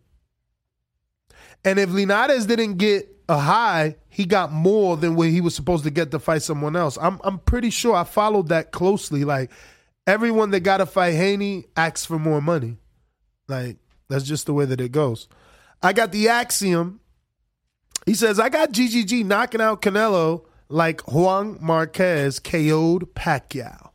S15: And if Linares didn't get a high, he got more than what he was supposed to get to fight someone else. I'm I'm pretty sure I followed that closely. Like everyone that got to fight Haney asks for more money. Like that's just the way that it goes. I got the axiom. He says I got GGG knocking out Canelo like Juan Marquez KO'd Pacquiao.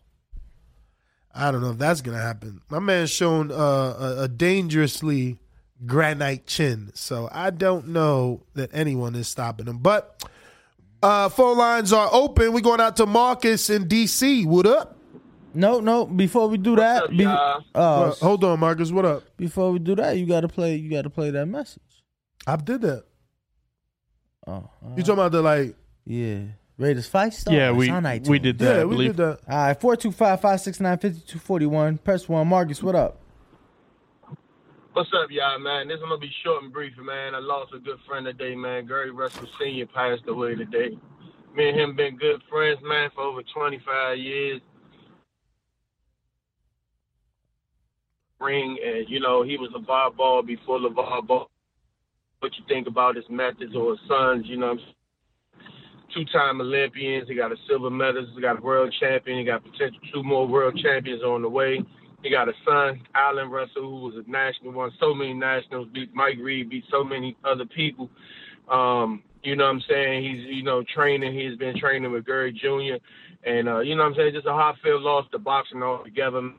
S15: I don't know if that's gonna happen. My man's shown uh, a, a dangerously granite chin, so I don't know that anyone is stopping him. But uh, phone lines are open. We going out to Marcus in DC. What up?
S16: No, no. Before we do that, be- uh,
S15: Uh, hold on, Marcus. What up?
S16: before we do that, you gotta play. You gotta play that message.
S15: I did that.
S16: Oh,
S15: You talking about the like?
S16: Yeah. Raiders fight stars.
S22: Yeah, we-
S16: on
S22: we did that, I
S15: Yeah, we did that.
S16: All right, 425 569 5241. Press one. Marcus, what up?
S35: What's up, y'all, man? This is gonna be short and brief, man. I lost a good friend today, man. Gary Russell Senior passed away today. Me and him been good friends, man, for over 25 years. Ring, and you know he was a bar ball before LaVar Ball. What you think about his methods or his sons? You know, two-time Olympians. He got a silver medalist. He got a world champion. He got potential two more world champions on the way. He got a son, Allen Russell, who was a national, won so many nationals, beat Mike Reed, beat so many other people. Um, you know what I'm saying? He's, you know, training. He's been training with Gary Jr. And, uh, you know what I'm saying? Just a heartfelt loss to boxing altogether.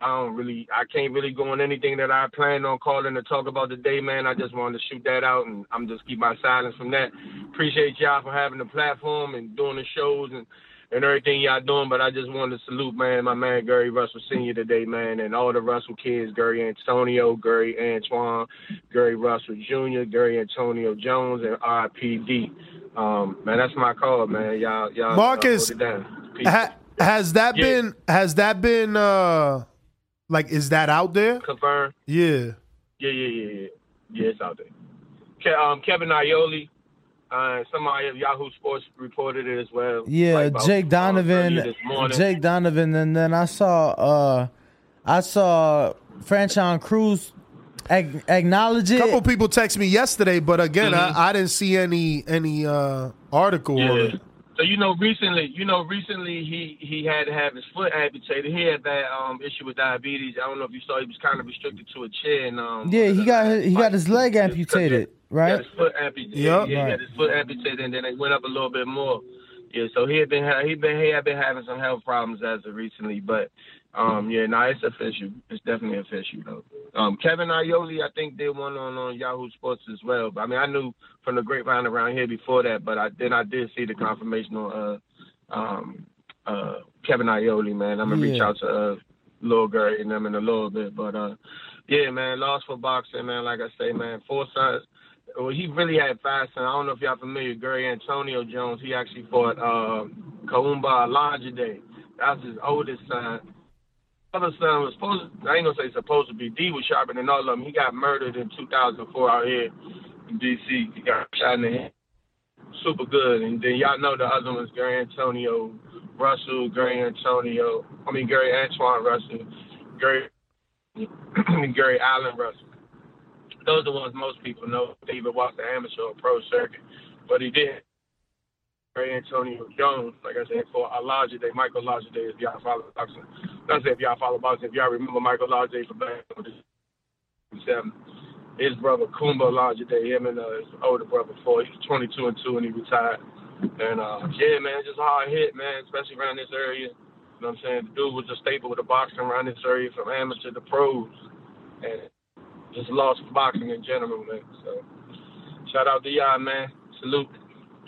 S35: I don't really, I can't really go on anything that I planned on calling to talk about today, man. I just wanted to shoot that out, and I'm just keep my silence from that. Appreciate y'all for having the platform and doing the shows and and everything y'all doing. But I just wanted to salute, man, my man Gary Russell Senior today, man, and all the Russell kids, Gary Antonio, Gary Antoine, Gary Russell Jr., Gary Antonio Jones, and RPD. Um, man, that's my call, man. Y'all, y'all,
S15: Marcus,
S35: hold it down.
S15: Ha- has that
S35: Yeah.
S15: been? Has that been? uh Like, is that out there?
S35: Confirmed.
S15: Yeah.
S35: Yeah, yeah, yeah, yeah. Yeah, it's out there. Ke- um, Kevin Iole, uh, somebody at Yahoo Sports reported it as well.
S16: Yeah,
S35: like
S16: Jake Donovan.
S35: earlier this morning.
S16: Jake Donovan, and then I saw uh I saw Franchon Crews ag- acknowledge
S15: A
S16: it.
S15: couple people text me yesterday, but again,
S35: Mhm.
S15: I, I didn't see any any uh article on
S35: Yeah.
S15: It.
S35: So you know, recently, you know, recently he he had to have his foot amputated. He had that um issue with diabetes. I don't know if you saw. He was kind of restricted to a chair, and um,
S16: yeah, he got his, he got his leg amputated,
S35: He
S16: right?
S35: had his foot amputated.
S16: Yep.
S35: Yeah, he
S16: Right.
S35: had his foot amputated, and then it went up a little bit more. Yeah, so he had been ha- he been he had been having some health problems as of recently, but um yeah, no, it's official. It's definitely official though. Um, Kevin Iole, I think did one on on Yahoo Sports as well. But I mean, I knew from the grapevine around here before that, but I then I did see the confirmation on uh um uh Kevin Iole, man. I'm gonna reach out to uh Lil Gary and them in a little bit, but uh yeah, man, lost for boxing, man. Like I say, man, four sons. Well, he really had five sons. I don't know if y'all familiar. Gary Antonio Jones. He actually fought uh, Kaumba Alajide. That's his oldest son. Other son was supposed. I ain't gonna say supposed to be. D was sharper than all of them. He got murdered in 2004 out here in D.C. He got shot in the head. Super good. And then y'all know the other ones, Gary Antonio Russell, Gary Antonio. I mean Gary Antoine Russell, Gary Gary Allen Russell. Those are the ones most people know. They even watch the amateur or pro circuit. But he did. Gary Antonio Jones, like I said, for Elijah Day, Michael Elijah Day, if y'all follow boxing. Not say if y'all follow boxing, if y'all remember Michael Day from back seven. His brother Kumba Day, him and uh, his older brother Foy, he's 22 and 2 and he retired. And uh, yeah, man, just a hard hit, man, especially around this area. You know what I'm saying? The dude was a staple with the boxing around this area from amateur to pros. And just lost boxing in general, man. So shout out to y'all, man. Salute.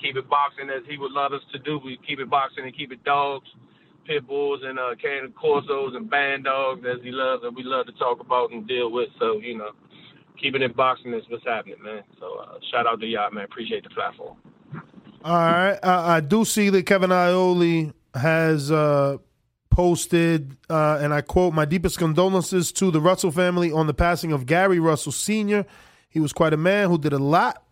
S35: Keep it boxing as he would love us to do. We keep it boxing and keep it dogs, pit bulls and uh cane corsos and band dogs as he loves and we love to talk about and deal with. So, you know, keeping it boxing is what's happening, man. So uh, shout out to y'all, man. Appreciate the platform.
S15: All right, I, I do see that Kevin Iole has uh, posted, uh, and I quote: "My deepest condolences to the Russell family on the passing of Gary Russell Sr. He was quite a man who did a lot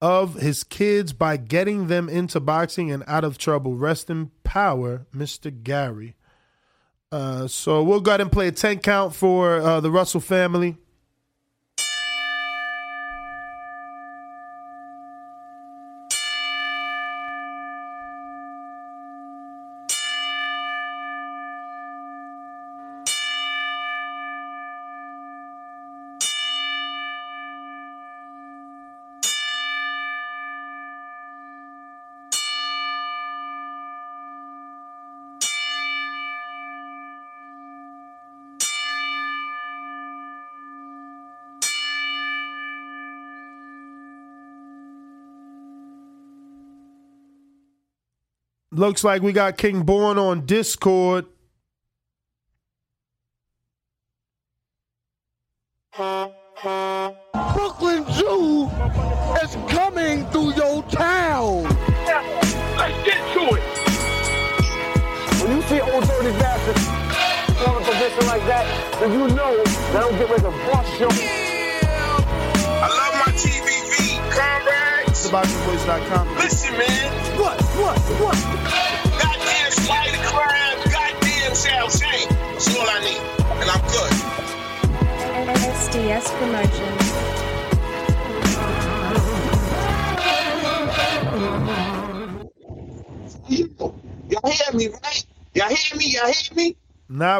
S15: of his kids by getting them into boxing and out of trouble. Rest in power, Mr. Gary. Uh, so we'll go ahead and play a 10 count for uh, the Russell family. Looks like we got King Born on Discord.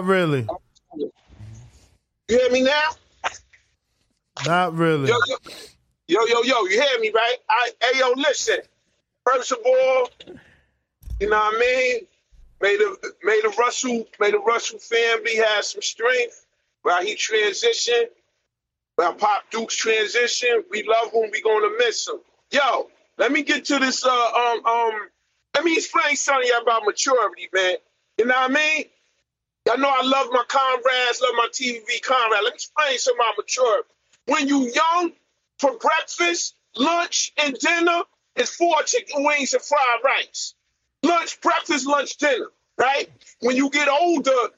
S15: Not really.
S33: You hear me now?
S15: Not really.
S33: Yo, yo, yo, yo, yo, you hear me, right? I, hey, yo, listen. First of all, you know what I mean? May the may the Russell may the Russell family have some strength while he transition. While Pop Duke's transition, we love him. We gonna miss him. Yo, let me get to this. Uh, um, um, let me explain something about maturity, man. You know what I mean? Y'all know I love my comrades, love my TV comrades. Let me explain something about mature. When you young, for breakfast, lunch, and dinner, it's four chicken wings and fried rice. Lunch, breakfast, lunch, dinner, right? When you get older,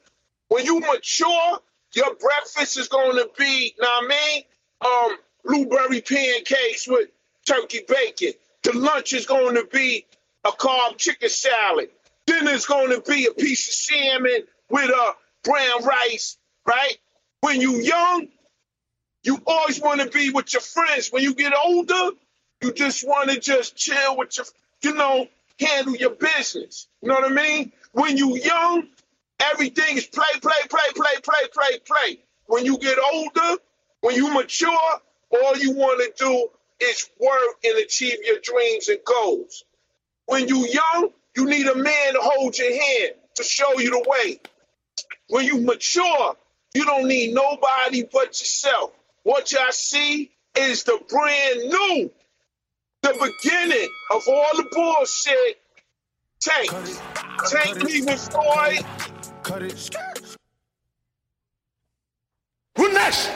S33: when you mature, your breakfast is going to be, what I mean? Um, blueberry pancakes with turkey bacon. The lunch is going to be a carb chicken salad. Dinner is going to be a piece of salmon with a brown rice, right? When you young, you always want to be with your friends. When you get older, you just want to just chill with your, you know, handle your business. You know what I mean? When you young, everything is play, play, play, play, play, play, play. When you get older, when you mature, all you want to do is work and achieve your dreams and goals. When you young, you need a man to hold your hand to show you the way. When you mature, you don't need nobody but yourself. What y'all see is the brand new, the beginning of all the bullshit. Tank. Tank leaving Floyd.
S36: Cut it.
S33: Who next?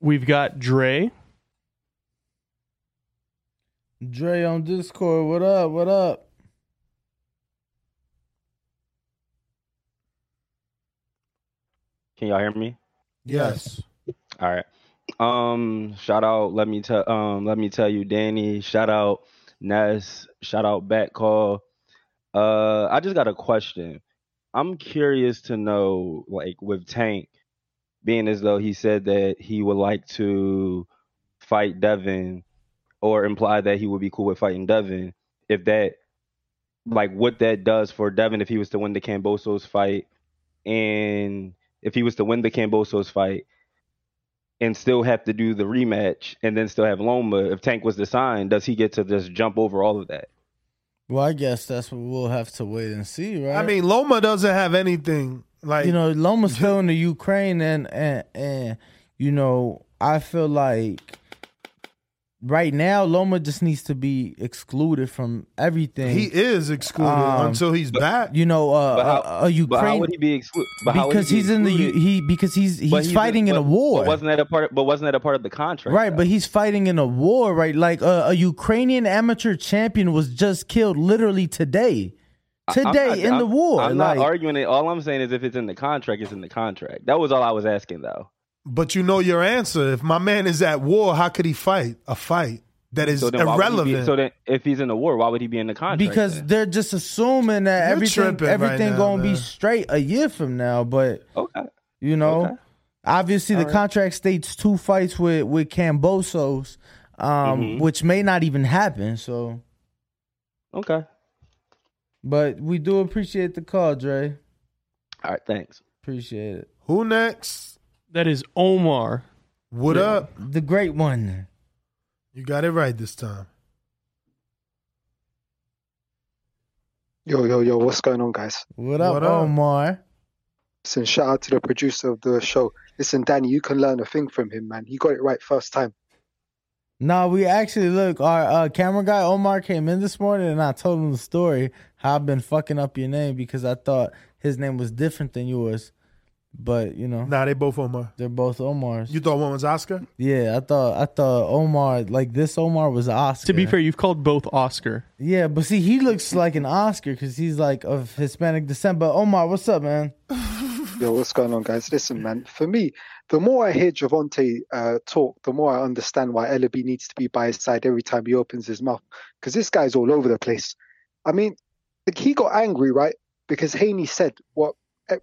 S22: We've got Dre.
S16: Dre on Discord. What up? What up?
S37: Can y'all hear me?
S15: Yes.
S37: All right. Um, shout out. Let me tell. Um, let me tell you, Danny. Shout out Ness. Shout out Back Call. Uh, I just got a question. I'm curious to know, like, with Tank being as though he said that he would like to fight Devin, or imply that he would be cool with fighting Devin. If that, like, what that does for Devin if he was to win the Kambosos fight, and if he was to win the Kambosos fight and still have to do the rematch and then still have Loma, if Tank was to sign, does he get to just jump over all of that?
S16: Well, I guess that's what we'll have to wait and see, right?
S15: I mean, Loma doesn't have anything like
S16: you know, Loma's still in the Ukraine, and and and you know, I feel like right now Loma just needs to be excluded from everything.
S15: He is excluded
S16: Um,
S15: until he's back.
S16: You know, uh,
S37: But how,
S16: uh, uh,
S37: but
S16: Ukraine
S37: how would he be excluded?
S16: because he's in the he because he's he's fighting in a war.
S37: But wasn't that a part? Of, but wasn't that a part of the contract?
S16: Right, but he's fighting in a war, right? Like uh, a Ukrainian amateur champion was just killed literally today. Today
S37: not-
S16: in the
S37: I'm-
S16: war.
S37: I'm
S16: like,
S37: not arguing it. All I'm saying is if it's in the contract, it's in the contract. That was all I was asking, though.
S15: But you know your answer. If my man is at war, how could he fight a fight? that is
S37: So then why would he be-
S15: irrelevant.
S37: so then, if he's in the war, why would he be in the contract?
S16: because
S37: then?
S16: they're just assuming that
S15: You're
S16: everything
S15: tripping right
S16: everything
S15: now,
S16: gonna be
S15: man.
S16: straight a year from now. But
S37: okay,
S16: you know,
S37: Okay.
S16: obviously the
S37: All right.
S16: contract states two fights with with Kambosos, um,
S37: Mhm.
S16: which may not even happen. So,
S37: okay,
S16: but we do appreciate the call, Dre.
S37: all right, thanks.
S16: Appreciate it.
S15: Who next?
S22: That is Omar.
S15: What
S16: Yeah.
S15: up?
S16: The great one.
S15: You got it right this time.
S38: Yo, yo, yo, what's going on, guys?
S16: What up,
S15: What up?
S16: Omar?
S38: Listen, shout out to the producer of the show. Listen, Danny, you can learn a thing from him, man. He got it right first time.
S16: No, we actually look. Our uh, camera guy Omar came in this morning, and I told him the story how I've been fucking up your name because I thought his name was different than yours. But you know,
S15: Nah, they both Omar.
S16: they're both Omars.
S15: You thought one was Oscar?
S16: yeah, I thought I thought Omar like this Omar was Oscar.
S22: To be fair, you've called both Oscar.
S16: yeah, but see, he looks like an Oscar because he's like of Hispanic descent. But Omar, what's up, man?
S38: Yo, what's going on, guys? Listen, man, for me, the more I hear Gervonta uh, talk, the more I understand why Ellerbe needs to be by his side every time he opens his mouth. Because this guy's all over the place. I mean, like, he got angry, right? Because Haney said what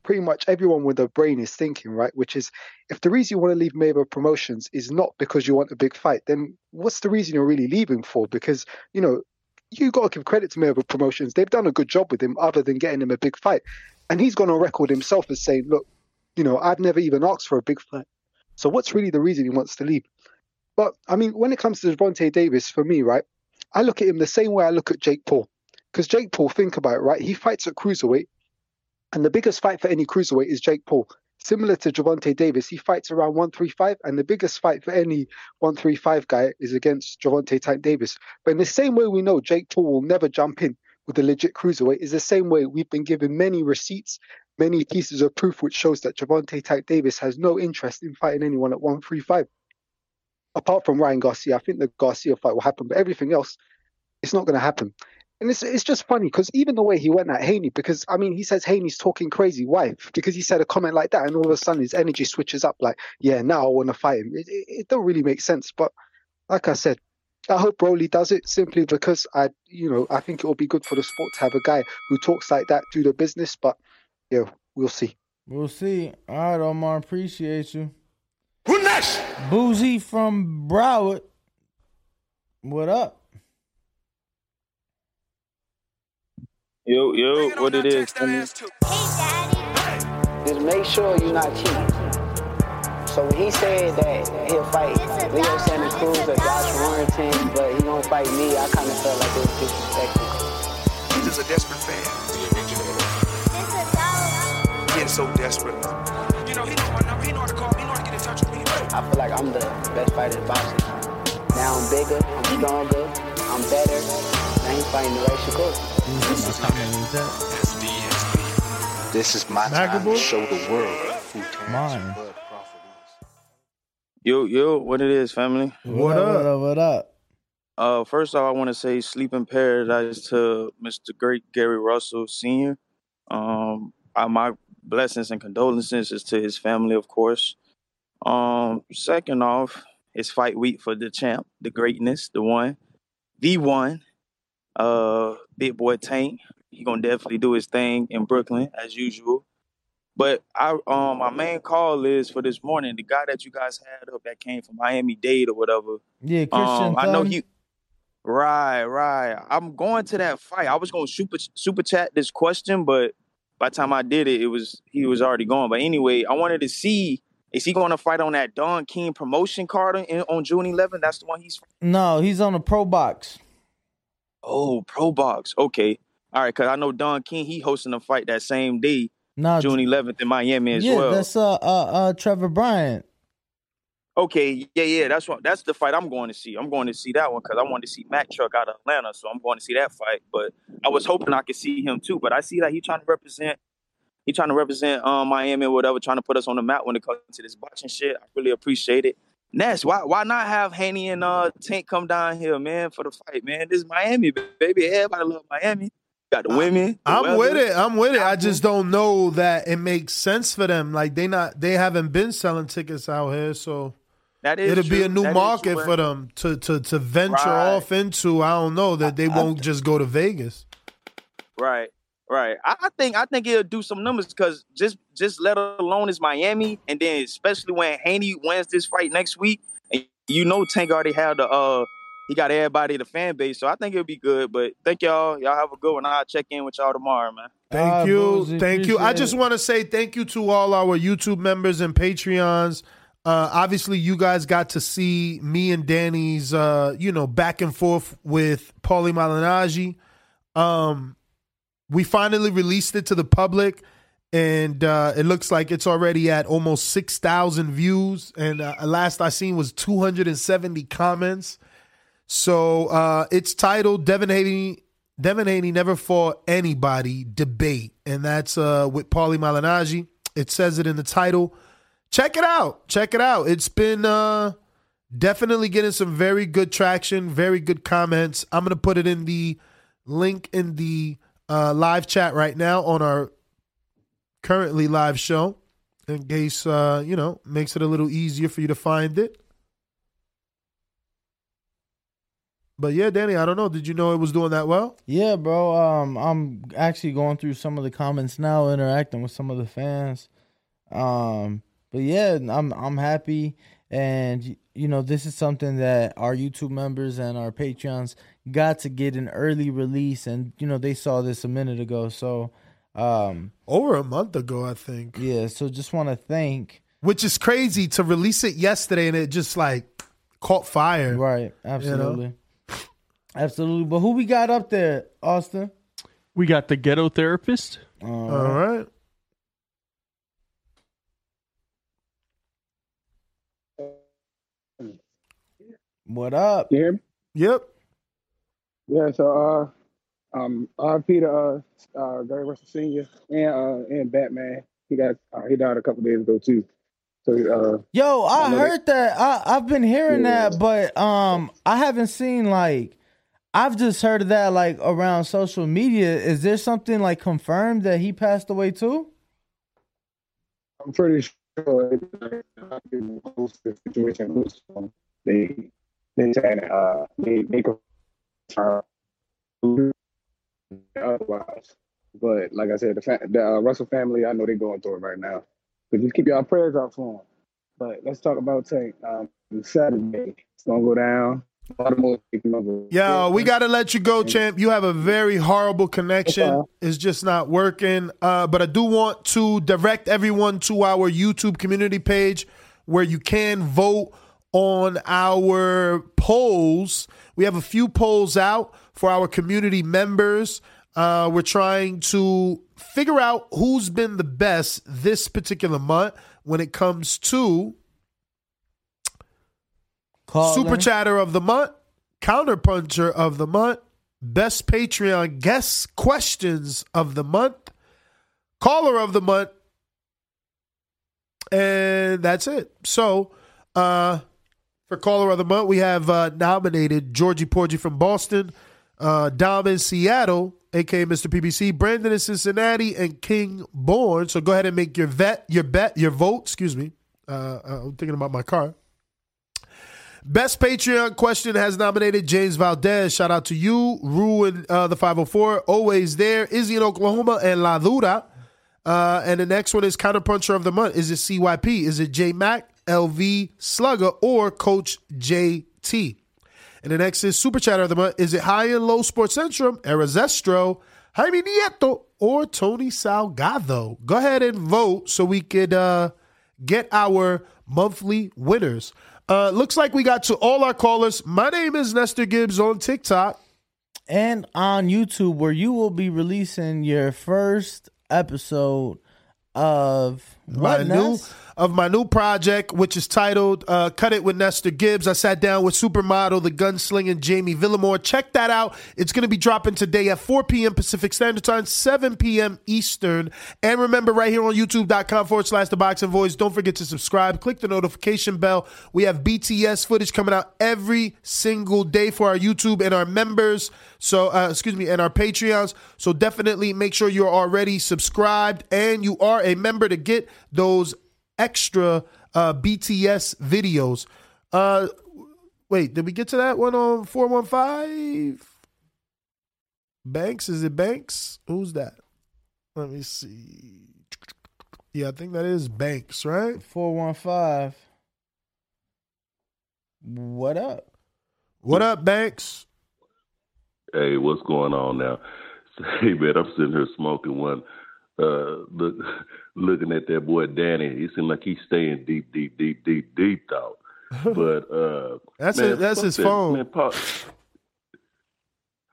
S38: pretty much everyone with a brain is thinking, right? Which is, if the reason you want to leave Mayweather Promotions is not because you want a big fight, then what's the reason you're really leaving for? Because, you know, you got to give credit to Mayweather Promotions. They've done a good job with him other than getting him a big fight. And he's gone on record himself as saying, look, you know, I've never even asked for a big fight. So what's really the reason he wants to leave? But I mean, when it comes to Gervonta Davis, for me, right, I look at him the same way I look at Jake Paul. Because Jake Paul, think about it, right? He fights at cruiserweight, and the biggest fight for any cruiserweight is Jake Paul. Similar to Gervonta Davis, he fights around 135, and the biggest fight for any 135 guy is against Gervonta Tank Davis. But in the same way we know Jake Paul will never jump in with a legit cruiserweight, is the same way we've been given many receipts, many pieces of proof which shows that Gervonta Tank Davis has no interest in fighting anyone at 135. Apart from Ryan Garcia, I think the Garcia fight will happen, but everything else, it's not going to happen. And it's it's just funny because even the way he went at Haney, because I mean, he says Haney's talking crazy. Why? Because he said a comment like that, and all of a sudden his energy switches up. Like, yeah, now I want to fight him. It, it, it don't really make sense. But like I said, I hope Broly does it simply because I, you know, I think it will be good for the sport to have a guy who talks like that do the business. But yeah, we'll see.
S16: We'll see. All right, Omar, appreciate you.
S36: Who next?
S16: Boozy from Broward. What up?
S39: Yo, yo, what it is? homie?
S40: Just make sure you're not cheating. So when he said that he'll fight Leo Santa Cruz or Josh Warrington, but he gonna fight me, I kind of felt like it was disrespectful.
S11: He's just a desperate fan. Getting so desperate. You know, he know my number. He know how to call me. He know how to get in touch with me.
S40: I feel like I'm the best fighter in boxing. Now I'm bigger, I'm stronger, I'm better. I ain't fighting the right Shakur.
S38: This is my time to show the world who
S16: Mine.
S39: Yo, yo, what it is, family?
S16: What up? What up? What up?
S39: Uh, first off, I want to say sleep in paradise to Mr. Great Gary Russell Sr. Um, I, my blessings and condolences is to his family, of course. Um, second off, it's fight week for the champ, the greatness, the one, the one. Uh, big boy Tank. He gonna definitely do his thing in Brooklyn as usual. But I um my main call is for this morning, the guy that you guys had up that came from Miami Dade or whatever.
S16: Yeah, Christian.
S39: Um, I know he. Right, right. I'm going to that fight. I was to super super chat this question, but by the time I did it, it was he was already gone. But anyway, I wanted to see is he going to fight on that Don King promotion card in, on June 11th? That's the one he's.
S16: No, he's on a pro box.
S39: Oh, pro box. Okay, all right. Because I know Don King he hosting a fight that same day,
S16: No,
S39: June 11th in Miami as
S16: yeah,
S39: well.
S16: that's uh uh uh Trevor Bryan.
S39: Okay, yeah, yeah, that's what that's the fight I'm going to see. I'm going to see that one because I wanted to see Mac Truck out of Atlanta, so I'm going to see that fight. But I was hoping I could see him too. But I see that he trying to represent, he trying to represent um, Miami or whatever, trying to put us on the map when it comes to this boxing shit. I really appreciate it. Ness, why why not have Haney and uh Tank come down here, man, for the fight, man? This is Miami, baby. Everybody love Miami. Got the women. the
S15: I'm
S39: weather.
S15: with it. I'm with it. I just don't know that it makes sense for them. Like they not they haven't been selling tickets out here, so
S39: That is
S15: It'll be a new
S39: That
S15: market for them to to to venture
S39: Right.
S15: off into. I don't know that they won't just go to Vegas.
S39: Right, right. I, I think I think it'll do some numbers because just just let alone is Miami, and then especially when Haney wins this fight next week, and you know Tank already had the uh he got everybody the fan base, so I think it'll be good. But thank y'all, y'all have a good one. I'll check in with y'all tomorrow, man.
S15: Thank
S16: Ah,
S15: you.
S16: Boozy,
S15: Thank you. I just want to say thank you to all our YouTube members and Patreons. Uh, obviously, you guys got to see me and Danny's, uh, you know, back and forth with Paulie Malignaggi. Um, we finally released it to the public, and uh, it looks like it's already at almost six thousand views. And uh, last I seen was two hundred and seventy comments. So uh, it's titled Devin Haney. Devin Haney never fought anybody debate, and that's uh, with Paulie Malignaggi. It says it in the title. Check it out. Check it out. It's been uh, definitely getting some very good traction, very good comments. I'm gonna put it in the link in the uh, live chat right now on our currently live show, in case uh, you know makes it a little easier for you to find it. But yeah, Danny, I don't know. Did you know it was doing that well?
S16: Yeah, bro. Um, I'm actually going through some of the comments now, interacting with some of the fans. Um, but yeah, I'm I'm happy, and you know, this is something that our YouTube members and our Patreons got to get an early release, and you know, they saw this a minute ago. So, um,
S15: over a month ago, I think.
S16: Yeah. So just want to thank.
S15: Which is crazy to release it yesterday and it just like caught fire.
S16: Right. Absolutely. Absolutely. But who we got up there, Austin?
S22: We got the ghetto therapist.
S15: All right.
S16: What up?
S41: You hear me?
S15: Yep.
S41: Yeah, so uh um RP to uh uh Gary Russell Senior and uh and Batman. He got uh, he died a couple days ago too. So uh
S16: Yo, I heard that. I, I've been hearing that, but um, I haven't seen like. I've just heard of that like around social media. Is there something like confirmed that he passed away too?
S41: I'm pretty sure situation they they said uh they they otherwise. But like I said, the, fa- the uh, Russell family, I know they're going through it right now. So just keep your prayers out for them. But let's talk about Tank. Um, Saturday, it's gonna go down.
S15: Yo, we got to let you go, champ. You have a very horrible connection. It's just not working. Uh, but I do want to direct everyone to our YouTube community page where you can vote on our polls. We have a few polls out for our community members. Uh, we're trying to figure out who's been the best this particular month when it comes to Super Chatter of the Month, Counterpuncher of the Month, Best Patreon Guest Questions of the Month, Caller of the Month, and that's it. So, uh, for Caller of the Month, we have uh, nominated Georgie Porgy from Boston, uh, Dom in Seattle, aka Mr. PBC, Brandon in Cincinnati, and King Born. So go ahead and make your vet, your bet, your vote. Excuse me. Uh, I'm thinking about my car. Best Patreon question has nominated James Valdez. Shout out to you. Ruin uh, the 504. Always there. Izzy in Oklahoma and La Dura. Uh, and the next one is Counterpuncher of the Month. Is it CYP? Is it J Mac, LV Slugger, or Coach JT? And the next is Super Chatter of the Month. Is it High and Low Sports Centrum, Erazestro, Jaime Nieto, or Tony Salgado? Go ahead and vote so we could uh, get our monthly winners. Uh, looks like we got to all our callers. My name is Nestor Gibbs on TikTok.
S16: and on YouTube, where you will be releasing your first episode of
S15: my
S16: what,
S15: new
S16: Ness?
S15: Of my new project, which is titled uh, "Cut It with Nestor Gibbs." I sat down with supermodel, the gunslinging Jamie Villamore. Check that out. It's going to be dropping today at 4 p.m. Pacific Standard Time, 7 p.m. Eastern. And remember, right here on YouTube.com forward slash The Boxing Voice. Don't forget to subscribe. Click the notification bell. We have BTS footage coming out every single day for our YouTube and our members. So, uh, excuse me, and our Patreons. So definitely make sure you're already subscribed and you are a member to get those extra uh, BTS videos. Uh, wait, did we get to that one on four one five? Banks, is it Banks? Who's that? Let me see. Yeah, I think that is Banks, right?
S16: Four one five. What up?
S15: What up, Banks?
S42: Hey, what's going on now? Hey man, I'm sitting here smoking one, uh, look, looking at that boy Danny. He seemed like he's staying deep, deep, deep, deep, deep out. But uh,
S15: That's
S42: man,
S15: his- that's his
S42: that,
S15: phone.
S42: Man, Paul,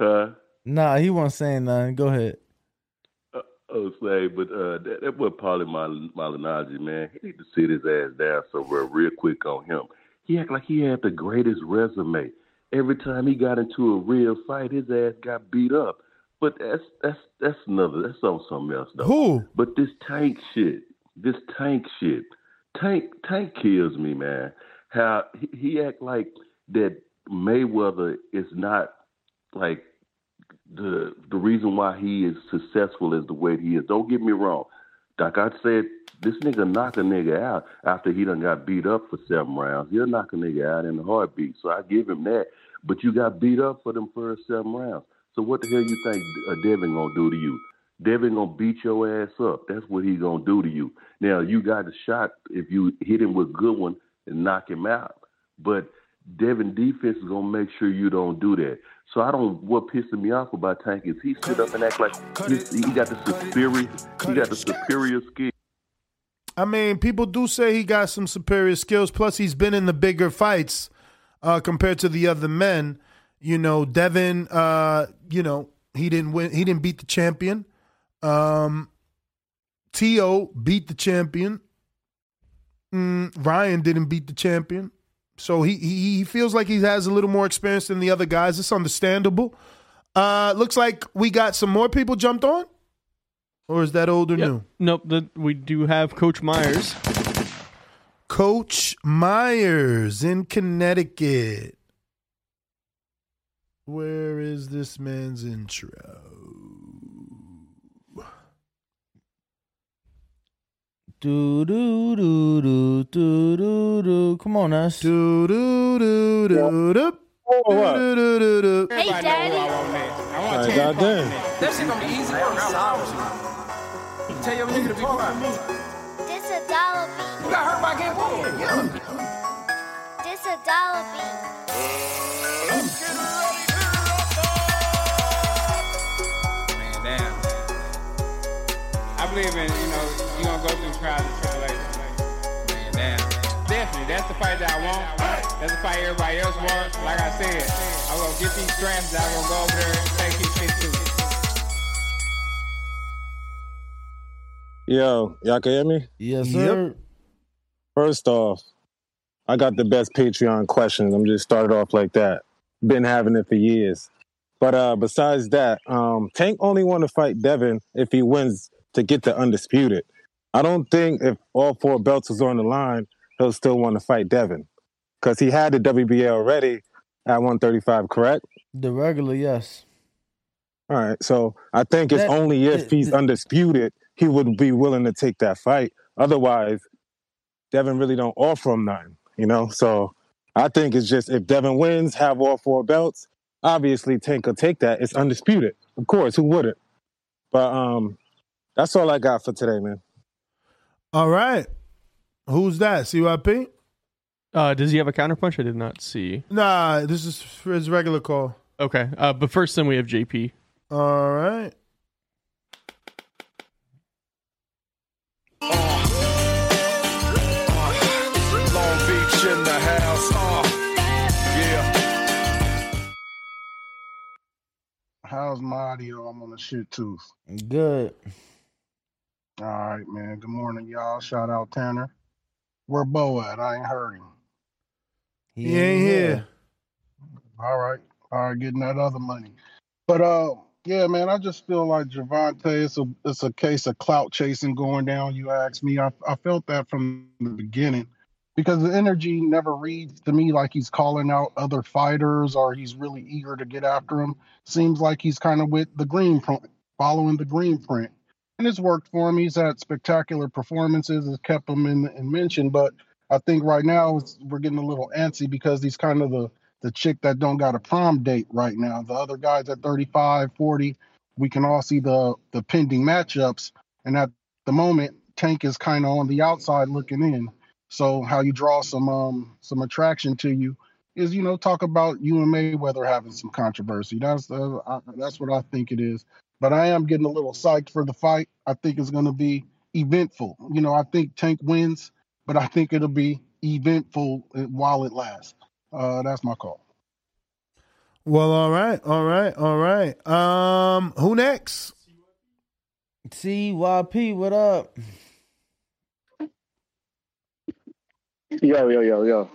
S42: huh?
S16: Nah, he wasn't saying nothing. Go ahead.
S42: Oh, say, but uh, that, that boy Paulie Mal- Malignaggi, man, he need to sit his ass down somewhere real quick on him. He act like he had the greatest resume. Every time he got into a real fight, his ass got beat up. But that's that's that's another that's on something else though.
S15: Who?
S42: But this tank shit, this tank shit, tank tank kills me, man. How he, he act like that Mayweather is not like the the reason why he is successful is the way he is. Don't get me wrong. Like I said, this nigga knock a nigga out after he done got beat up for seven rounds. He'll knock a nigga out in a heartbeat. So I give him that. But you got beat up for them first seven rounds. So what the hell you think uh, Devin gonna do to you? Devin gonna beat your ass up. That's what he gonna do to you. Now you got a shot if you hit him with a good one and knock him out. But Devin defense is gonna make sure you don't do that. So I don't. What pissing me off about Tank is he sit up and act like he's, he got the superior. He got the superior skill.
S15: I mean, people do say he got some superior skills. Plus, he's been in the bigger fights uh, compared to the other men. You know, Devin. Uh, you know, he didn't win. He didn't beat the champion. Um, To beat the champion. Mm, Ryan didn't beat the champion. So he, he he feels like he has a little more experience than the other guys. It's understandable. Uh, looks like we got some more people jumped on, or is that old or new?
S22: Nope. The, we do have Coach Myers.
S15: Coach Myers in Connecticut. Where is this man's intro?
S16: Do do do do do do do. Come on, us.
S15: Do do do do do. Do, do, do, do.
S10: Hey, Daddy. I want to
S15: God damn.
S10: That shit gonna be easy. Tell your nigga to be quiet.
S43: This a dollar beat.
S10: You got hurt by getting whooped. Yeah.
S43: This a dollar beat.
S44: Believe in, you know, you gonna go through trials and tribulations. Man, damn. Definitely, that's the fight that I want. That's the fight everybody else wants. Like I said, I'm gonna get these straps. I'm gonna go over there and take these shit too.
S45: Yo, y'all can hear me?
S16: Yes,
S15: sir.
S45: First off, I got the best Patreon questions. I'm just started off like that. Been having it for years. But uh besides that, um, Tank only want to fight Devin if he wins to get the undisputed. I don't think if all four belts was on the line, he'll still want to fight Devin. Because he had the WBA already at 135, correct?
S16: The regular, yes.
S45: All right. So I think it's
S16: That-
S45: only if he's undisputed he would be willing to take that fight. Otherwise, Devin really don't offer him nothing, you know? So I think it's just if Devin wins, have all four belts, obviously Tank will take that. It's undisputed. Of course, who wouldn't? But um that's all I got for today, man.
S15: All right. Who's that? CYP?
S22: Uh, does he have a counterpunch? I did not see.
S15: Nah, this is for his regular call.
S22: Okay. Uh, but first, then we have JP.
S15: All right.
S46: Long Beach in the house. Uh, yeah.
S47: How's my audio? I'm on the shit tooth.
S16: Good.
S47: All right, man. Good morning, y'all. Shout out Tanner. Where Bo at? I ain't heard him.
S15: He ain't here.
S47: All right. All right, getting that other money. But uh yeah, man, I just feel like Gervonta, it's a it's a case of clout chasing going down, you ask me. I I felt that from the beginning. Because the energy never reads to me like he's calling out other fighters or he's really eager to get after him. Seems like he's kind of with the green print, following the green print. And it's worked for him. He's had spectacular performances, has kept him in, in mention. But I think right now we're getting a little antsy because he's kind of the the chick that don't got a prom date right now. The other guys at 35, 40, we can all see the the pending matchups, and at the moment, Tank is kind of on the outside looking in. So how you draw some um some attraction to you is you know talk about you and Mayweather having some controversy. That's uh, I, that's what I think it is. But I am getting a little psyched for the fight. I think it's going to be eventful. You know, I think Tank wins, but I think it'll be eventful while it lasts. Uh, that's my call.
S15: Well, all right, all right, all right. Um, who next?
S16: CYP, what up?
S21: Yo, yo, yo, yo.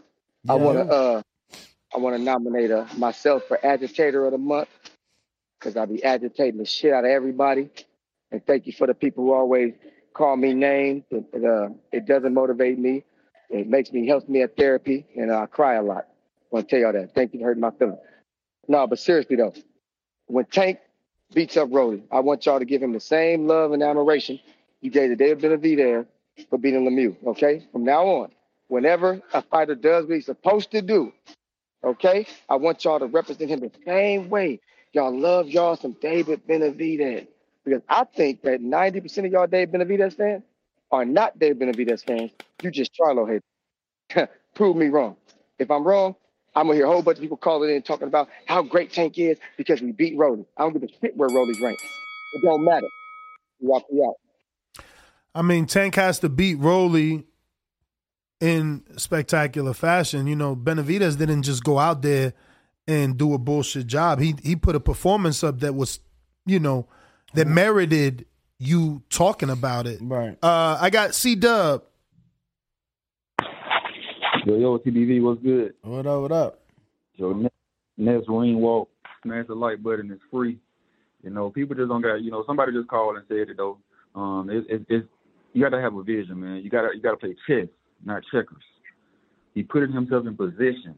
S21: I wanna uh I wanna nominate uh, myself for agitator of the month because I be agitating the shit out of everybody. And thank you for the people who always call me names. It, it, uh, it doesn't motivate me. It makes me helps me at therapy, and I cry a lot. I want to tell y'all that. Thank you for hurting my feelings. No, but seriously though, when Tank beats up Rolly, I want y'all to give him the same love and admiration you gave to David Benavidez for beating Lemieux. Okay, from now on, whenever a fighter does what he's supposed to do, okay, I want y'all to represent him the same way y'all love y'all some David Benavidez because I think that 90% of y'all David Benavidez fans are not David Benavidez fans. You just Charlo haters. Prove me wrong. If I'm wrong, I'm gonna hear a whole bunch of people calling in talking about how great Tank is because we beat Rolly. I don't give a shit where Rolly's ranked. It don't matter. Walk me out.
S15: I mean, Tank has to beat Rolly in spectacular fashion. You know, Benavidez didn't just go out there and do a bullshit job. He he put a performance up that was, you know, that merited you talking about it.
S16: Right.
S15: Uh, I got C Dub.
S48: Yo, yo, TBV, what's good?
S16: What up, what up?
S48: Yo, ne- next ring walk, smash the like button, it's free. You know, people just don't got, you know, somebody just called and said it though. Um, it, it, it's, you got to have a vision, man. You got to, you got to play chess, not checkers. He put himself in position.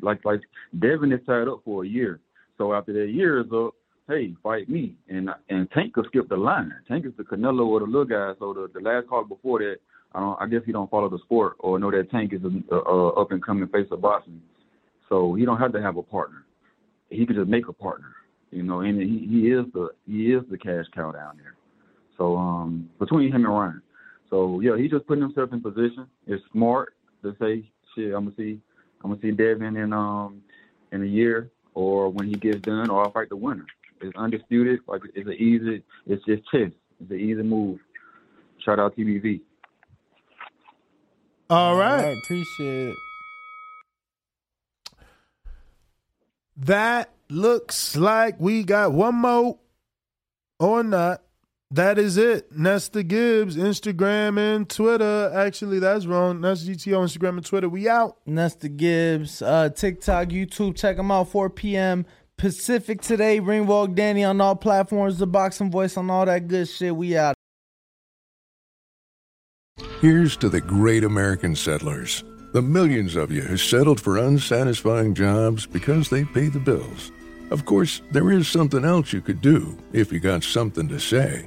S48: Like, like Devin is tied up for a year. So after that year is up, hey, fight me. And and Tank could skip the line. Tank is the Canelo or the little guy. So the, the last call before that, I don't. I guess he don't follow the sport or know that Tank is a, a, a up and coming face of boxing. So he don't have to have a partner. He could just make a partner. You know, and he, he is the he is the cash cow down there. So um between him and Ryan. So yeah, he's just putting himself in position. It's smart to say, shit, I'm gonna see I'm gonna see Devin in um in a year or when he gets done or I'll fight the winner. It's undisputed. Like it's an easy it's just chess. It's an easy move. Shout out TBV.
S15: All right.
S16: I appreciate it.
S15: That looks like we got one more or not. That is it. Nestor Gibbs, Instagram and Twitter. Actually, that's wrong. That's GTO, Instagram and Twitter. We out.
S16: Nestor Gibbs, uh, TikTok, YouTube. Check them out. 4 p.m. Pacific today. Ringwalk Danny on all platforms. The Boxing Voice on all that good shit. We out.
S20: Here's to the great American settlers, the millions of you who settled for unsatisfying jobs because they pay the bills. Of course, there is something else you could do if you got something to say.